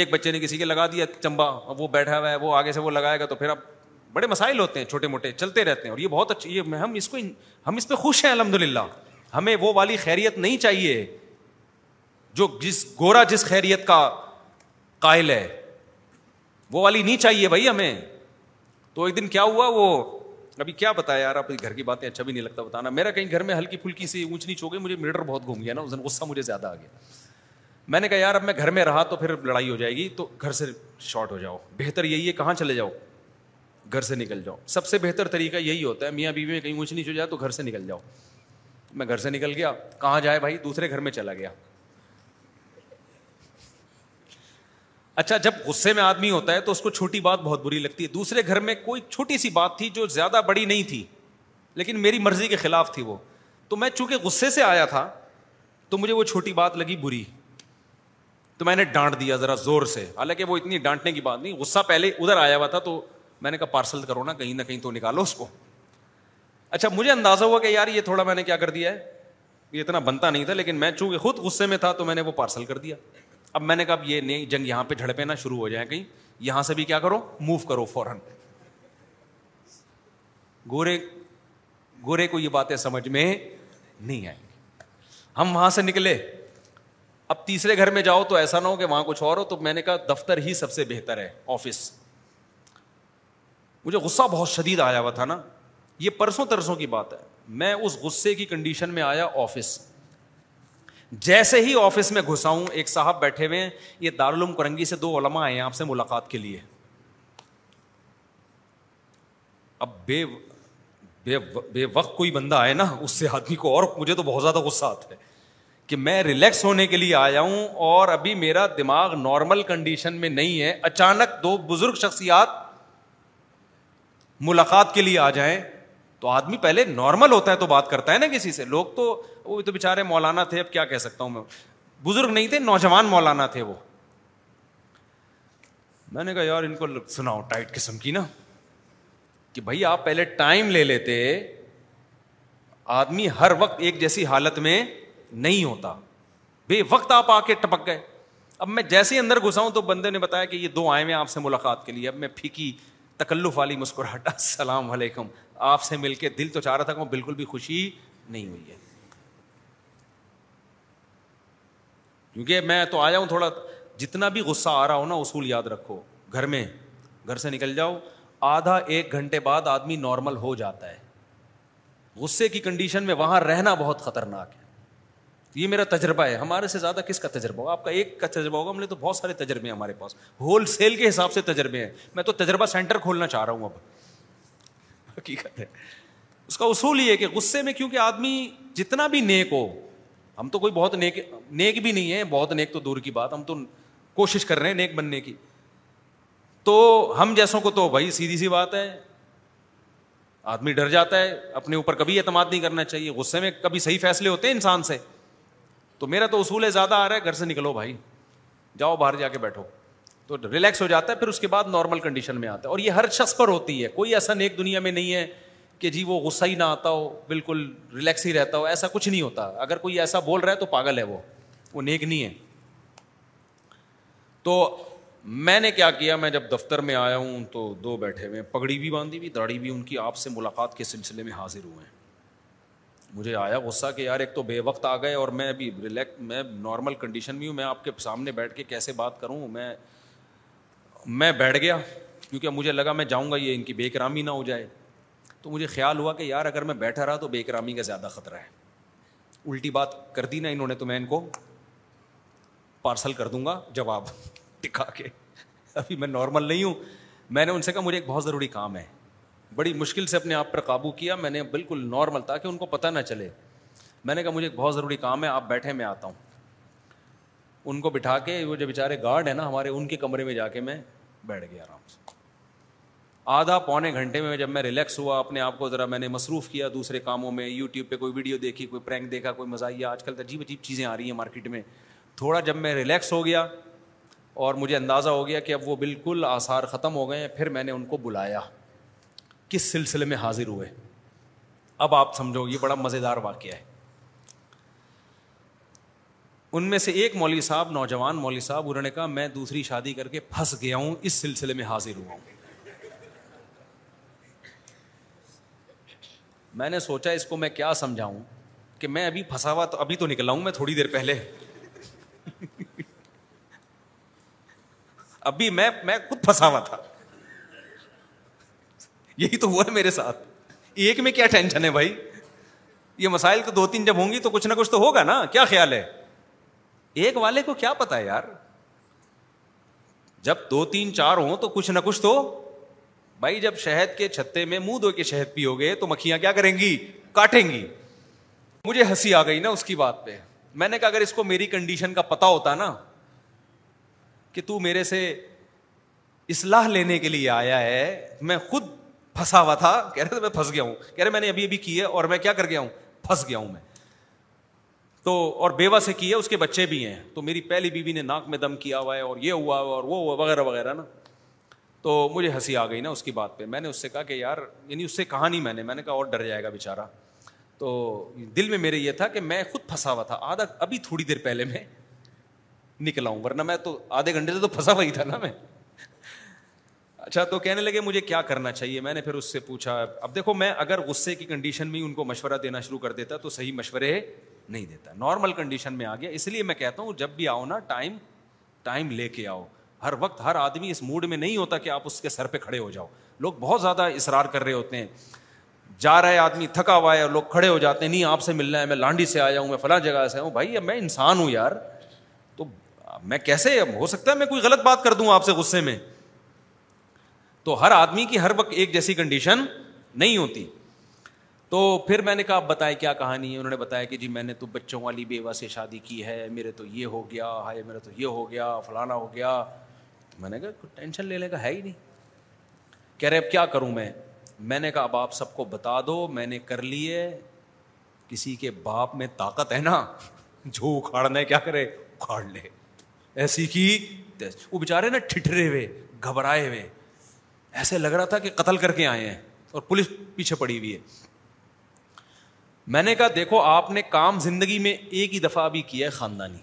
ایک بچے نے کسی کے لگا دیا چمبا اب وہ بیٹھا ہوا ہے وہ آگے سے وہ لگائے گا تو پھر اب بڑے مسائل ہوتے ہیں چھوٹے موٹے چلتے رہتے ہیں اور یہ بہت اچھی یہ ہم اس کو ہم اس پہ خوش ہیں الحمد للہ ہمیں وہ والی خیریت نہیں چاہیے جو جس گورا جس خیریت کا قائل ہے وہ والی نہیں چاہیے بھائی ہمیں تو ایک دن کیا ہوا وہ ابھی کیا بتایا یار گھر کی باتیں اچھا بھی نہیں لگتا بتانا میرا کہیں گھر میں ہلکی پھلکی سی اونچ نیچ ہو گئی مجھے میٹر بہت گھوم گیا نا اس دن غصہ مجھے زیادہ آ گیا میں نے کہا یار اب میں گھر میں رہا تو پھر لڑائی ہو جائے گی تو گھر سے شارٹ ہو جاؤ بہتر یہی ہے کہاں چلے جاؤ گھر سے نکل جاؤ سب سے بہتر طریقہ یہی ہوتا ہے میاں بیوی میں کہیں اونچ نیچ ہو جائے تو گھر سے نکل جاؤ میں گھر سے نکل گیا کہاں جائے بھائی دوسرے گھر میں چلا گیا اچھا جب غصے میں آدمی ہوتا ہے تو اس کو چھوٹی بات بہت بری لگتی ہے دوسرے گھر میں کوئی چھوٹی سی بات تھی جو زیادہ بڑی نہیں تھی لیکن میری مرضی کے خلاف تھی وہ تو میں چونکہ غصے سے آیا تھا تو مجھے وہ چھوٹی بات لگی بری تو میں نے ڈانٹ دیا ذرا زور سے حالانکہ وہ اتنی ڈانٹنے کی بات نہیں غصہ پہلے ادھر آیا ہوا تھا تو میں نے کہا پارسل کرو نا کہیں نہ کہیں تو نکالو اس کو اچھا مجھے اندازہ ہوا کہ یار یہ تھوڑا میں نے کیا کر دیا ہے یہ اتنا بنتا نہیں تھا لیکن میں چونکہ خود غصے میں تھا تو میں نے وہ پارسل کر دیا اب میں نے کہا اب یہ نہیں جنگ یہاں پہ جھڑ نہ شروع ہو جائیں کہیں یہاں سے بھی کیا کرو موو کرو فوراً گورے گورے کو یہ باتیں سمجھ میں نہیں آئیں گی ہم وہاں سے نکلے اب تیسرے گھر میں جاؤ تو ایسا نہ ہو کہ وہاں کچھ اور ہو تو میں نے کہا دفتر ہی سب سے بہتر ہے آفس مجھے غصہ بہت شدید آیا ہوا تھا نا یہ پرسوں ترسوں کی بات ہے میں اس غصے کی کنڈیشن میں آیا آفس جیسے ہی آفس میں گھسا ہوں ایک صاحب بیٹھے ہوئے یہ دارالعلوم کرنگی سے دو علما ملاقات کے لیے اب بے بے بے وقت کوئی بندہ آئے نا اس سے آدمی کو اور مجھے تو بہت زیادہ غصہ آتا ہے کہ میں ریلیکس ہونے کے لیے آیا ہوں اور ابھی میرا دماغ نارمل کنڈیشن میں نہیں ہے اچانک دو بزرگ شخصیات ملاقات کے لیے آ جائیں تو آدمی پہلے نارمل ہوتا ہے تو بات کرتا ہے نا کسی سے لوگ تو وہ تو بےچارے مولانا تھے اب کیا کہہ سکتا ہوں میں بزرگ نہیں تھے نوجوان مولانا تھے وہ میں نے کہا یار ان کو سناؤ ٹائٹ قسم کی نا کہ بھائی آپ پہلے ٹائم لے لیتے آدمی ہر وقت ایک جیسی حالت میں نہیں ہوتا بے وقت آپ آ کے ٹپک گئے اب میں جیسے اندر گھسا ہوں تو بندے نے بتایا کہ یہ دو آئے ہوئے آپ سے ملاقات کے لیے اب میں پھیکی تکلف والی مسکراہٹا (laughs) السلام علیکم آپ سے مل کے دل تو چاہ رہا تھا کہ وہ بالکل بھی خوشی نہیں ہوئی ہے کیونکہ میں تو آیا ہوں تھوڑا جتنا بھی غصہ آ رہا ہو نا اصول یاد رکھو گھر میں گھر سے نکل جاؤ آدھا ایک گھنٹے بعد آدمی نارمل ہو جاتا ہے غصے کی کنڈیشن میں وہاں رہنا بہت خطرناک ہے یہ میرا تجربہ ہے ہمارے سے زیادہ کس کا تجربہ ہوگا آپ کا ایک کا تجربہ ہوگا ہم نے تو بہت سارے تجربے ہیں ہمارے پاس ہول سیل کے حساب سے تجربے ہیں میں تو تجربہ سینٹر کھولنا چاہ رہا ہوں اب حقیقت ہے اس کا اصول یہ ہے کہ غصے میں کیونکہ آدمی جتنا بھی نیک ہو ہم تو کوئی بہت نیک نیک بھی نہیں ہے بہت نیک تو دور کی بات ہم تو کوشش کر رہے ہیں نیک بننے کی تو ہم جیسوں کو تو بھائی سیدھی سی بات ہے آدمی ڈر جاتا ہے اپنے اوپر کبھی اعتماد نہیں کرنا چاہیے غصے میں کبھی صحیح فیصلے ہوتے ہیں انسان سے تو میرا تو اصول ہے زیادہ آ رہا ہے گھر سے نکلو بھائی جاؤ باہر جا کے بیٹھو تو ریلیکس ہو جاتا ہے پھر اس کے بعد نارمل کنڈیشن میں آتا ہے اور یہ ہر شخص پر ہوتی ہے کوئی ایسا نیک دنیا میں نہیں ہے کہ جی وہ غصہ ہی نہ آتا ہو بالکل ریلیکس ہی رہتا ہو ایسا کچھ نہیں ہوتا اگر کوئی ایسا بول رہا ہے تو پاگل ہے وہ وہ نیک نہیں ہے تو میں نے کیا کیا میں جب دفتر میں آیا ہوں تو دو بیٹھے ہوئے پگڑی بھی باندھی ہوئی داڑھی بھی ان کی آپ سے ملاقات کے سلسلے میں حاضر ہوئے ہیں مجھے آیا غصہ کہ یار ایک تو بے وقت آ گئے اور میں ابھی ریلیکس میں نارمل کنڈیشن میں ہوں میں آپ کے سامنے بیٹھ کے کیسے بات کروں میں میں بیٹھ گیا کیونکہ مجھے لگا میں جاؤں گا یہ ان کی بے کرامی نہ ہو جائے تو مجھے خیال ہوا کہ یار اگر میں بیٹھا رہا تو بے کرامی کا زیادہ خطرہ ہے الٹی بات کر دی نا انہوں نے تو میں ان کو پارسل کر دوں گا جواب دکھا کے ابھی میں نارمل نہیں ہوں میں نے ان سے کہا مجھے ایک بہت ضروری کام ہے بڑی مشکل سے اپنے آپ پر قابو کیا میں نے بالکل نارمل تاکہ ان کو پتہ نہ چلے میں نے کہا مجھے ایک بہت ضروری کام ہے آپ بیٹھے میں آتا ہوں ان کو بٹھا کے وہ جو بیچارے گارڈ ہیں نا ہمارے ان کے کمرے میں جا کے میں بیٹھ گیا آرام سے آدھا پونے گھنٹے میں جب میں ریلیکس ہوا اپنے آپ کو ذرا میں نے مصروف کیا دوسرے کاموں میں یوٹیوب پہ کوئی ویڈیو دیکھی کوئی پرینک دیکھا کوئی مزہ آج کل تو عجیب عجیب چیزیں آ رہی ہیں مارکیٹ میں تھوڑا جب میں ریلیکس ہو گیا اور مجھے اندازہ ہو گیا کہ اب وہ بالکل آثار ختم ہو گئے ہیں پھر میں نے ان کو بلایا کس سلسلے میں حاضر ہوئے اب آپ سمجھو یہ بڑا مزے دار واقعہ ہے ان میں سے ایک مولوی صاحب نوجوان مولوی صاحب انہوں نے کہا میں دوسری شادی کر کے پھنس گیا ہوں اس سلسلے میں حاضر ہوا ہوں میں نے سوچا اس کو میں کیا سمجھاؤں کہ میں ابھی پھنسا ہوا تو ابھی تو نکلا ہوں میں تھوڑی دیر پہلے ابھی میں میں خود پھنسا ہوا تھا یہی تو ہوا ہے میرے ساتھ ایک میں کیا ٹینشن ہے بھائی یہ مسائل تو دو تین جب ہوں گی تو کچھ نہ کچھ تو ہوگا نا کیا خیال ہے ایک والے کو کیا پتا ہے یار جب دو تین چار ہوں تو کچھ نہ کچھ تو بھائی جب شہد کے چھتے میں منہ دھو کے شہد پیو گے تو مکھیاں کیا کریں گی کاٹیں گی مجھے ہنسی آ گئی نا اس کی بات پہ میں نے کہا اگر اس کو میری کنڈیشن کا پتا ہوتا نا کہ تو میرے سے اصلاح لینے کے لیے آیا ہے میں خود پھنسا ہوا تھا کہہ رہے تھے میں پھنس گیا ہوں کہہ رہے میں نے ابھی ابھی کی ہے اور میں کیا کر گیا ہوں پھنس گیا ہوں میں تو اور بیوہ سے کی ہے اس کے بچے بھی ہیں تو میری پہلی بیوی نے ناک میں دم کیا ہوا ہے اور یہ ہوا اور وہ ہوا وغیرہ وغیرہ نا تو مجھے ہنسی آ گئی نا اس کی بات پہ میں نے اس سے کہا کہ یار یعنی اس سے کہا نہیں میں نے میں نے کہا اور ڈر جائے گا بےچارا تو دل میں میرے یہ تھا کہ میں خود پھنسا ہوا تھا آدھا ابھی تھوڑی دیر پہلے میں نکلا ہوں ورنہ میں تو آدھے گھنٹے سے تو پھنسا ہوا ہی تھا نا میں اچھا تو کہنے لگے مجھے کیا کرنا چاہیے میں نے پھر اس سے پوچھا اب دیکھو میں اگر غصے کی کنڈیشن میں ان کو مشورہ دینا شروع کر دیتا تو صحیح مشورے نہیں دیتا نارمل کنڈیشن میں آ گیا اس لیے میں کہتا ہوں جب بھی آؤ نا ٹائم ٹائم لے کے آؤ ہر وقت ہر آدمی اس موڈ میں نہیں ہوتا کہ آپ اس کے سر پہ کھڑے ہو جاؤ لوگ بہت زیادہ اصرار کر رہے ہوتے ہیں جا رہا ہے آدمی تھکا ہوا ہے اور لوگ کھڑے ہو جاتے ہیں نہیں آپ سے ملنا ہے میں لانڈی سے آیا ہوں میں فلاں جگہ سے ہوں بھائی اب میں انسان ہوں یار تو میں کیسے ہو سکتا ہے میں کوئی غلط بات کر دوں آپ سے غصے میں تو ہر آدمی کی ہر وقت ایک جیسی کنڈیشن نہیں ہوتی تو پھر میں نے کہا آپ بتائیں کیا کہانی ہے انہوں نے بتایا کہ جی میں نے تو بچوں والی بیوہ سے شادی کی ہے میرے تو یہ ہو گیا ہائے میرا تو یہ ہو گیا فلانا ہو گیا تو میں نے کہا کوئی ٹینشن لینے کا ہے ہی نہیں کہہ رہے اب کیا کروں میں میں نے کہا اب آپ سب کو بتا دو میں نے کر لیے کسی کے باپ میں طاقت ہے نا جھو اکھاڑنا ہے کیا کرے اکھاڑ لے ایسی کی وہ بےچارے نا ٹھٹرے ہوئے گھبرائے ہوئے ایسے لگ رہا تھا کہ قتل کر کے آئے ہیں اور پولیس پیچھے پڑی ہوئی ہے میں نے کہا دیکھو آپ نے کام زندگی میں ایک ہی دفعہ بھی کیا ہے خاندانی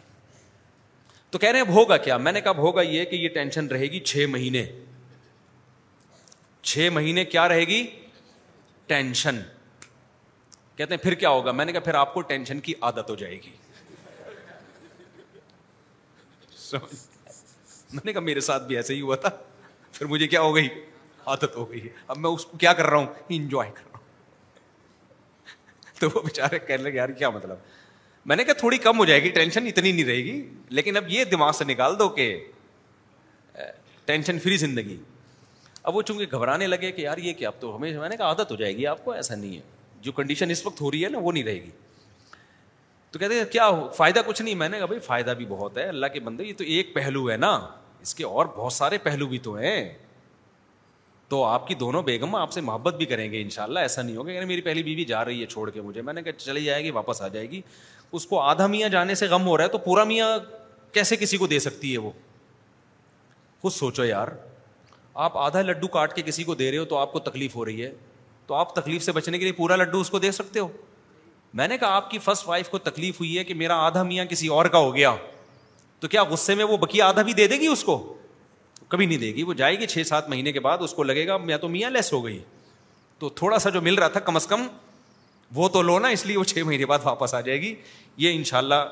تو کہہ رہے ہیں اب ہوگا کیا میں نے کہا ہوگا یہ کہ یہ ٹینشن رہے گی چھ مہینے چھ مہینے کیا رہے گی ٹینشن کہتے ہیں پھر کیا ہوگا میں نے کہا پھر آپ کو ٹینشن کی عادت ہو جائے گی میں نے کہا میرے ساتھ بھی ایسے ہی ہوا تھا پھر مجھے کیا ہو گئی عادت ہو گئی اب میں اس کو کیا کر رہا ہوں انجوائے کر رہا ہوں تو وہ کہنے لگے یار کیا مطلب میں نے کہا تھوڑی کم ہو جائے گی ٹینشن اتنی نہیں رہے گی لیکن اب یہ دماغ سے نکال دو کہ ٹینشن فری زندگی اب وہ چونکہ گھبرانے لگے کہ یار یہ کیا اب تو میں نے کہا عادت ہو جائے گی آپ کو ایسا نہیں ہے جو کنڈیشن اس وقت ہو رہی ہے نا وہ نہیں رہے گی تو کہتے کیا فائدہ کچھ نہیں میں نے کہا بھائی فائدہ بھی بہت ہے اللہ کے بندے یہ تو ایک پہلو ہے نا اس کے اور بہت سارے پہلو بھی تو ہیں تو آپ کی دونوں بیگم آپ سے محبت بھی کریں گے ان شاء اللہ ایسا نہیں ہوگا یعنی میری پہلی بیوی جا رہی ہے چھوڑ کے مجھے میں نے کہا چلی جائے گی واپس آ جائے گی اس کو آدھا میاں جانے سے غم ہو رہا ہے تو پورا میاں کیسے کسی کو دے سکتی ہے وہ خود سوچو یار آپ آدھا لڈو کاٹ کے کسی کو دے رہے ہو تو آپ کو تکلیف ہو رہی ہے تو آپ تکلیف سے بچنے کے لیے پورا لڈو اس کو دے سکتے ہو میں نے کہا آپ کی فسٹ وائف کو تکلیف ہوئی ہے کہ میرا آدھا میاں کسی اور کا ہو گیا تو کیا غصے میں وہ بکیا آدھا بھی دے دے گی اس کو کبھی نہیں دے گی وہ جائے گی چھ سات مہینے کے بعد اس کو لگے گا یا تو میاں لیس ہو گئی تو تھوڑا سا جو مل رہا تھا کم از کم وہ تو لو نا اس لیے وہ چھ مہینے بعد واپس آ جائے گی یہ ان شاء اللہ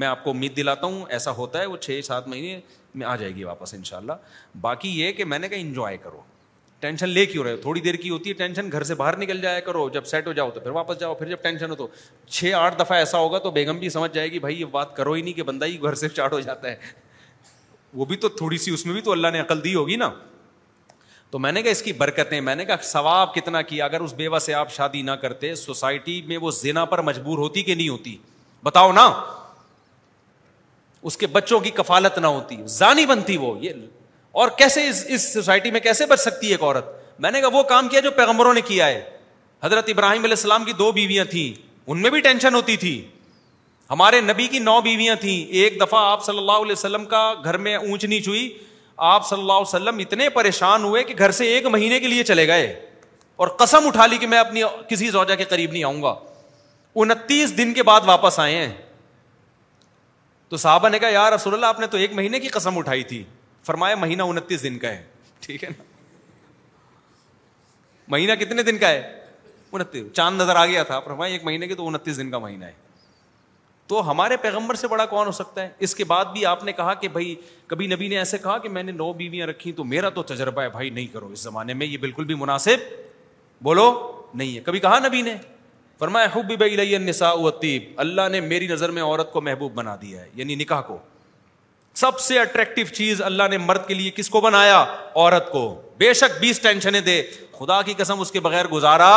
میں آپ کو امید دلاتا ہوں ایسا ہوتا ہے وہ چھ سات مہینے میں آ جائے گی واپس ان شاء اللہ باقی یہ کہ میں نے کہا انجوائے کرو ٹینشن لے کیوں رہے ہو تھوڑی دیر کی ہوتی ہے ٹینشن گھر سے باہر نکل جایا کرو جب سیٹ ہو جاؤ تو پھر واپس جاؤ پھر جب ٹینشن ہو تو چھ آٹھ دفعہ ایسا ہوگا تو بیگم بھی سمجھ جائے گی بھائی یہ بات کرو ہی نہیں کہ بندہ ہی گھر سے چاٹ ہو جاتا ہے وہ بھی تو تھوڑی سی اس میں بھی تو اللہ نے عقل دی ہوگی نا تو میں نے کہا اس کی برکتیں میں نے کہا ثواب کتنا کیا اگر اس بیوہ سے آپ شادی نہ کرتے سوسائٹی میں وہ زنا پر مجبور ہوتی کہ نہیں ہوتی بتاؤ نا اس کے بچوں کی کفالت نہ ہوتی زانی بنتی وہ یہ اور کیسے اس اس سوسائٹی میں کیسے بچ سکتی ہے ایک عورت میں نے کہا وہ کام کیا جو پیغمبروں نے کیا ہے حضرت ابراہیم علیہ السلام کی دو بیویاں تھیں ان میں بھی ٹینشن ہوتی تھی ہمارے نبی کی نو بیویاں تھیں ایک دفعہ آپ صلی اللہ علیہ وسلم کا گھر میں اونچ نیچ ہوئی آپ صلی اللہ علیہ وسلم اتنے پریشان ہوئے کہ گھر سے ایک مہینے کے لیے چلے گئے اور قسم اٹھا لی کہ میں اپنی کسی زوجہ کے قریب نہیں آؤں گا انتیس دن کے بعد واپس آئے ہیں تو صاحبہ نے کہا یار رسول اللہ آپ نے تو ایک مہینے کی قسم اٹھائی تھی فرمایا مہینہ انتیس دن کا ہے ٹھیک ہے نا مہینہ کتنے دن کا ہے انتیس چاند نظر آ گیا تھا فرمایا ایک مہینے کی تو انتیس دن کا مہینہ ہے تو ہمارے پیغمبر سے بڑا کون ہو سکتا ہے اس کے بعد بھی آپ نے کہا کہ بھائی کبھی نبی نے ایسے کہا کہ میں نے نو بیویاں رکھی تو میرا تو تجربہ ہے بھائی نہیں کرو اس زمانے میں یہ بالکل بھی مناسب بولو نہیں ہے کبھی کہا نبی نے فرمایا خوب بھی بھائی اللہ نے میری نظر میں عورت کو محبوب بنا دیا ہے یعنی نکاح کو سب سے اٹریکٹو چیز اللہ نے مرد کے لیے کس کو بنایا عورت کو بے شک بیس ٹینشنیں دے خدا کی قسم اس کے بغیر گزارا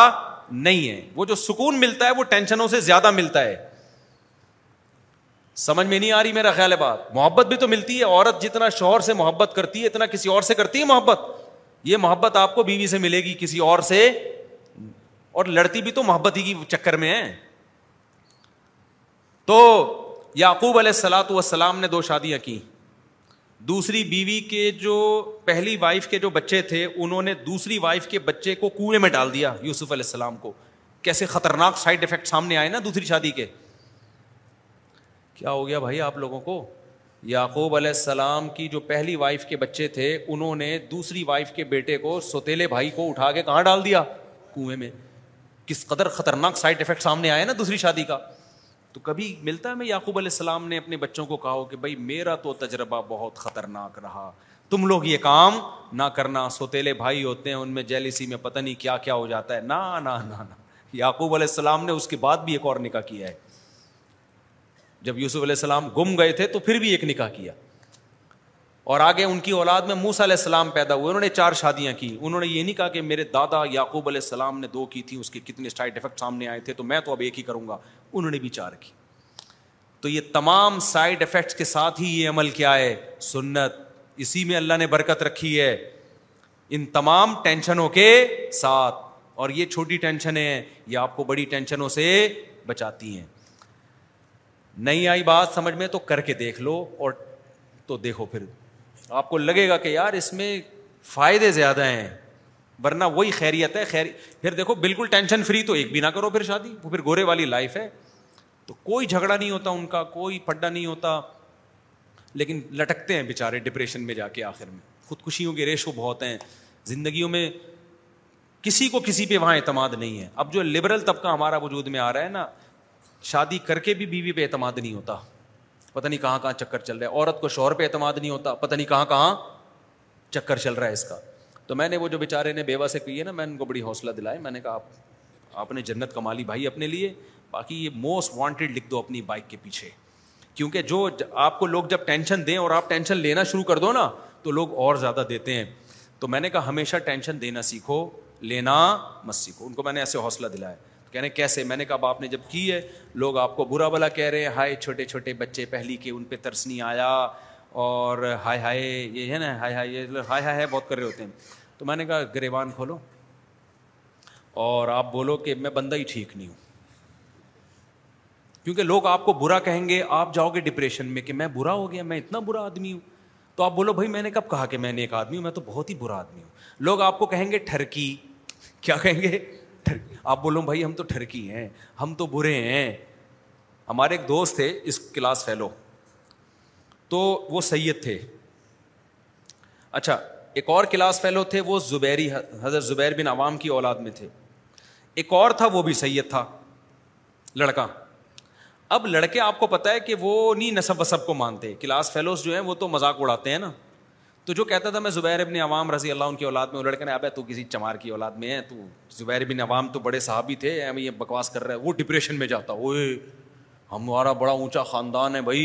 نہیں ہے وہ جو سکون ملتا ہے وہ ٹینشنوں سے زیادہ ملتا ہے سمجھ میں نہیں آ رہی میرا خیال ہے بات محبت بھی تو ملتی ہے عورت جتنا شوہر سے محبت کرتی ہے اتنا کسی اور سے کرتی ہے محبت یہ محبت آپ کو بیوی سے ملے گی کسی اور سے اور لڑتی بھی تو محبت ہی کی چکر میں ہے تو یعقوب علیہ السلاۃ والسلام نے دو شادیاں کی دوسری بیوی کے جو پہلی وائف کے جو بچے تھے انہوں نے دوسری وائف کے بچے کو کنویں میں ڈال دیا یوسف علیہ السلام کو کیسے خطرناک سائڈ افیکٹ سامنے آئے نا دوسری شادی کے کیا ہو گیا بھائی آپ لوگوں کو یعقوب علیہ السلام کی جو پہلی وائف کے بچے تھے انہوں نے دوسری وائف کے بیٹے کو سوتےلے بھائی کو اٹھا کے کہاں ڈال دیا کنویں میں کس قدر خطرناک سائڈ افیکٹ سامنے آیا نا دوسری شادی کا تو کبھی ملتا ہے میں یعقوب علیہ السلام نے اپنے بچوں کو کہا ہو کہ بھائی میرا تو تجربہ بہت خطرناک رہا تم لوگ یہ کام نہ کرنا سوتیلے بھائی ہوتے ہیں ان میں جیلسی میں پتہ نہیں کیا کیا ہو جاتا ہے نہ نہ یعقوب علیہ السلام نے اس کے بعد بھی ایک اور نکاح کیا ہے جب یوسف علیہ السلام گم گئے تھے تو پھر بھی ایک نکاح کیا اور آگے ان کی اولاد میں موسا علیہ السلام پیدا ہوئے انہوں نے چار شادیاں کی انہوں نے یہ نہیں کہا کہ میرے دادا یعقوب علیہ السلام نے دو کی تھیں اس کے کتنے سائڈ افیکٹ سامنے آئے تھے تو میں تو اب ایک ہی کروں گا انہوں نے بھی چار کی تو یہ تمام سائڈ افیکٹس کے ساتھ ہی یہ عمل کیا ہے سنت اسی میں اللہ نے برکت رکھی ہے ان تمام ٹینشنوں کے ساتھ اور یہ چھوٹی ٹینشن ہے یہ آپ کو بڑی ٹینشنوں سے بچاتی ہیں نہیں آئی بات سمجھ میں تو کر کے دیکھ لو اور تو دیکھو پھر آپ کو لگے گا کہ یار اس میں فائدے زیادہ ہیں ورنہ وہی خیریت ہے خیر پھر دیکھو بالکل ٹینشن فری تو ایک بھی نہ کرو پھر شادی وہ پھر گورے والی لائف ہے تو کوئی جھگڑا نہیں ہوتا ان کا کوئی پڈا نہیں ہوتا لیکن لٹکتے ہیں بےچارے ڈپریشن میں جا کے آخر میں خودکشیوں کے ریشو بہت ہیں زندگیوں میں کسی کو کسی پہ وہاں اعتماد نہیں ہے اب جو لبرل طبقہ ہمارا وجود میں آ رہا ہے نا شادی کر کے بھی بیوی پہ اعتماد نہیں ہوتا پتا نہیں کہاں کہاں چکر چل رہا ہے عورت کو شوہر پہ اعتماد نہیں ہوتا پتا نہیں کہاں کہاں چکر چل رہا ہے اس کا تو میں نے وہ جو بیچارے نے بیوہ سے کی ہے نا میں ان کو بڑی حوصلہ دلائے میں نے کہا آپ نے جنت کما لی بھائی اپنے لیے باقی یہ موسٹ وانٹیڈ لکھ دو اپنی بائک کے پیچھے کیونکہ جو آپ کو لوگ جب ٹینشن دیں اور آپ ٹینشن لینا شروع کر دو نا تو لوگ اور زیادہ دیتے ہیں تو میں نے کہا ہمیشہ ٹینشن دینا سیکھو لینا مت سیکھو ان کو میں نے ایسے حوصلہ دلایا کہنے کیسے میں نے کہا باپ نے جب کی ہے لوگ آپ کو برا بلا کہہ رہے ہیں ہائے چھوٹے چھوٹے بچے پہلی کے ان پہ ترسنی آیا اور ہائے ہائے یہ ہے نا ہائے ہائے یہ ہائے ہائے ہائے بہت کر رہے ہوتے ہیں تو میں نے کہا گریوان کھولو اور آپ بولو کہ میں بندہ ہی ٹھیک نہیں ہوں کیونکہ لوگ آپ کو برا کہیں گے آپ جاؤ گے ڈپریشن میں کہ میں برا ہو گیا میں اتنا برا آدمی ہوں تو آپ بولو بھائی میں نے کب کہا کہ میں نے ایک آدمی ہوں میں تو بہت ہی برا آدمی ہوں لوگ آپ کو کہیں گے ٹھرکی (laughs) کیا کہیں گے آپ بولو بھائی ہم تو ٹھرکی ہیں ہم تو برے ہیں ہمارے ایک دوست تھے اس کلاس فیلو تو وہ سید تھے اچھا ایک اور کلاس فیلو تھے وہ زبیری حضرت زبیر بن عوام کی اولاد میں تھے ایک اور تھا وہ بھی سید تھا لڑکا اب لڑکے آپ کو پتا ہے کہ وہ نہیں نصب وصب کو مانتے کلاس فیلوز جو ہیں وہ تو مذاق اڑاتے ہیں نا تو جو کہتا تھا میں زبیر ابن عوام رضی اللہ ان کی اولاد میں لڑکے نے ابے تو کسی چمار کی اولاد میں ہے تو زبیر ابن عوام تو بڑے صاحب ہی تھے ہمیں یہ بکواس کر رہا ہے وہ ڈپریشن میں جاتا او ہمارا بڑا اونچا خاندان ہے بھائی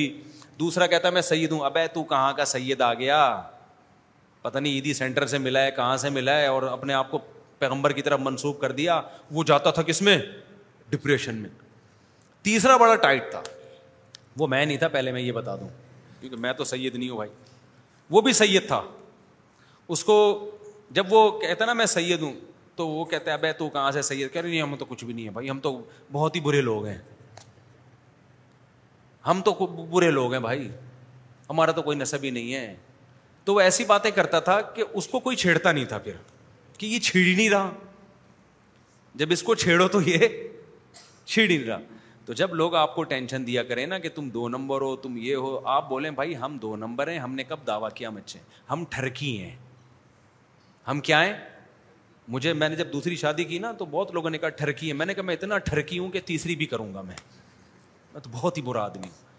دوسرا کہتا ہے میں سید ہوں ابے تو کہاں کا سید آ گیا پتہ نہیں عیدی سینٹر سے ملا ہے کہاں سے ملا ہے اور اپنے آپ کو پیغمبر کی طرف منسوخ کر دیا وہ جاتا تھا کس میں ڈپریشن میں تیسرا بڑا ٹائٹ تھا وہ میں نہیں تھا پہلے میں یہ بتا دوں کیونکہ میں تو سید نہیں ہوں بھائی وہ بھی سید تھا اس کو جب وہ کہتا نا میں سید ہوں تو وہ کہتا ہے ابے تو کہاں سے سید کہہ رہے نہیں ہم تو کچھ بھی نہیں ہے بھائی ہم تو بہت ہی برے لوگ ہیں ہم تو برے لوگ ہیں بھائی ہمارا تو کوئی نصب ہی نہیں ہے تو وہ ایسی باتیں کرتا تھا کہ اس کو کوئی چھیڑتا نہیں تھا پھر کہ یہ چھیڑ ہی نہیں رہا جب اس کو چھیڑو تو یہ (laughs) چھیڑ ہی نہیں رہا تو جب لوگ آپ کو ٹینشن دیا کریں نا کہ تم دو نمبر ہو تم یہ ہو آپ بولیں بھائی ہم دو نمبر ہیں ہم نے کب دعویٰ کیا مچھے ہم ٹھرکی ہیں ہم کیا ہیں مجھے میں نے جب دوسری شادی کی نا تو بہت لوگوں نے کہا ٹھرکی ہے میں نے کہا میں اتنا ٹھرکی ہوں کہ تیسری بھی کروں گا میں میں تو بہت ہی برا آدمی ہوں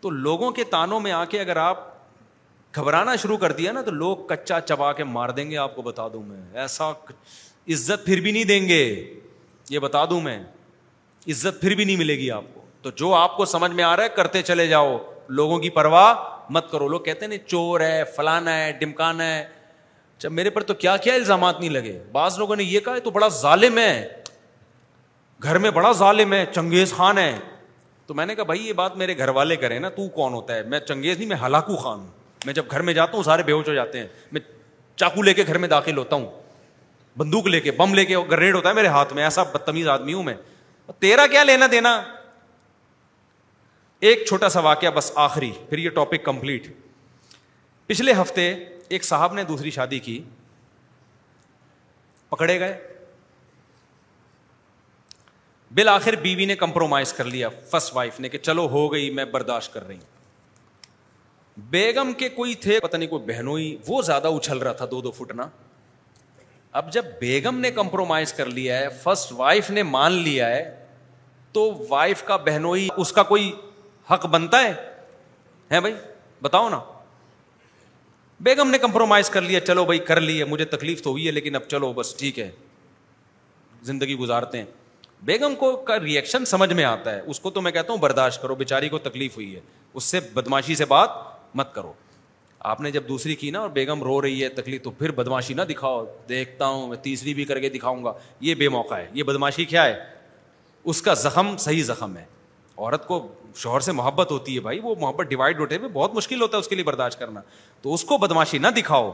تو لوگوں کے تانوں میں آ کے اگر آپ گھبرانا شروع کر دیا نا تو لوگ کچا چبا کے مار دیں گے آپ کو بتا دوں میں ایسا عزت پھر بھی نہیں دیں گے یہ بتا دوں میں عزت پھر بھی نہیں ملے گی آپ کو تو جو آپ کو سمجھ میں آ رہا ہے کرتے چلے جاؤ لوگوں کی پرواہ مت کرو لوگ کہتے ہیں چور ہے فلانا ہے ڈمکانا ہے جب اچھا، میرے پر تو کیا کیا الزامات نہیں لگے بعض لوگوں نے یہ کہا تو بڑا ظالم ہے گھر میں بڑا ظالم ہے چنگیز خان ہے تو میں نے کہا بھائی یہ بات میرے گھر والے کرے نا تو کون ہوتا ہے میں چنگیز نہیں میں ہلاکو خان ہوں میں جب گھر میں جاتا ہوں سارے بےوچ ہو جاتے ہیں میں چاقو لے کے گھر میں داخل ہوتا ہوں بندوق لے کے بم لے کے گریڈ ہوتا ہے میرے ہاتھ میں ایسا بدتمیز آدمی ہوں میں تیرا کیا لینا دینا ایک چھوٹا سا واقعہ بس آخری پھر یہ ٹاپک کمپلیٹ پچھلے ہفتے ایک صاحب نے دوسری شادی کی پکڑے گئے بالآخر بیوی نے کمپرومائز کر لیا فرسٹ وائف نے کہ چلو ہو گئی میں برداشت کر رہی ہوں بیگم کے کوئی تھے پتہ نہیں کوئی بہنوئی وہ زیادہ اچھل رہا تھا دو دو فٹنا اب جب بیگم نے کمپرومائز کر لیا ہے فرسٹ وائف نے مان لیا ہے تو وائف کا بہنوئی اس کا کوئی حق بنتا ہے بھائی بتاؤ نا بیگم نے کمپرومائز کر لیا چلو بھائی کر لی ہے مجھے تکلیف تو ہوئی ہے لیکن اب چلو بس ٹھیک ہے زندگی گزارتے ہیں بیگم کو کا ریئیکشن سمجھ میں آتا ہے اس کو تو میں کہتا ہوں برداشت کرو بیچاری کو تکلیف ہوئی ہے اس سے بدماشی سے بات مت کرو آپ نے جب دوسری کی نا اور بیگم رو رہی ہے تکلیف تو پھر بدماشی نہ دکھاؤ دیکھتا ہوں میں تیسری بھی کر کے دکھاؤں گا یہ بے موقع ہے یہ بدماشی کیا ہے اس کا زخم صحیح زخم ہے عورت کو شوہر سے محبت ہوتی ہے بھائی وہ محبت ڈیوائڈ ہوتے ہوئے بہت مشکل ہوتا ہے اس کے لیے برداشت کرنا تو اس کو بدماشی نہ دکھاؤ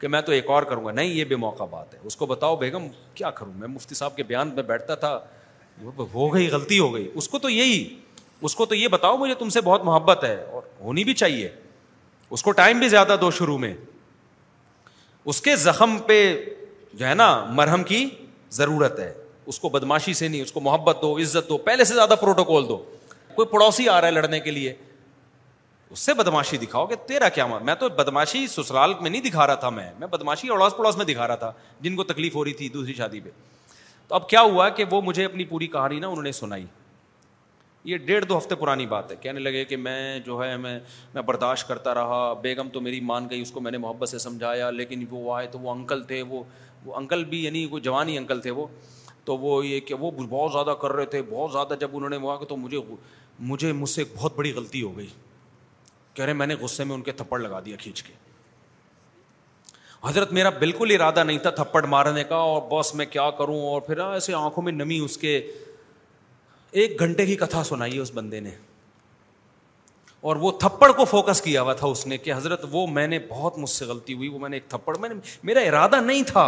کہ میں تو ایک اور کروں گا نہیں یہ بے موقع بات ہے اس کو بتاؤ بیگم کیا کروں میں مفتی صاحب کے بیان میں بیٹھتا تھا ہو گئی غلطی ہو گئی اس کو تو یہی اس کو تو یہ بتاؤ مجھے تم سے بہت محبت ہے اور ہونی بھی چاہیے اس کو ٹائم بھی زیادہ دو شروع میں اس کے زخم پہ جو ہے نا مرہم کی ضرورت ہے اس کو بدماشی سے نہیں اس کو محبت دو عزت دو پہلے سے زیادہ پروٹوکول دو کوئی پڑوسی آ رہا ہے لڑنے کے لیے اس سے بدماشی دکھاؤ کہ تیرا کیا مار... میں تو بدماشی سسرال میں نہیں دکھا رہا تھا میں میں بدماشی اڑوس پڑوس میں دکھا رہا تھا جن کو تکلیف ہو رہی تھی دوسری شادی پہ تو اب کیا ہوا کہ وہ مجھے اپنی پوری کہانی نا انہوں نے سنائی یہ ڈیڑھ دو ہفتے پرانی بات ہے کہنے لگے کہ میں جو ہے میں میں برداشت کرتا رہا بیگم تو میری مان گئی اس کو میں نے محبت سے سمجھایا لیکن وہ آئے تو وہ انکل تھے وہ وہ انکل بھی یعنی وہ جوانی انکل تھے وہ تو وہ یہ کہ وہ بہت زیادہ کر رہے تھے بہت زیادہ جب انہوں نے کہ تو مجھے مجھے مجھ سے ایک بہت بڑی غلطی ہو گئی کہہ رہے میں نے غصے میں ان کے تھپڑ لگا دیا کھینچ کے حضرت میرا بالکل ارادہ نہیں تھا تھپڑ مارنے کا اور بس میں کیا کروں اور پھر ایسے آنکھوں میں نمی اس کے ایک گھنٹے کی کتھا سنائی ہے اس بندے نے اور وہ تھپڑ کو فوکس کیا ہوا تھا اس نے کہ حضرت وہ میں نے بہت مجھ سے غلطی ہوئی وہ میں نے ایک تھپڑ میں نے میرا ارادہ نہیں تھا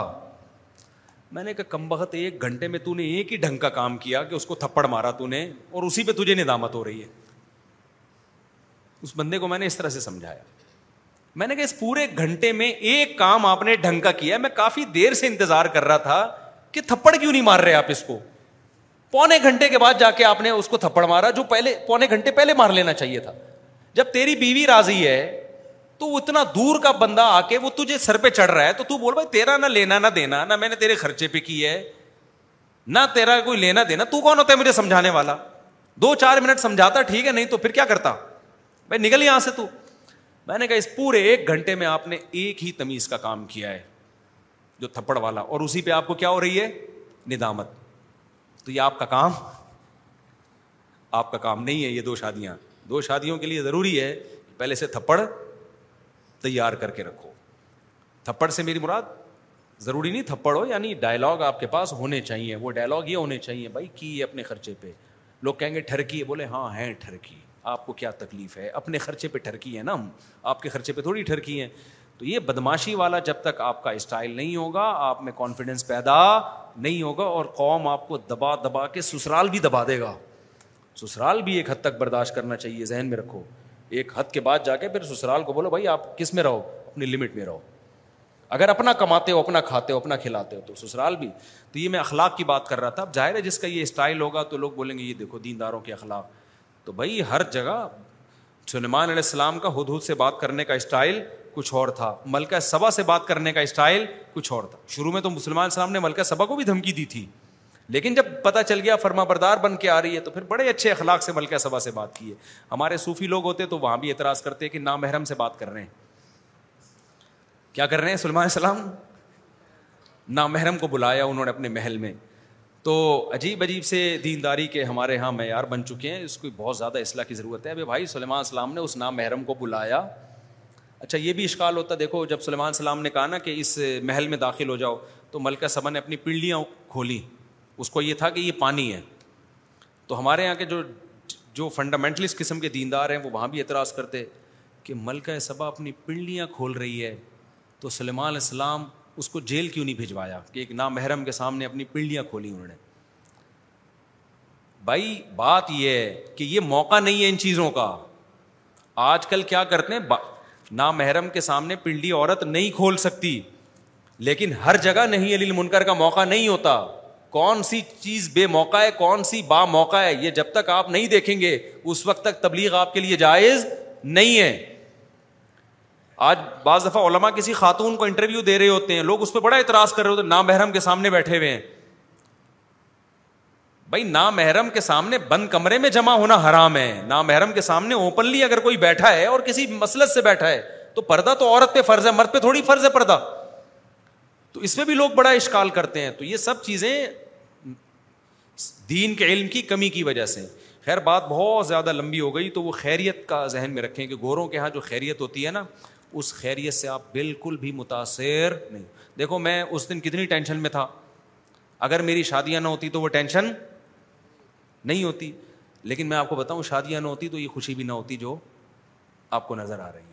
میں نے کہا کم بہت ایک گھنٹے میں تو نے ایک ہی ڈھنگ کا کام کیا کہ اس کو تھپڑ مارا تو نے اور اسی پہ تجھے ندامت ہو رہی ہے اس بندے کو میں نے اس طرح سے سمجھایا میں نے کہا اس پورے گھنٹے میں ایک کام آپ نے ڈھنگ کا کیا میں کافی دیر سے انتظار کر رہا تھا کہ تھپڑ کیوں نہیں مار رہے آپ اس کو پونے گھنٹے کے بعد جا کے آپ نے اس کو تھپڑ مارا جو پہلے پونے گھنٹے پہلے مار لینا چاہیے تھا جب تیری بیوی راضی ہے تو اتنا دور کا بندہ آ کے وہ تجھے سر پہ چڑھ رہا ہے تو تو بول بھائی تیرا نہ لینا نہ دینا نہ میں نے تیرے خرچے پہ کی ہے نہ تیرا کوئی لینا دینا تو کون ہوتا ہے مجھے سمجھانے والا دو چار منٹ سمجھاتا ٹھیک ہے نہیں تو پھر کیا کرتا بھائی نکل یہاں سے تو میں نے کہا اس پورے ایک گھنٹے میں آپ نے ایک ہی تمیز کا کام کیا ہے جو تھپڑ والا اور اسی پہ آپ کو کیا ہو رہی ہے ندامت تو یہ آپ کا کام آپ کا کام نہیں ہے یہ دو شادیاں دو شادیوں کے لیے ضروری ہے پہلے سے تھپڑ تیار کر کے رکھو تھپڑ سے میری مراد ضروری نہیں تھپڑ ہو یعنی ڈائلگ آپ کے پاس ہونے چاہیے وہ ڈائلگ یہ ہونے چاہیے بھائی کی اپنے خرچے پہ لوگ کہیں گے ٹھرکی ہے بولے ہاں ہیں ٹھرکی آپ کو کیا تکلیف ہے اپنے خرچے پہ ٹھرکی ہے نا ہم آپ کے خرچے پہ تھوڑی ٹھرکی ہیں تو یہ بدماشی والا جب تک آپ کا اسٹائل نہیں ہوگا آپ میں کانفیڈینس پیدا نہیں ہوگا اور قوم آپ کو دبا دبا کے سسرال بھی دبا دے گا سسرال بھی ایک حد تک برداشت کرنا چاہیے ذہن میں رکھو ایک حد کے بعد جا کے پھر سسرال کو بولو بھائی آپ کس میں رہو اپنی لمٹ میں رہو اگر اپنا کماتے ہو اپنا کھاتے ہو اپنا کھلاتے ہو تو سسرال بھی تو یہ میں اخلاق کی بات کر رہا تھا اب ظاہر ہے جس کا یہ اسٹائل ہوگا تو لوگ بولیں گے یہ دیکھو دینداروں کے اخلاق تو بھائی ہر جگہ سلیمان علیہ السلام کا حد حد سے بات کرنے کا اسٹائل کچھ اور تھا ملکہ سبا سے بات کرنے کا اسٹائل کچھ اور تھا شروع میں تو مسلمان السلام نے ملکہ سبا کو بھی دھمکی دی تھی لیکن جب پتہ چل گیا فرما بردار بن کے آ رہی ہے تو پھر بڑے اچھے اخلاق سے ملکہ سبا سے بات کی ہے ہمارے صوفی لوگ ہوتے تو وہاں بھی اعتراض کرتے کہ نامحرم سے بات کر رہے ہیں کیا کر رہے ہیں سلمان السلام نامحرم کو بلایا انہوں نے اپنے محل میں تو عجیب عجیب سے دینداری کے ہمارے یہاں معیار بن چکے ہیں اس کو بہت زیادہ اصلاح کی ضرورت ہے ابھی بھائی سلمان السلام نے اس نام محرم کو بلایا اچھا یہ بھی اشکال ہوتا دیکھو جب سلیمان سلام نے کہا نا کہ اس محل میں داخل ہو جاؤ تو ملکہ سبا نے اپنی پنڈلیاں کھولی اس کو یہ تھا کہ یہ پانی ہے تو ہمارے یہاں کے جو جو فنڈامنٹلسٹ قسم کے دیندار ہیں وہ وہاں بھی اعتراض کرتے کہ ملکہ سبا اپنی پنڈلیاں کھول رہی ہے تو سلیمان علیہ السلام اس کو جیل کیوں نہیں بھجوایا کہ ایک نامحرم محرم کے سامنے اپنی پنڈلیاں کھولی انہوں نے بھائی بات یہ ہے کہ یہ موقع نہیں ہے ان چیزوں کا آج کل کیا کرتے ہیں با نامحرم محرم کے سامنے پنڈی عورت نہیں کھول سکتی لیکن ہر جگہ نہیں علی منکر کا موقع نہیں ہوتا کون سی چیز بے موقع ہے کون سی با موقع ہے یہ جب تک آپ نہیں دیکھیں گے اس وقت تک تبلیغ آپ کے لیے جائز نہیں ہے آج بعض دفعہ علماء کسی خاتون کو انٹرویو دے رہے ہوتے ہیں لوگ اس پہ بڑا اعتراض کر رہے ہوتے ہیں نام محرم کے سامنے بیٹھے ہوئے ہیں بھائی نامحرم کے سامنے بند کمرے میں جمع ہونا حرام ہے نامحرم کے سامنے اوپنلی اگر کوئی بیٹھا ہے اور کسی مسلط سے بیٹھا ہے تو پردہ تو عورت پہ فرض ہے مرد پہ تھوڑی فرض ہے پردہ تو اس میں بھی لوگ بڑا اشکال کرتے ہیں تو یہ سب چیزیں دین کے علم کی کمی کی وجہ سے خیر بات بہت زیادہ لمبی ہو گئی تو وہ خیریت کا ذہن میں رکھیں کہ گوروں کے یہاں جو خیریت ہوتی ہے نا اس خیریت سے آپ بالکل بھی متاثر نہیں دیکھو میں اس دن کتنی ٹینشن میں تھا اگر میری شادیاں نہ ہوتی تو وہ ٹینشن نہیں ہوتی لیکن میں آپ کو بتاؤں شادیاں نہ ہوتی تو یہ خوشی بھی نہ ہوتی جو آپ کو نظر آ رہی ہے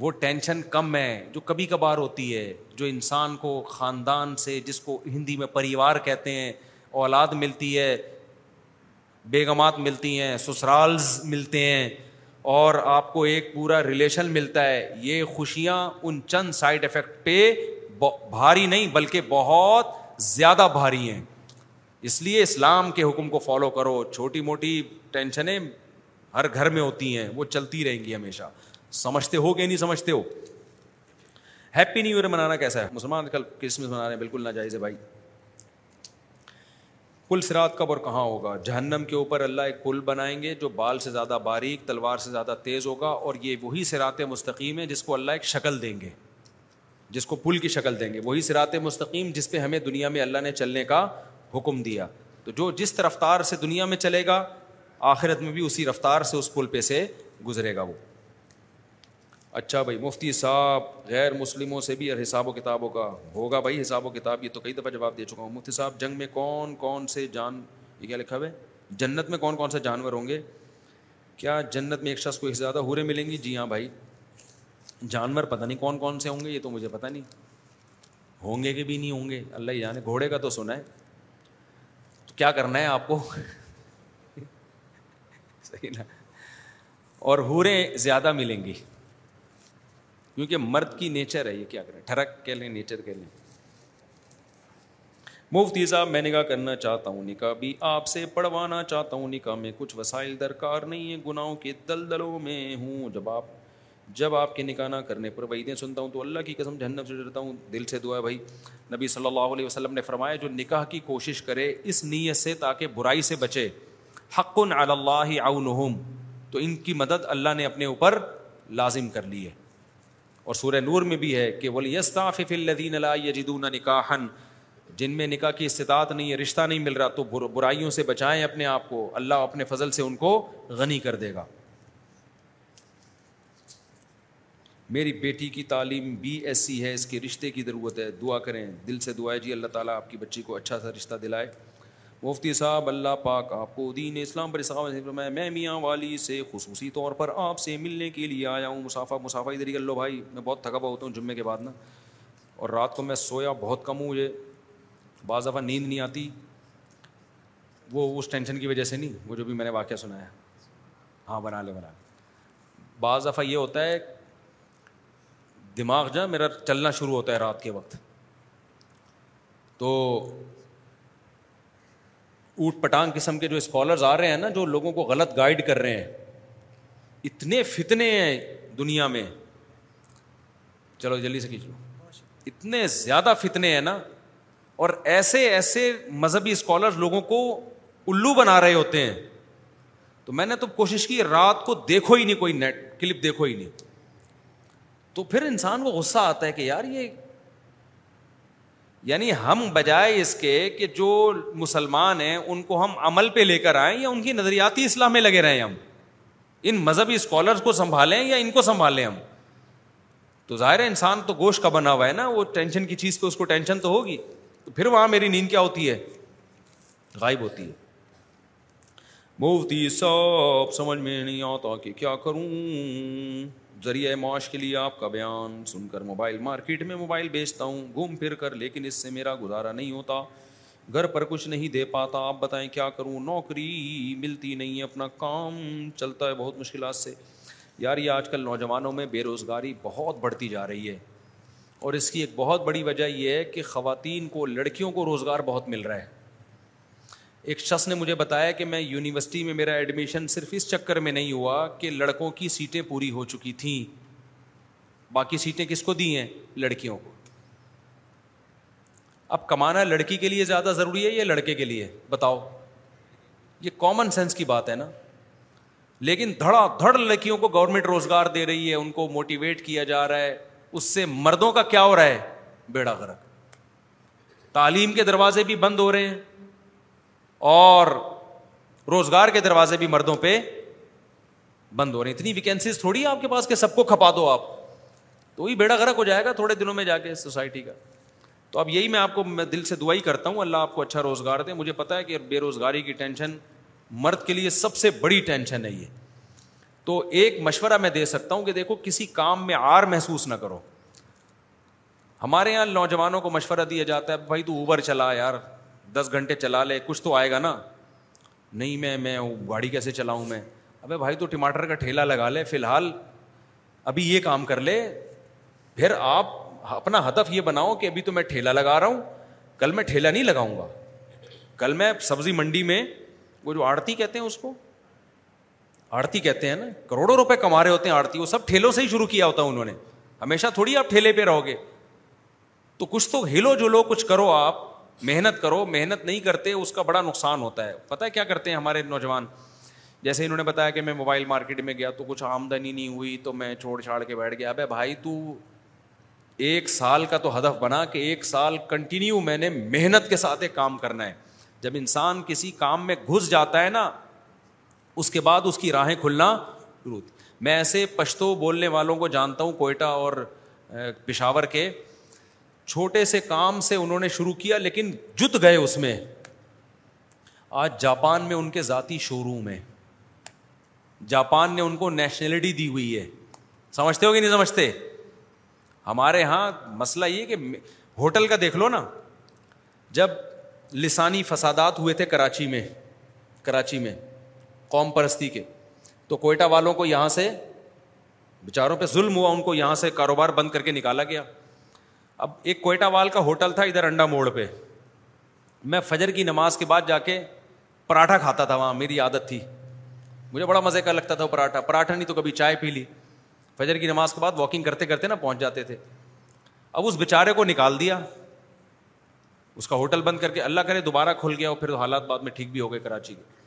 وہ ٹینشن کم ہے جو کبھی کبھار ہوتی ہے جو انسان کو خاندان سے جس کو ہندی میں پریوار کہتے ہیں اولاد ملتی ہے بیگمات ملتی ہیں سسرالز ملتے ہیں اور آپ کو ایک پورا ریلیشن ملتا ہے یہ خوشیاں ان چند سائڈ افیکٹ پہ بھاری نہیں بلکہ بہت زیادہ بھاری ہیں اس لیے اسلام کے حکم کو فالو کرو چھوٹی موٹی ٹینشنیں ہر گھر میں ہوتی ہیں وہ چلتی رہیں گی ہمیشہ سمجھتے ہو کہ نہیں سمجھتے ہو ہیپی نیو ایئر منانا کیسا ہے مسلمان کل کرسمس منا رہے ہیں بالکل ناجائز ہے بھائی پل سرات کب اور کہاں ہوگا جہنم کے اوپر اللہ ایک پل بنائیں گے جو بال سے زیادہ باریک تلوار سے زیادہ تیز ہوگا اور یہ وہی سرات مستقیم ہے جس کو اللہ ایک شکل دیں گے جس کو پل کی شکل دیں گے وہی سرات مستقیم جس پہ ہمیں دنیا میں اللہ نے چلنے کا حکم دیا تو جو جس رفتار سے دنیا میں چلے گا آخرت میں بھی اسی رفتار سے اس پل پہ سے گزرے گا وہ اچھا بھائی مفتی صاحب غیر مسلموں سے بھی اور حساب و کتابوں کا ہوگا بھائی حساب و کتاب یہ تو کئی دفعہ جواب دے چکا ہوں مفتی صاحب جنگ میں کون کون سے جان یہ کیا لکھا ہوئے جنت میں کون کون سے جانور ہوں گے کیا جنت میں ایک شخص کو ایک زیادہ حورے ملیں گی جی ہاں بھائی جانور پتہ نہیں کون کون سے ہوں گے یہ تو مجھے پتہ نہیں ہوں گے کہ بھی نہیں ہوں گے اللہ جانے گھوڑے کا تو سنا ہے کیا کرنا ہے آپ کو صحیح نا اور ہوریں زیادہ ملیں گی کیونکہ مرد کی نیچر ہے یہ کیا کریں ٹھڑک کہہ لیں نیچر کہہ لیں مفتی صاحب میں نکاح کرنا چاہتا ہوں نکاح بھی آپ سے پڑھوانا چاہتا ہوں نکاح میں کچھ وسائل درکار نہیں ہے گناہوں کے دلدلوں میں ہوں جب آپ جب آپ کے نکاح نہ کرنے پر وعیدیں سنتا ہوں تو اللہ کی قسم جہنم سے ڈرتا ہوں دل سے دعا ہے بھائی نبی صلی اللہ علیہ وسلم نے فرمایا جو نکاح کی کوشش کرے اس نیت سے تاکہ برائی سے بچے علی اللہ اہم تو ان کی مدد اللہ نے اپنے اوپر لازم کر لی ہے اور سورہ نور میں بھی ہے کہ بولیس الذین اللہ جدون نکاحن جن میں نکاح کی استطاعت نہیں ہے رشتہ نہیں مل رہا تو برائیوں سے بچائیں اپنے آپ کو اللہ اپنے فضل سے ان کو غنی کر دے گا میری بیٹی کی تعلیم بھی ایسی ہے اس کے رشتے کی ضرورت ہے دعا کریں دل سے دعا ہے جی اللہ تعالیٰ آپ کی بچی کو اچھا سا رشتہ دلائے مفتی صاحب اللہ پاک آپ کو دین اسلام پر میں میں میاں والی سے خصوصی طور پر آپ سے ملنے کے لیے آیا ہوں مسافہ مسافہ ہی کر لو اللہ بھائی میں بہت تھکا ہوتا ہوں جمعے کے بعد نا اور رات کو میں سویا بہت کم ہوں مجھے بعض دفعہ نیند نہیں آتی وہ اس ٹینشن کی وجہ سے نہیں وہ جو بھی میں نے واقعہ سنا ہے ہاں بنا لے بنا لے بعض دفعہ یہ ہوتا ہے دماغ جا میرا چلنا شروع ہوتا ہے رات کے وقت تو اوٹ پٹانگ قسم کے جو اسکالرز آ رہے ہیں نا جو لوگوں کو غلط گائڈ کر رہے ہیں اتنے فتنے ہیں دنیا میں چلو جلدی سے کھینچ لو اتنے زیادہ فتنے ہیں نا اور ایسے ایسے مذہبی اسکالر لوگوں کو الو بنا رہے ہوتے ہیں تو میں نے تو کوشش کی رات کو دیکھو ہی نہیں کوئی نیٹ کلپ دیکھو ہی نہیں تو پھر انسان کو غصہ آتا ہے کہ یار یہ یعنی ہم بجائے اس کے کہ جو مسلمان ہیں ان کو ہم عمل پہ لے کر آئیں یا ان کی نظریاتی اسلام میں لگے رہیں ہم ان مذہبی اسکالرس کو سنبھالیں یا ان کو سنبھالیں ہم تو ظاہر ہے انسان تو گوشت کا بنا ہوا ہے نا وہ ٹینشن کی چیز پہ اس کو ٹینشن تو ہوگی تو پھر وہاں میری نیند کیا ہوتی ہے غائب ہوتی ہے مفتی سب سمجھ میں نہیں آتا کہ کیا کروں ذریعہ معاش کے لیے آپ کا بیان سن کر موبائل مارکیٹ میں موبائل بیچتا ہوں گھوم پھر کر لیکن اس سے میرا گزارا نہیں ہوتا گھر پر کچھ نہیں دے پاتا آپ بتائیں کیا کروں نوکری ملتی نہیں ہے اپنا کام چلتا ہے بہت مشکلات سے یار یہ آج کل نوجوانوں میں بے روزگاری بہت بڑھتی جا رہی ہے اور اس کی ایک بہت بڑی وجہ یہ ہے کہ خواتین کو لڑکیوں کو روزگار بہت مل رہا ہے ایک شخص نے مجھے بتایا کہ میں یونیورسٹی میں میرا ایڈمیشن صرف اس چکر میں نہیں ہوا کہ لڑکوں کی سیٹیں پوری ہو چکی تھیں باقی سیٹیں کس کو دی ہیں لڑکیوں کو اب کمانا لڑکی کے لیے زیادہ ضروری ہے یا لڑکے کے لیے بتاؤ یہ کامن سینس کی بات ہے نا لیکن دھڑا دھڑ لڑکیوں کو گورنمنٹ روزگار دے رہی ہے ان کو موٹیویٹ کیا جا رہا ہے اس سے مردوں کا کیا ہو رہا ہے بیڑا گرک تعلیم کے دروازے بھی بند ہو رہے ہیں اور روزگار کے دروازے بھی مردوں پہ بند ہو رہے ہیں اتنی ویکینسیز تھوڑی ہے آپ کے پاس کہ سب کو کھپا دو آپ تو وہی بیڑا غرق ہو جائے گا تھوڑے دنوں میں جا کے سوسائٹی کا تو اب یہی میں آپ کو میں دل سے دعائی کرتا ہوں اللہ آپ کو اچھا روزگار دے مجھے پتا ہے کہ بے روزگاری کی ٹینشن مرد کے لیے سب سے بڑی ٹینشن ہے یہ تو ایک مشورہ میں دے سکتا ہوں کہ دیکھو کسی کام میں آر محسوس نہ کرو ہمارے یہاں نوجوانوں کو مشورہ دیا جاتا ہے بھائی تو اوبر چلا یار دس گھنٹے چلا لے کچھ تو آئے گا نا نہیں میں میں گاڑی کیسے چلاؤں میں ابھی بھائی تو ٹماٹر کا ٹھیلا لگا لے فی الحال ابھی یہ کام کر لے پھر آپ اپنا ہدف یہ بناؤ کہ ابھی تو میں ٹھیلا لگا رہا ہوں کل میں ٹھیلا نہیں لگاؤں گا کل میں سبزی منڈی میں وہ جو آڑتی کہتے ہیں اس کو آڑتی کہتے ہیں نا کروڑوں روپے کما رہے ہوتے ہیں آڑتی وہ سب ٹھیلوں سے ہی شروع کیا ہوتا ہے انہوں نے ہمیشہ تھوڑی آپ ٹھیلے پہ رہو گے تو کچھ تو ہلو جو لو کچھ کرو آپ محنت کرو محنت نہیں کرتے اس کا بڑا نقصان ہوتا ہے پتہ ہے کیا کرتے ہیں ہمارے نوجوان جیسے انہوں نے بتایا کہ میں موبائل مارکیٹ میں گیا تو کچھ آمدنی نہیں ہوئی تو میں چھوڑ چھاڑ کے بیٹھ گیا ابے بھائی تو ایک سال کا تو ہدف بنا کہ ایک سال کنٹینیو میں نے محنت کے ساتھ ایک کام کرنا ہے جب انسان کسی کام میں گھس جاتا ہے نا اس کے بعد اس کی راہیں کھلنا شروع میں ایسے پشتو بولنے والوں کو جانتا ہوں کوئٹہ اور پشاور کے چھوٹے سے کام سے انہوں نے شروع کیا لیکن جت گئے اس میں آج جاپان میں ان کے ذاتی شو روم ہے جاپان نے ان کو نیشنلٹی دی ہوئی ہے سمجھتے ہو کہ نہیں سمجھتے ہمارے یہاں مسئلہ یہ کہ ہوٹل کا دیکھ لو نا جب لسانی فسادات ہوئے تھے کراچی میں کراچی میں قوم پرستی کے تو کوئٹہ والوں کو یہاں سے بچاروں پہ ظلم ہوا ان کو یہاں سے کاروبار بند کر کے نکالا گیا اب ایک کوئٹہ وال کا ہوٹل تھا ادھر انڈا موڑ پہ میں فجر کی نماز کے بعد جا کے پراٹھا کھاتا تھا وہاں میری عادت تھی مجھے بڑا مزے کا لگتا تھا پراٹھا پراٹھا نہیں تو کبھی چائے پی لی فجر کی نماز کے بعد واکنگ کرتے کرتے نا پہنچ جاتے تھے اب اس بیچارے کو نکال دیا اس کا ہوٹل بند کر کے اللہ کرے دوبارہ کھل گیا اور پھر حالات بعد میں ٹھیک بھی ہو گئے کراچی کے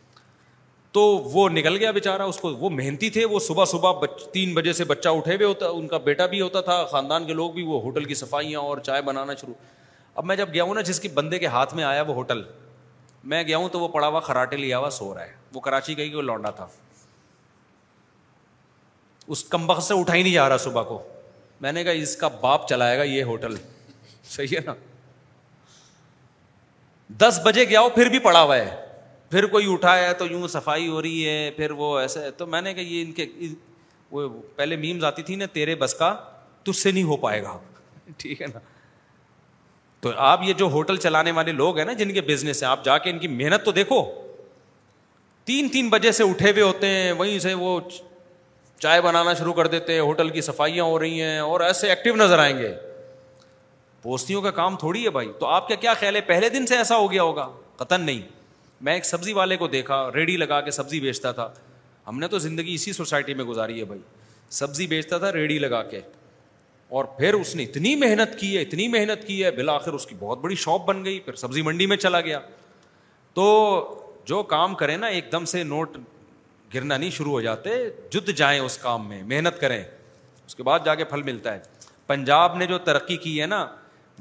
تو وہ نکل گیا بےچارا اس کو وہ محنتی تھے وہ صبح صبح تین بجے سے بچہ اٹھے ہوئے ہوتا ان کا بیٹا بھی ہوتا تھا خاندان کے لوگ بھی وہ ہوٹل کی صفائیاں اور چائے بنانا شروع اب میں جب گیا ہوں نا جس کے بندے کے ہاتھ میں آیا وہ ہوٹل میں گیا ہوں تو وہ پڑا ہوا خراٹے لیا ہوا سو رہا ہے وہ کراچی گئی وہ لونڈا تھا اس کمبخت سے اٹھا ہی نہیں جا رہا صبح کو میں نے کہا اس کا باپ چلائے گا یہ ہوٹل صحیح ہے نا دس بجے گیا ہو پھر بھی پڑا ہوا ہے پھر کوئی اٹھایا تو یوں صفائی ہو رہی ہے پھر وہ ایسا ہے تو میں نے کہا یہ ان کے وہ پہلے میمز آتی تھی نا تیرے بس کا تجھ سے نہیں ہو پائے گا ٹھیک ہے نا تو آپ یہ جو ہوٹل چلانے والے لوگ ہیں نا جن کے بزنس ہیں آپ جا کے ان کی محنت تو دیکھو تین تین بجے سے اٹھے ہوئے ہوتے ہیں وہیں سے وہ چائے بنانا شروع کر دیتے ہیں ہوٹل کی صفائیاں ہو رہی ہیں اور ایسے ایکٹیو نظر آئیں گے پوستیوں کا کام تھوڑی ہے بھائی تو آپ کا کیا خیال ہے پہلے دن سے ایسا ہو گیا ہوگا قطن نہیں میں ایک سبزی والے کو دیکھا ریڈی لگا کے سبزی بیچتا تھا ہم نے تو زندگی اسی سوسائٹی میں گزاری ہے بھائی سبزی بیچتا تھا ریڈی لگا کے اور پھر اس نے اتنی محنت کی ہے اتنی محنت کی ہے بالآخر اس کی بہت بڑی شاپ بن گئی پھر سبزی منڈی میں چلا گیا تو جو کام کریں نا ایک دم سے نوٹ گرنا نہیں شروع ہو جاتے جد جائیں اس کام میں محنت کریں اس کے بعد جا کے پھل ملتا ہے پنجاب نے جو ترقی کی ہے نا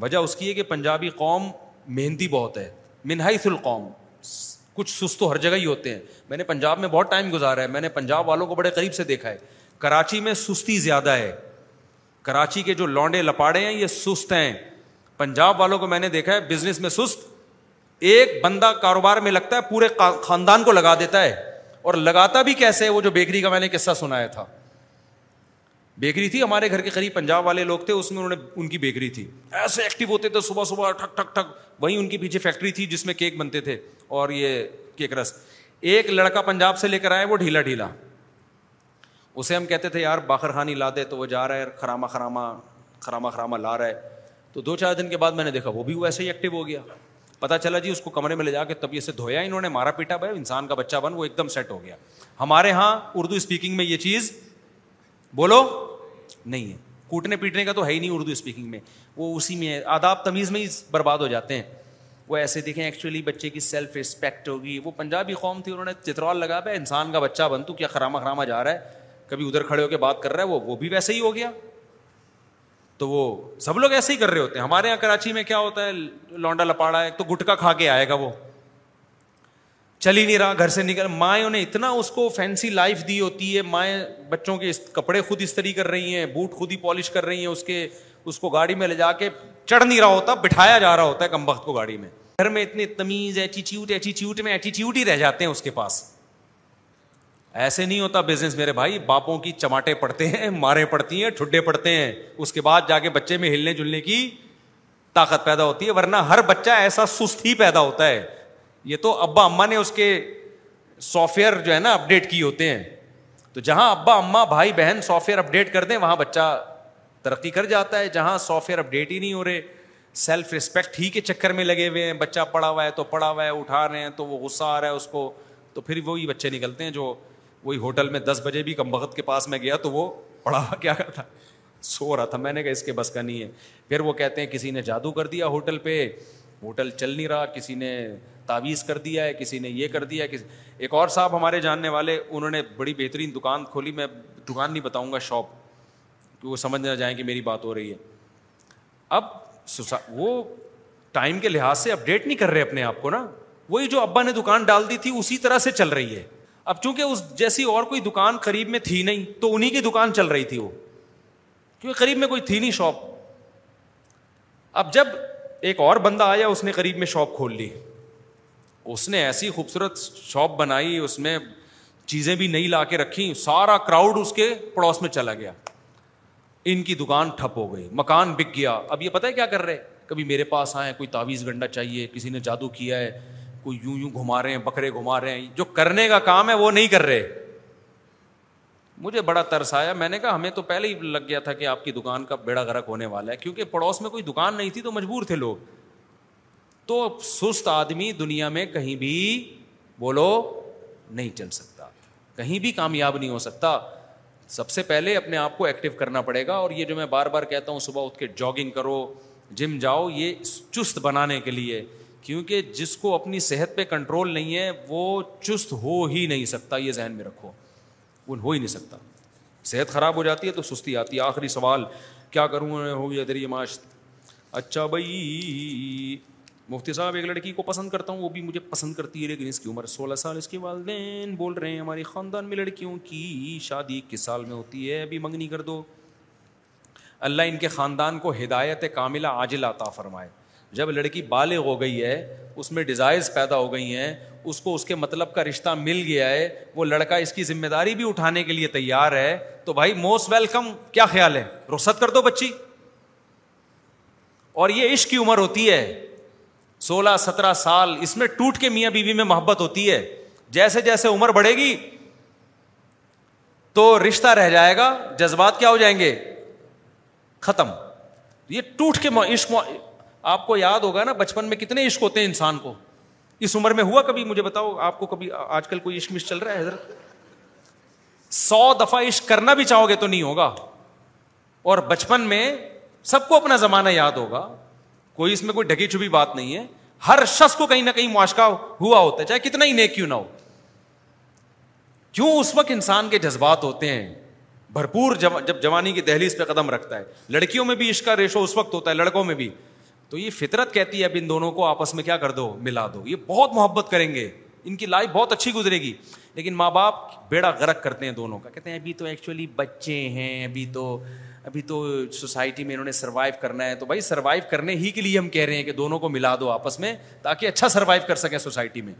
وجہ اس کی ہے کہ پنجابی قوم محنتی بہت ہے منہائی القوم کچھ سست تو ہر جگہ ہی ہوتے ہیں میں نے پنجاب میں بہت ٹائم گزارا ہے میں نے پنجاب والوں کو بڑے قریب سے دیکھا ہے کراچی میں سستی زیادہ ہے کراچی کے جو لانڈے لپاڑے ہیں یہ سست سست ہیں پنجاب والوں کو میں میں نے دیکھا ہے بزنس ایک بندہ کاروبار میں لگتا ہے پورے خاندان کو لگا دیتا ہے اور لگاتا بھی کیسے وہ جو بیکری کا میں نے قصہ سنایا تھا بیکری تھی ہمارے گھر کے قریب پنجاب والے لوگ تھے اس میں انہوں نے ان کی بیکری تھی ایسے ایکٹیو ہوتے تھے صبح صبح ٹھک ٹھک ٹھک وہیں ان کے پیچھے فیکٹری تھی جس میں کیک بنتے تھے اور یہ کیک رس ایک لڑکا پنجاب سے لے کر آئے وہ ڈھیلا ڈھیلا اسے ہم کہتے تھے یار باخر خانی لا دے تو وہ جا رہا ہے لا رہا ہے تو دو چار دن کے بعد میں نے دیکھا وہ بھی ویسے ہی ایکٹیو ہو گیا پتا چلا جی اس کو کمرے میں لے جا کے تب یہ دھویا انہوں نے مارا پیٹا بھائی انسان کا بچہ بن وہ ایک دم سیٹ ہو گیا ہمارے یہاں اردو اسپیکنگ میں یہ چیز بولو نہیں ہے کوٹنے پیٹنے کا تو ہے ہی نہیں اردو اسپیکنگ میں وہ اسی میں آداب تمیز میں ہی برباد ہو جاتے ہیں وہ ایسے دیکھیں ایکچولی بچے کی سیلف رسپیکٹ ہوگی وہ پنجابی قوم تھی انہوں نے چترال لگا پہ انسان کا بچہ بن تو کیا خراما خراما جا رہا ہے کبھی ادھر کھڑے ہو کے بات کر رہا ہے وہ وہ بھی ویسے ہی ہو گیا تو وہ سب لوگ ایسے ہی کر رہے ہوتے ہیں ہمارے یہاں کراچی میں کیا ہوتا ہے لونڈا لپاڑا ہے تو گٹکا کھا کے آئے گا وہ چل ہی نہیں رہا گھر سے نکل مائیں اتنا اس کو فینسی لائف دی ہوتی ہے مائیں بچوں کے کپڑے خود استری کر رہی ہیں بوٹ خود ہی پالش کر رہی ہیں اس کے اس کو گاڑی میں لے جا کے چڑھ نہیں رہا ہوتا بٹھایا جا رہا ہوتا ہے کم وقت کو گاڑی میں گھر میں اتنے تمیز ایٹیٹیوڈ ایٹیٹیوڈ میں ایٹیٹیوڈ ہی رہ جاتے ہیں اس کے پاس ایسے نہیں ہوتا بزنس میرے بھائی باپوں کی چماٹے پڑتے ہیں مارے پڑتی ہیں ٹھڈے پڑتے ہیں اس کے بعد جا کے بچے میں ہلنے جلنے کی طاقت پیدا ہوتی ہے ورنہ ہر بچہ ایسا سست ہی پیدا ہوتا ہے یہ تو ابا اما نے اس کے سافٹ ویئر جو ہے نا اپڈیٹ کیے ہوتے ہیں تو جہاں ابا اما بھائی بہن سافٹ ویئر اپڈیٹ کر دیں وہاں بچہ ترقی کر جاتا ہے جہاں سافٹ ویئر اپڈیٹ ہی نہیں ہو رہے سیلف رسپیکٹ ہی کے چکر میں لگے ہوئے ہیں بچہ پڑا ہوا ہے تو پڑا ہوا ہے اٹھا رہے ہیں تو وہ غصہ آ رہا ہے اس کو تو پھر وہی بچے نکلتے ہیں جو وہی ہوٹل میں دس بجے بھی کم بخت کے پاس میں گیا تو وہ پڑا ہوا کیا کرتا سو رہا تھا میں نے کہا اس کے بس کا نہیں ہے پھر وہ کہتے ہیں کسی نے جادو کر دیا ہوٹل پہ ہوٹل چل نہیں رہا کسی نے تعویذ کر دیا ہے کسی نے یہ کر دیا ہے کس... ایک اور صاحب ہمارے جاننے والے انہوں نے بڑی بہترین دکان کھولی میں دکان نہیں بتاؤں گا شاپ کہ وہ سمجھ نہ جائیں کہ میری بات ہو رہی ہے اب وہ ٹائم کے لحاظ سے اپڈیٹ نہیں کر رہے اپنے آپ کو نا وہی جو ابا نے دکان ڈال دی تھی اسی طرح سے چل رہی ہے اب چونکہ اس جیسی اور کوئی دکان قریب میں تھی نہیں تو انہیں کی دکان چل رہی تھی وہ کیونکہ قریب میں کوئی تھی نہیں شاپ اب جب ایک اور بندہ آیا اس نے قریب میں شاپ کھول لی اس نے ایسی خوبصورت شاپ بنائی اس میں چیزیں بھی نہیں لا کے رکھی سارا کراؤڈ اس کے پڑوس میں چلا گیا ان کی دکان ٹھپ ہو گئی مکان بک گیا اب یہ پتہ ہے کیا کر رہے کبھی میرے پاس آئے کوئی تعویذ گنڈا چاہیے کسی نے جادو کیا ہے کوئی یوں یوں گھما رہے ہیں بکرے گھما رہے ہیں جو کرنے کا کام ہے وہ نہیں کر رہے مجھے بڑا ترس آیا میں نے کہا ہمیں تو پہلے ہی لگ گیا تھا کہ آپ کی دکان کا بیڑا گرک ہونے والا ہے کیونکہ پڑوس میں کوئی دکان نہیں تھی تو مجبور تھے لوگ تو سست آدمی دنیا میں کہیں بھی بولو نہیں چل سکتا کہیں بھی کامیاب نہیں ہو سکتا سب سے پہلے اپنے آپ کو ایکٹیو کرنا پڑے گا اور یہ جو میں بار بار کہتا ہوں صبح اٹھ کے جاگنگ کرو جم جاؤ یہ چست بنانے کے لیے کیونکہ جس کو اپنی صحت پہ کنٹرول نہیں ہے وہ چست ہو ہی نہیں سکتا یہ ذہن میں رکھو وہ ہو ہی نہیں سکتا صحت خراب ہو جاتی ہے تو سستی آتی ہے آخری سوال کیا کروں ہو دریا معاش اچھا بھائی مفتی صاحب ایک لڑکی کو پسند کرتا ہوں وہ بھی مجھے پسند کرتی ہے لیکن اس کی عمر سولہ سال اس کے والدین بول رہے ہیں ہماری خاندان میں لڑکیوں کی شادی کس سال میں ہوتی ہے ابھی منگنی کر دو اللہ ان کے خاندان کو ہدایت کاملہ عاجل عطا فرمائے جب لڑکی بالغ ہو گئی ہے اس میں ڈیزائرز پیدا ہو گئی ہیں اس کو اس کے مطلب کا رشتہ مل گیا ہے وہ لڑکا اس کی ذمہ داری بھی اٹھانے کے لیے تیار ہے تو بھائی موسٹ ویلکم کیا خیال ہے رخصت کر دو بچی اور یہ عشق کی عمر ہوتی ہے سولہ سترہ سال اس میں ٹوٹ کے میاں بیوی میں محبت ہوتی ہے جیسے جیسے عمر بڑھے گی تو رشتہ رہ جائے گا جذبات کیا ہو جائیں گے ختم یہ ٹوٹ کے عشق آپ کو یاد ہوگا نا بچپن میں کتنے عشق ہوتے ہیں انسان کو اس عمر میں ہوا کبھی مجھے بتاؤ آپ کو کبھی آج کل کوئی عشق مش چل رہا ہے حضرت سو دفعہ عشق کرنا بھی چاہو گے تو نہیں ہوگا اور بچپن میں سب کو اپنا زمانہ یاد ہوگا کوئی اس میں کوئی ڈھکی چھپی بات نہیں ہے ہر شخص کو کہیں نہ کہیں معاشقہ ہوا ہوتا ہے چاہے کتنا ہی نیک کیوں نہ ہو کیوں اس وقت انسان کے جذبات ہوتے ہیں بھرپور جب, جوانی کی دہلیز پہ قدم رکھتا ہے لڑکیوں میں بھی عشق کا ریشو اس وقت ہوتا ہے لڑکوں میں بھی تو یہ فطرت کہتی ہے اب ان دونوں کو آپس میں کیا کر دو ملا دو یہ بہت محبت کریں گے ان کی لائف بہت اچھی گزرے گی لیکن ماں باپ بیڑا غرق کرتے ہیں دونوں کا کہتے ہیں ابھی تو ایکچولی بچے ہیں ابھی تو ابھی تو سوسائٹی میں انہوں نے سروائیو کرنا ہے تو بھائی سروائیو کرنے ہی کے لیے ہم کہہ رہے ہیں کہ دونوں کو ملا دو آپس میں تاکہ اچھا سروائیو کر سکیں سوسائٹی میں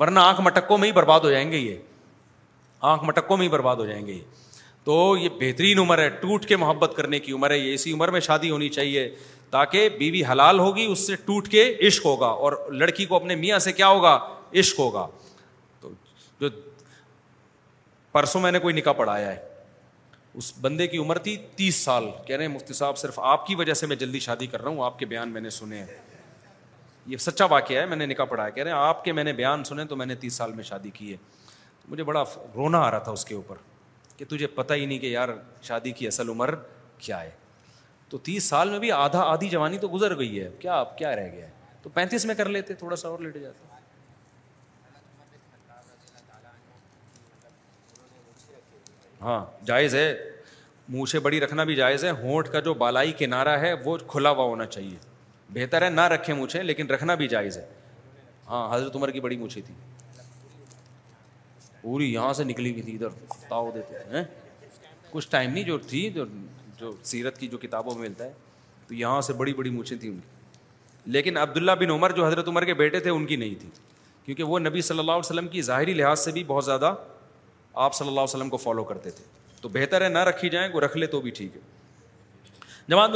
ورنہ آنکھ مٹکوں میں ہی برباد ہو جائیں گے یہ آنکھ مٹکوں میں ہی برباد ہو جائیں گے یہ تو یہ بہترین عمر ہے ٹوٹ کے محبت کرنے کی عمر ہے یہ اسی عمر میں شادی ہونی چاہیے تاکہ بیوی حلال ہوگی اس سے ٹوٹ کے عشق ہوگا اور لڑکی کو اپنے میاں سے کیا ہوگا عشق ہوگا تو جو پرسوں میں نے کوئی نکاح پڑھایا ہے اس بندے کی عمر تھی تیس سال کہہ رہے ہیں مفتی صاحب صرف آپ کی وجہ سے میں جلدی شادی کر رہا ہوں آپ کے بیان میں نے سنے ہیں یہ سچا واقعہ ہے میں نے نکاح پڑھا ہے کہہ رہے ہیں آپ کے میں نے بیان سنے تو میں نے تیس سال میں شادی کی ہے مجھے بڑا رونا آ رہا تھا اس کے اوپر کہ تجھے پتہ ہی نہیں کہ یار شادی کی اصل عمر کیا ہے تو تیس سال میں بھی آدھا آدھی جوانی تو گزر گئی ہے کیا آپ کیا رہ گیا ہے تو پینتیس میں کر لیتے تھوڑا سا اور لیٹ جاتے ہاں جائز ہے سے بڑی رکھنا بھی جائز ہے ہونٹ کا جو بالائی کنارہ ہے وہ کھلا ہوا ہونا چاہیے بہتر ہے نہ رکھیں مونچھیں لیکن رکھنا بھی جائز ہے ہاں حضرت عمر کی بڑی مونچھی تھی پوری یہاں سے نکلی ہوئی تھی ادھر تاؤ دیتے ہیں کچھ ٹائم نہیں جو تھی جو جو سیرت کی جو کتابوں میں ملتا ہے تو یہاں سے بڑی بڑی مونچھیں تھیں ان کی لیکن عبداللہ بن عمر جو حضرت عمر کے بیٹے تھے ان کی نہیں تھی کیونکہ وہ نبی صلی اللہ علیہ وسلم کی ظاہری لحاظ سے بھی بہت زیادہ آپ صلی اللہ علیہ وسلم کو فالو کرتے تھے تو بہتر ہے نہ رکھی جائیں کو رکھ لے تو بھی ٹھیک ہے جماعت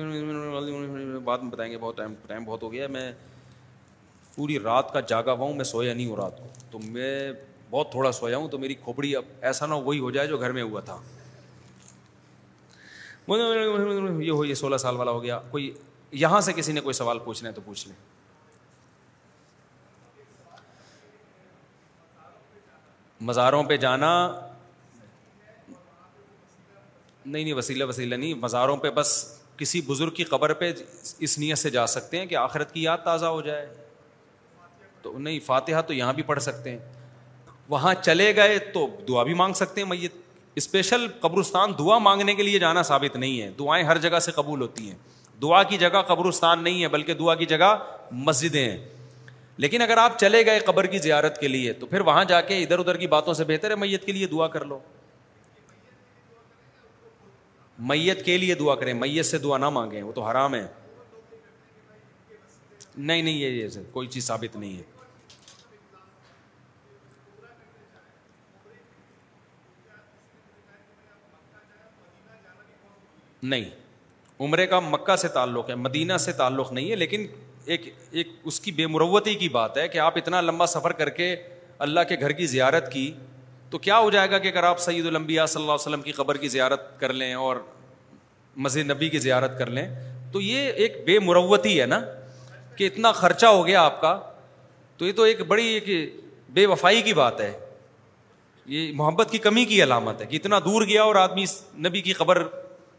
میں بعد میں بتائیں گے بہت بہت ٹائم ٹائم ہو گیا میں پوری رات کا جاگا ہوا ہوں میں سویا نہیں ہوں رات کو تو میں بہت تھوڑا سویا ہوں تو میری کھوپڑی اب ایسا نہ وہی ہو جائے جو گھر میں ہوا تھا یہ ہو یہ سولہ سال والا ہو گیا کوئی یہاں سے کسی نے کوئی سوال پوچھنا ہے تو پوچھ لیں مزاروں پہ جانا نہیں نہیں وسیلہ وسیلہ نہیں مزاروں پہ بس کسی بزرگ کی قبر پہ اس نیت سے جا سکتے ہیں کہ آخرت کی یاد تازہ ہو جائے تو نہیں فاتحہ تو یہاں بھی پڑھ سکتے ہیں وہاں چلے گئے تو دعا بھی مانگ سکتے ہیں میت اسپیشل قبرستان دعا مانگنے کے لیے جانا ثابت نہیں ہے دعائیں ہر جگہ سے قبول ہوتی ہیں دعا کی جگہ قبرستان نہیں ہے بلکہ دعا کی جگہ مسجدیں ہیں لیکن اگر آپ چلے گئے قبر کی زیارت کے لیے تو پھر وہاں جا کے ادھر ادھر کی باتوں سے بہتر ہے میت کے لیے دعا کر لو میت کے لیے دعا کریں میت سے دعا نہ مانگیں وہ تو حرام ہے نہیں نہیں یہ کوئی چیز ثابت نہیں ہے نہیں عمرے کا مکہ سے تعلق ہے مدینہ سے تعلق نہیں ہے لیکن ایک ایک اس کی بے مروتی کی بات ہے کہ آپ اتنا لمبا سفر کر کے اللہ کے گھر کی زیارت کی تو کیا ہو جائے گا کہ اگر آپ سعید المبیا صلی اللہ علیہ وسلم کی قبر کی زیارت کر لیں اور مسجد نبی کی زیارت کر لیں تو یہ ایک بے مروتی ہے نا کہ اتنا خرچہ ہو گیا آپ کا تو یہ تو ایک بڑی ایک بے وفائی کی بات ہے یہ محبت کی کمی کی علامت ہے کہ اتنا دور گیا اور آدمی نبی کی قبر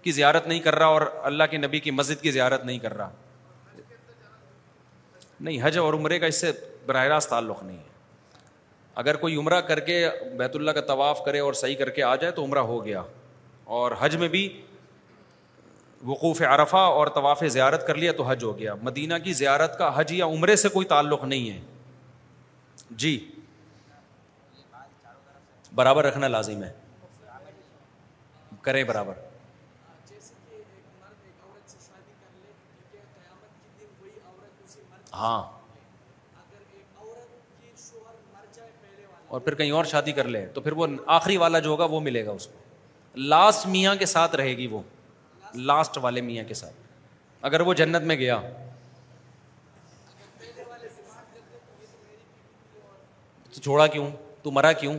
کی زیارت نہیں کر رہا اور اللہ کے نبی کی مسجد کی زیارت نہیں کر رہا نہیں حج اور عمرے کا اس سے براہ راست تعلق نہیں ہے اگر کوئی عمرہ کر کے بیت اللہ کا طواف کرے اور صحیح کر کے آ جائے تو عمرہ ہو گیا اور حج میں بھی وقوف عرفہ اور طواف زیارت کر لیا تو حج ہو گیا مدینہ کی زیارت کا حج یا عمرے سے کوئی تعلق نہیں ہے جی برابر رکھنا لازم ہے کریں برابر ہاں اور پھر کہیں اور شادی کر لے تو پھر وہ آخری والا جو ہوگا وہ ملے گا اس کو لاسٹ لاسٹ میاں میاں کے کے ساتھ ساتھ رہے گی وہ وہ والے اگر جنت میں گیا تو چھوڑا کیوں تو مرا کیوں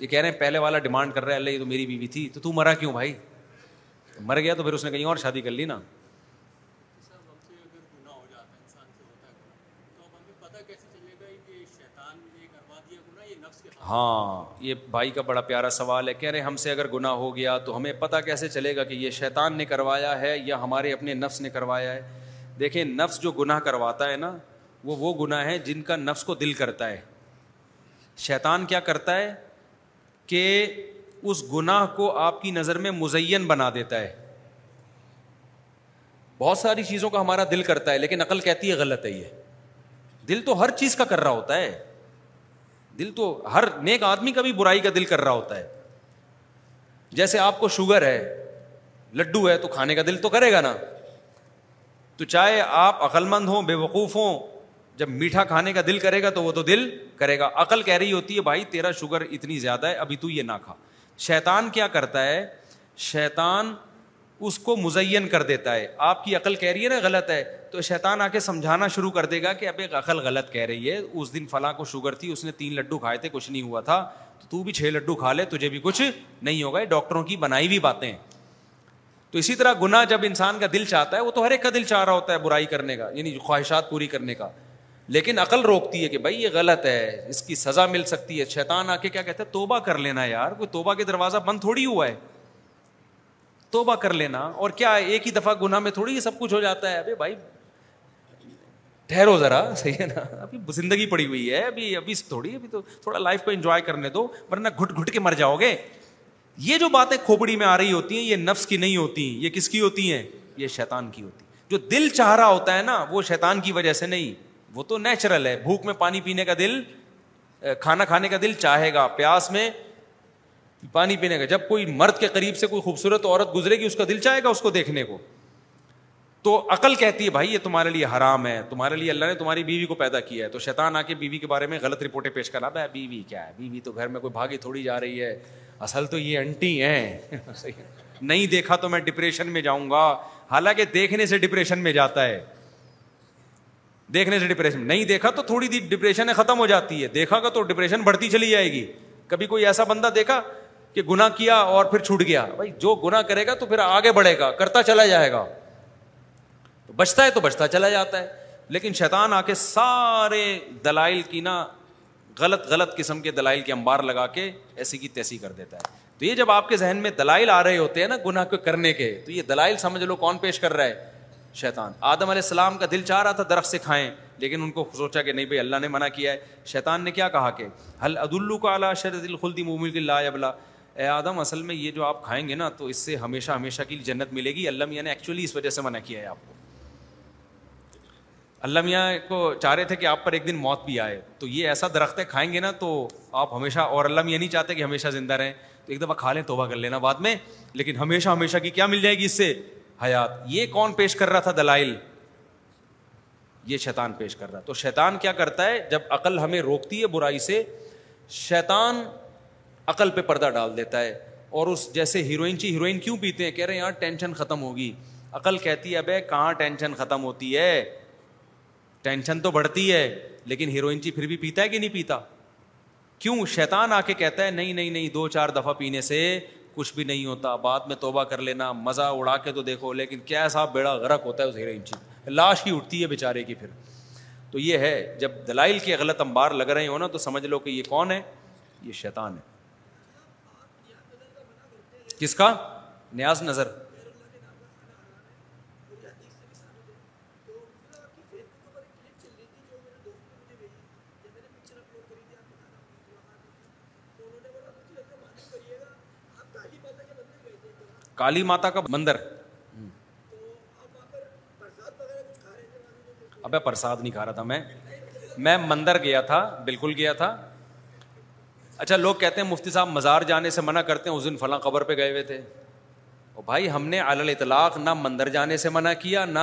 یہ کہہ رہے ہیں پہلے والا ڈیمانڈ کر رہا ہے اللہ تو میری بیوی تھی تو تو مرا کیوں بھائی مر گیا تو پھر اس نے کہیں اور شادی کر لی نا ہاں یہ بھائی کا بڑا پیارا سوال ہے کہہ رہے ہم سے اگر گناہ ہو گیا تو ہمیں پتہ کیسے چلے گا کہ یہ شیطان نے کروایا ہے یا ہمارے اپنے نفس نے کروایا ہے دیکھیں نفس جو گناہ کرواتا ہے نا وہ گناہ ہے جن کا نفس کو دل کرتا ہے شیطان کیا کرتا ہے کہ اس گناہ کو آپ کی نظر میں مزین بنا دیتا ہے بہت ساری چیزوں کا ہمارا دل کرتا ہے لیکن عقل کہتی ہے غلط ہے یہ دل تو ہر چیز کا کر رہا ہوتا ہے دل تو ہر نیک آدمی کا بھی برائی کا دل کر رہا ہوتا ہے جیسے آپ کو شوگر ہے لڈو ہے تو کھانے کا دل تو کرے گا نا تو چاہے آپ عقلمند ہوں بے وقوف ہوں جب میٹھا کھانے کا دل کرے گا تو وہ تو دل کرے گا عقل کہہ رہی ہوتی ہے بھائی تیرا شوگر اتنی زیادہ ہے ابھی تو یہ نہ کھا شیطان کیا کرتا ہے شیطان اس کو مزین کر دیتا ہے آپ کی عقل کہہ رہی ہے نا غلط ہے تو شیطان آ کے سمجھانا شروع کر دے گا کہ اب ایک عقل غلط کہہ رہی ہے اس دن فلاں کو شوگر تھی اس نے تین لڈو کھائے تھے کچھ نہیں ہوا تھا تو تو بھی چھ لڈو کھا لے تجھے بھی کچھ نہیں ہوگا یہ ڈاکٹروں کی بنائی ہوئی باتیں تو اسی طرح گناہ جب انسان کا دل چاہتا ہے وہ تو ہر ایک کا دل چاہ رہا ہوتا ہے برائی کرنے کا یعنی خواہشات پوری کرنے کا لیکن عقل روکتی ہے کہ بھائی یہ غلط ہے اس کی سزا مل سکتی ہے شیطان آ کے کیا کہتے ہیں توبہ کر لینا یار کوئی توبہ کے دروازہ بند تھوڑی ہوا ہے توبہ کر لینا اور کیا ایک ہی دفعہ گناہ میں تھوڑی یہ سب کچھ ہو جاتا ہے ابھی بھائی ٹھہرو ذرا صحیح ہے نا ابھی زندگی پڑی ہوئی ہے ابھی ابھی تھوڑی ابھی تو تھوڑا لائف کو انجوائے کرنے دو ورنہ گھٹ گھٹ کے مر جاؤ گے یہ جو باتیں کھوپڑی میں آ رہی ہوتی ہیں یہ نفس کی نہیں ہوتی یہ کس کی ہوتی ہیں یہ شیطان کی ہوتی جو دل چاہ رہا ہوتا ہے نا وہ شیطان کی وجہ سے نہیں وہ تو نیچرل ہے بھوک میں پانی پینے کا دل کھانا کھانے کا دل چاہے گا پیاس میں پانی پینے کا جب کوئی مرد کے قریب سے کوئی خوبصورت عورت گزرے گی اس کا دل چاہے گا اس کو دیکھنے کو تو عقل کہتی ہے بھائی یہ تمہارے لیے حرام ہے تمہارے لیے اللہ نے تمہاری بیوی کو پیدا کیا ہے تو شیطان آ کے بیوی کے بارے میں غلط رپورٹیں پیش کرا بھائی بیوی کیا ہے بیوی تو گھر میں کوئی بھاگی تھوڑی جا رہی ہے اصل تو یہ انٹی (laughs) ہے نہیں دیکھا تو میں ڈپریشن میں جاؤں گا حالانکہ دیکھنے سے ڈپریشن میں جاتا ہے دیکھنے سے ڈپریشن نہیں دیکھا تو تھوڑی دیر ڈپریشن ختم ہو جاتی ہے دیکھا گا تو ڈپریشن بڑھتی چلی جائے گی کبھی کوئی ایسا بندہ دیکھا کہ گنا کیا اور پھر چھوٹ گیا بھائی جو گنا کرے گا تو پھر آگے بڑھے گا کرتا چلا جائے گا بچتا ہے تو بچتا چلا جاتا ہے لیکن شیطان آ کے سارے دلائل کی نا غلط غلط قسم کے دلائل کے انبار لگا کے ایسی کی تیسی کر دیتا ہے تو یہ جب آپ کے ذہن میں دلائل آ رہے ہوتے ہیں نا گناہ کو کرنے کے تو یہ دلائل سمجھ لو کون پیش کر رہا ہے شیطان آدم علیہ السلام کا دل چاہ رہا تھا درخت سے کھائیں لیکن ان کو سوچا کہ نہیں بھائی اللہ نے منع کیا ہے شیطان نے کیا کہا کہ حل عدالو کا اعلیٰ مومل اللہ ابلا اے آدم اصل میں یہ جو آپ کھائیں گے نا تو اس سے ہمیشہ ہمیشہ کی جنت ملے گی اللہ میاں نے ایکچولی اس وجہ سے منع کیا ہے آپ کو اللہ میاں کو چاہ رہے تھے کہ آپ پر ایک دن موت بھی آئے تو یہ ایسا درخت ہے کھائیں گے نا تو آپ ہمیشہ اور اللہ میاں نہیں چاہتے کہ ہمیشہ زندہ رہیں تو ایک دفعہ کھا لیں توبہ کر لینا بعد میں لیکن ہمیشہ ہمیشہ کی کیا مل جائے گی اس سے حیات یہ کون پیش کر رہا تھا دلائل یہ شیطان پیش کر رہا تو شیطان کیا کرتا ہے جب عقل ہمیں روکتی ہے برائی سے شیطان عقل پہ پردہ ڈال دیتا ہے اور اس جیسے ہیروئن چی ہیروئن کیوں پیتے ہیں کہہ رہے ہیں یار ٹینشن ختم ہوگی عقل کہتی ہے ابے کہاں ٹینشن ختم ہوتی ہے ٹینشن تو بڑھتی ہے لیکن ہیروئن چی پھر بھی پیتا ہے کہ نہیں پیتا کیوں شیطان آ کے کہتا ہے نہیں نہیں نہیں دو چار دفعہ پینے سے کچھ بھی نہیں ہوتا بعد میں توبہ کر لینا مزہ اڑا کے تو دیکھو لیکن کیا صاحب بیڑا غرق ہوتا ہے اس ہیروئن چی لاش ہی اٹھتی ہے بیچارے کی پھر تو یہ ہے جب دلائل کے غلط انبار لگ رہے ہو نا تو سمجھ لو کہ یہ کون ہے یہ شیطان ہے کس کا نیاز نظر کالی ماتا کا مندر ابے پرساد نہیں کھا رہا تھا میں میں مندر گیا تھا بالکل گیا تھا اچھا لوگ کہتے ہیں مفتی صاحب مزار جانے سے منع کرتے ہیں اس دن فلاں قبر پہ گئے ہوئے تھے اور بھائی ہم نے اللّ اطلاق نہ مندر جانے سے منع کیا نہ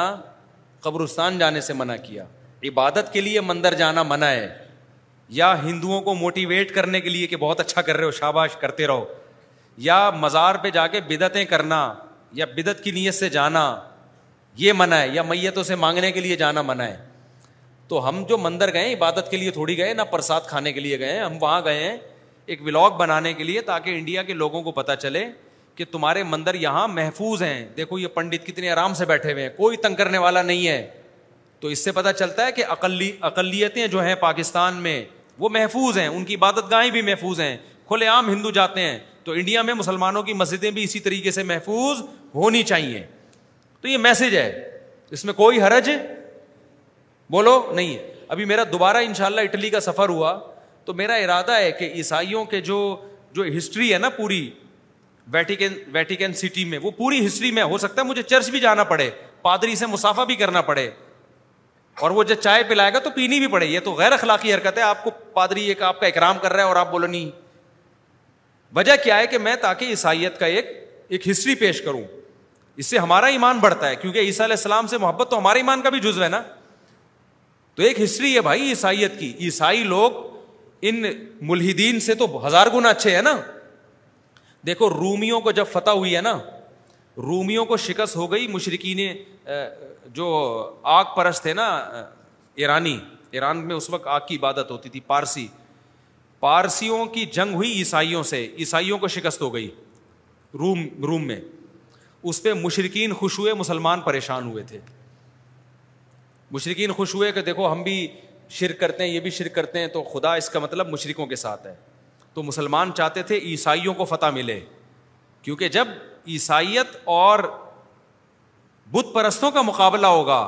قبرستان جانے سے منع کیا عبادت کے لیے مندر جانا منع ہے یا ہندوؤں کو موٹیویٹ کرنے کے لیے کہ بہت اچھا کر رہے ہو شاباش کرتے رہو یا مزار پہ جا کے بدعتیں کرنا یا بدعت کی نیت سے جانا یہ منع ہے یا میتوں سے مانگنے کے لیے جانا منع ہے تو ہم جو مندر گئے عبادت کے لیے تھوڑی گئے نہ پرساد کھانے کے لیے گئے ہم وہاں گئے ہیں ایک ولاگ بنانے کے لیے تاکہ انڈیا کے لوگوں کو پتا چلے کہ تمہارے مندر یہاں محفوظ ہیں دیکھو یہ پنڈت کتنے آرام سے بیٹھے ہوئے ہیں کوئی تنگ کرنے والا نہیں ہے تو اس سے پتا چلتا ہے کہ اقلی اقلیتیں جو ہیں پاکستان میں وہ محفوظ ہیں ان کی عبادت گاہیں بھی محفوظ ہیں کھلے عام ہندو جاتے ہیں تو انڈیا میں مسلمانوں کی مسجدیں بھی اسی طریقے سے محفوظ ہونی چاہیے تو یہ میسج ہے اس میں کوئی حرج بولو نہیں ابھی میرا دوبارہ ان شاء اللہ اٹلی کا سفر ہوا تو میرا ارادہ ہے کہ عیسائیوں کے جو جو ہسٹری ہے نا پوری ویٹیکن ویٹیکن سٹی میں وہ پوری ہسٹری میں ہو سکتا ہے مجھے چرچ بھی جانا پڑے پادری سے مسافہ بھی کرنا پڑے اور وہ جب چائے پلائے گا تو پینی بھی پڑے یہ تو غیر اخلاقی حرکت ہے آپ کو پادری ایک آپ کا اکرام کر رہا ہے اور آپ بولو نہیں وجہ کیا ہے کہ میں تاکہ عیسائیت کا ایک ایک ہسٹری پیش کروں اس سے ہمارا ایمان بڑھتا ہے کیونکہ عیسیٰ علیہ السلام سے محبت تو ہمارے ایمان کا بھی جزو ہے نا تو ایک ہسٹری ہے بھائی عیسائیت کی عیسائی لوگ ان ملحدین سے تو ہزار گنا اچھے ہیں نا دیکھو رومیوں کو جب فتح ہوئی ہے نا رومیوں کو شکست ہو گئی مشرقین جو آگ پرس تھے نا ایرانی ایران میں اس وقت آگ کی عبادت ہوتی تھی پارسی پارسیوں کی جنگ ہوئی عیسائیوں سے عیسائیوں کو شکست ہو گئی روم روم میں اس پہ مشرقین خوش ہوئے مسلمان پریشان ہوئے تھے مشرقین خوش ہوئے کہ دیکھو ہم بھی شرک کرتے ہیں یہ بھی شرک کرتے ہیں تو خدا اس کا مطلب مشرقوں کے ساتھ ہے تو مسلمان چاہتے تھے عیسائیوں کو فتح ملے کیونکہ جب عیسائیت اور بت پرستوں کا مقابلہ ہوگا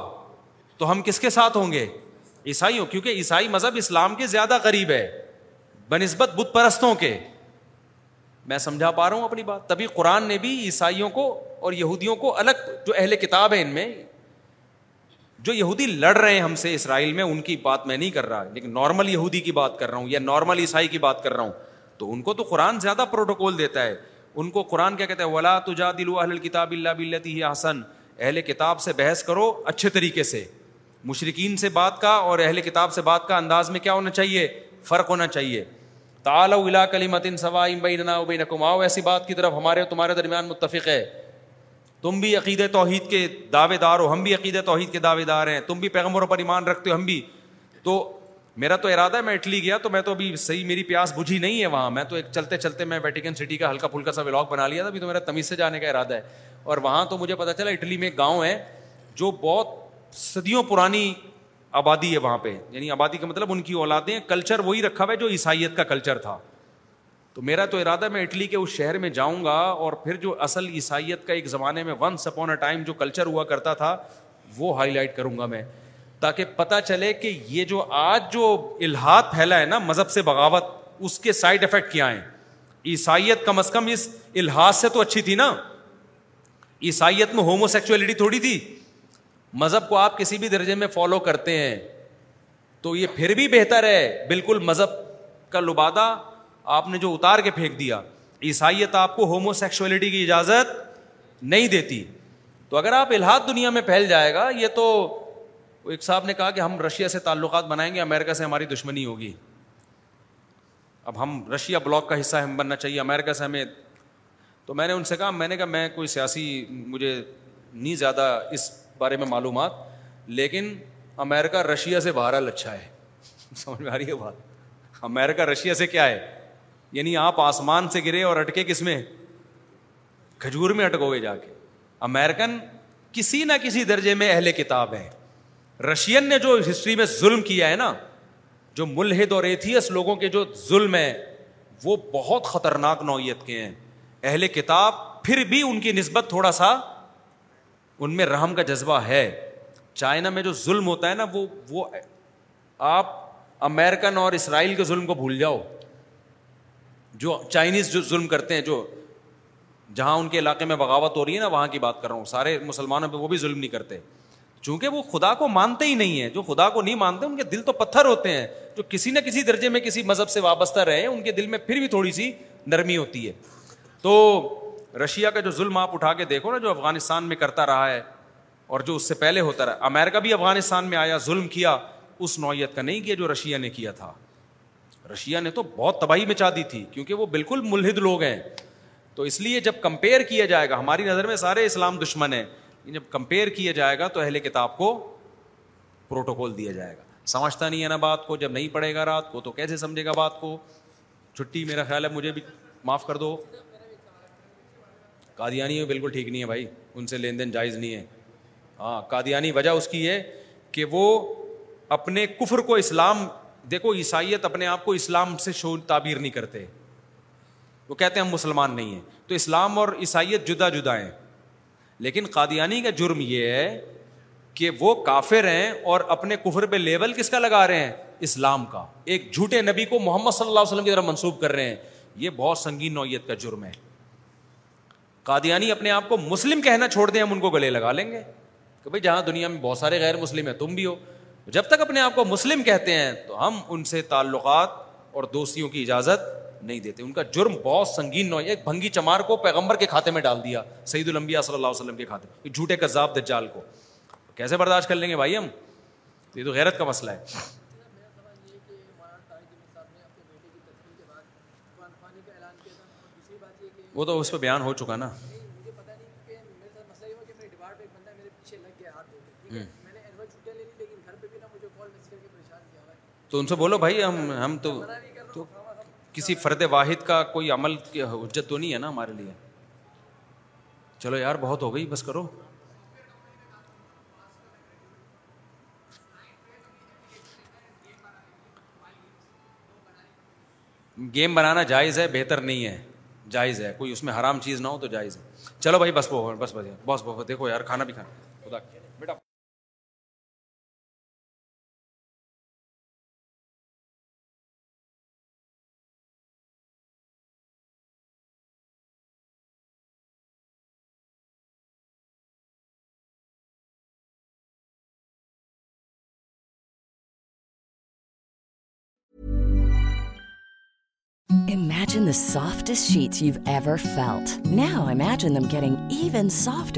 تو ہم کس کے ساتھ ہوں گے عیسائیوں کیونکہ عیسائی مذہب اسلام کے زیادہ قریب ہے بہ نسبت بت پرستوں کے میں سمجھا پا رہا ہوں اپنی بات تبھی قرآن نے بھی عیسائیوں کو اور یہودیوں کو الگ جو اہل کتاب ہے ان میں جو یہودی لڑ رہے ہیں ہم سے اسرائیل میں ان کی بات میں نہیں کر رہا لیکن نارمل یہودی کی بات کر رہا ہوں یا نارمل عیسائی کی بات کر رہا ہوں تو ان کو تو قرآن زیادہ پروٹوکول دیتا ہے ان کو قرآن کیا کہتا ہے ولا تجا کتاب اللہ بلتی حسن اہل کتاب سے بحث کرو اچھے طریقے سے مشرقین سے بات کا اور اہل کتاب سے بات کا انداز میں کیا ہونا چاہیے فرق ہونا چاہیے کلی متن کماؤ ایسی بات کی طرف ہمارے تمہارے درمیان متفق ہے تم بھی عقید توحید کے دعوے دار ہو ہم بھی عقید توحید کے دعوے دار ہیں تم بھی پیغمبروں پر ایمان رکھتے ہو ہم بھی تو میرا تو ارادہ ہے میں اٹلی گیا تو میں تو ابھی صحیح میری پیاس بجھی نہیں ہے وہاں میں تو ایک چلتے چلتے میں ویٹیکن سٹی کا ہلکا پھلکا سا ولاگ بنا لیا تھا ابھی تو میرا تمیز سے جانے کا ارادہ ہے اور وہاں تو مجھے پتا چلا اٹلی میں گاؤں ہے جو بہت صدیوں پرانی آبادی ہے وہاں پہ یعنی آبادی کا مطلب ان کی اولادیں کلچر وہی رکھا ہوا ہے جو عیسائیت کا کلچر تھا تو میرا تو ارادہ میں اٹلی کے اس شہر میں جاؤں گا اور پھر جو اصل عیسائیت کا ایک زمانے میں اے ٹائم جو کلچر ہوا کرتا تھا وہ ہائی لائٹ کروں گا میں تاکہ پتا چلے کہ یہ جو آج جو الحاط پھیلا ہے نا مذہب سے بغاوت اس کے سائڈ افیکٹ کیا ہیں عیسائیت کم از کم اس الحاظ سے تو اچھی تھی نا عیسائیت میں ہومو سیکچولیٹی تھوڑی تھی مذہب کو آپ کسی بھی درجے میں فالو کرتے ہیں تو یہ پھر بھی بہتر ہے بالکل مذہب کا لبادہ آپ نے جو اتار کے پھینک دیا عیسائیت آپ کو ہومو سیکشولیٹی کی اجازت نہیں دیتی تو اگر آپ الحاد دنیا میں پھیل جائے گا یہ تو ایک صاحب نے کہا کہ ہم رشیا سے تعلقات بنائیں گے امیرکا سے ہماری دشمنی ہوگی اب ہم رشیا بلاک کا حصہ ہم بننا چاہیے امیرکا سے ہمیں تو میں نے ان سے کہا میں نے کہا میں کوئی سیاسی مجھے نہیں زیادہ اس بارے میں معلومات لیکن امیرکا رشیا سے بہرحال اچھا ہے (laughs) سمجھ میں آ رہی ہے بات امیرکا رشیا سے کیا ہے یعنی آپ آسمان سے گرے اور اٹکے کس میں کھجور میں اٹکو گے جا کے امیرکن کسی نہ کسی درجے میں اہل کتاب ہے رشین نے جو ہسٹری میں ظلم کیا ہے نا جو ملحد اور ایتھیس لوگوں کے جو ظلم ہے وہ بہت خطرناک نوعیت کے ہیں اہل کتاب پھر بھی ان کی نسبت تھوڑا سا ان میں رحم کا جذبہ ہے چائنا میں جو ظلم ہوتا ہے نا وہ وہ آپ امیرکن اور اسرائیل کے ظلم کو بھول جاؤ جو چائنیز جو ظلم کرتے ہیں جو جہاں ان کے علاقے میں بغاوت ہو رہی ہے نا وہاں کی بات کر رہا ہوں سارے مسلمانوں پہ وہ بھی ظلم نہیں کرتے چونکہ وہ خدا کو مانتے ہی نہیں ہیں جو خدا کو نہیں مانتے ان کے دل تو پتھر ہوتے ہیں جو کسی نہ کسی درجے میں کسی مذہب سے وابستہ رہے ہیں ان کے دل میں پھر بھی تھوڑی سی نرمی ہوتی ہے تو رشیا کا جو ظلم آپ اٹھا کے دیکھو نا جو افغانستان میں کرتا رہا ہے اور جو اس سے پہلے ہوتا رہا امیرکا بھی افغانستان میں آیا ظلم کیا اس نوعیت کا نہیں کیا جو رشیا نے کیا تھا رشیا نے تو بہت تباہی مچا دی تھی کیونکہ وہ بالکل ملحد لوگ ہیں تو اس لیے جب کمپیئر کیا جائے گا ہماری نظر میں سارے اسلام دشمن ہیں جب کمپیئر کیا جائے گا تو اہل کتاب کو پروٹوکول دیا جائے گا سمجھتا نہیں ہے نا بات کو جب نہیں پڑھے گا رات کو تو کیسے سمجھے گا بات کو چھٹی میرا خیال ہے مجھے بھی معاف کر دو قادیانی بالکل ٹھیک نہیں ہے بھائی ان سے لین دین جائز نہیں ہے ہاں قادیانی وجہ اس کی ہے کہ وہ اپنے کفر کو اسلام دیکھو عیسائیت اپنے آپ کو اسلام سے شو تعبیر نہیں کرتے وہ کہتے ہیں ہم مسلمان نہیں ہیں تو اسلام اور عیسائیت جدا جدا ہیں لیکن قادیانی کا جرم یہ ہے کہ وہ کافر ہیں اور اپنے کفر پہ لیبل کس کا لگا رہے ہیں اسلام کا ایک جھوٹے نبی کو محمد صلی اللہ علیہ وسلم کی طرح منسوب کر رہے ہیں یہ بہت سنگین نوعیت کا جرم ہے قادیانی اپنے آپ کو مسلم کہنا چھوڑ دیں ہم ان کو گلے لگا لیں گے کہ بھائی جہاں دنیا میں بہت سارے غیر مسلم ہیں تم بھی ہو جب تک اپنے آپ کو مسلم کہتے ہیں تو ہم ان سے تعلقات اور دوستیوں کی اجازت نہیں دیتے ان کا جرم بہت سنگین ایک بھنگی چمار کو پیغمبر کے کھاتے میں ڈال دیا سعید المبیا صلی اللہ علیہ وسلم کے کھاتے میں جھوٹے کا دجال کو کیسے برداشت کر لیں گے بھائی ہم تو یہ تو غیرت کا مسئلہ ہے وہ تو اس پہ بیان ہو چکا نا تو ان سے بولو بھائی ہم ہم تو, کسی فرد واحد کا کوئی عمل حجت تو نہیں ہے نا ہمارے لیے چلو یار بہت ہو گئی بس کرو گیم بنانا جائز ہے بہتر نہیں ہے جائز ہے کوئی اس میں حرام چیز نہ ہو تو جائز ہے چلو بھائی بس وہ بس بس بہت دیکھو یار کھانا بھی کھانا بیٹا soft sheet you ever know amazing even soft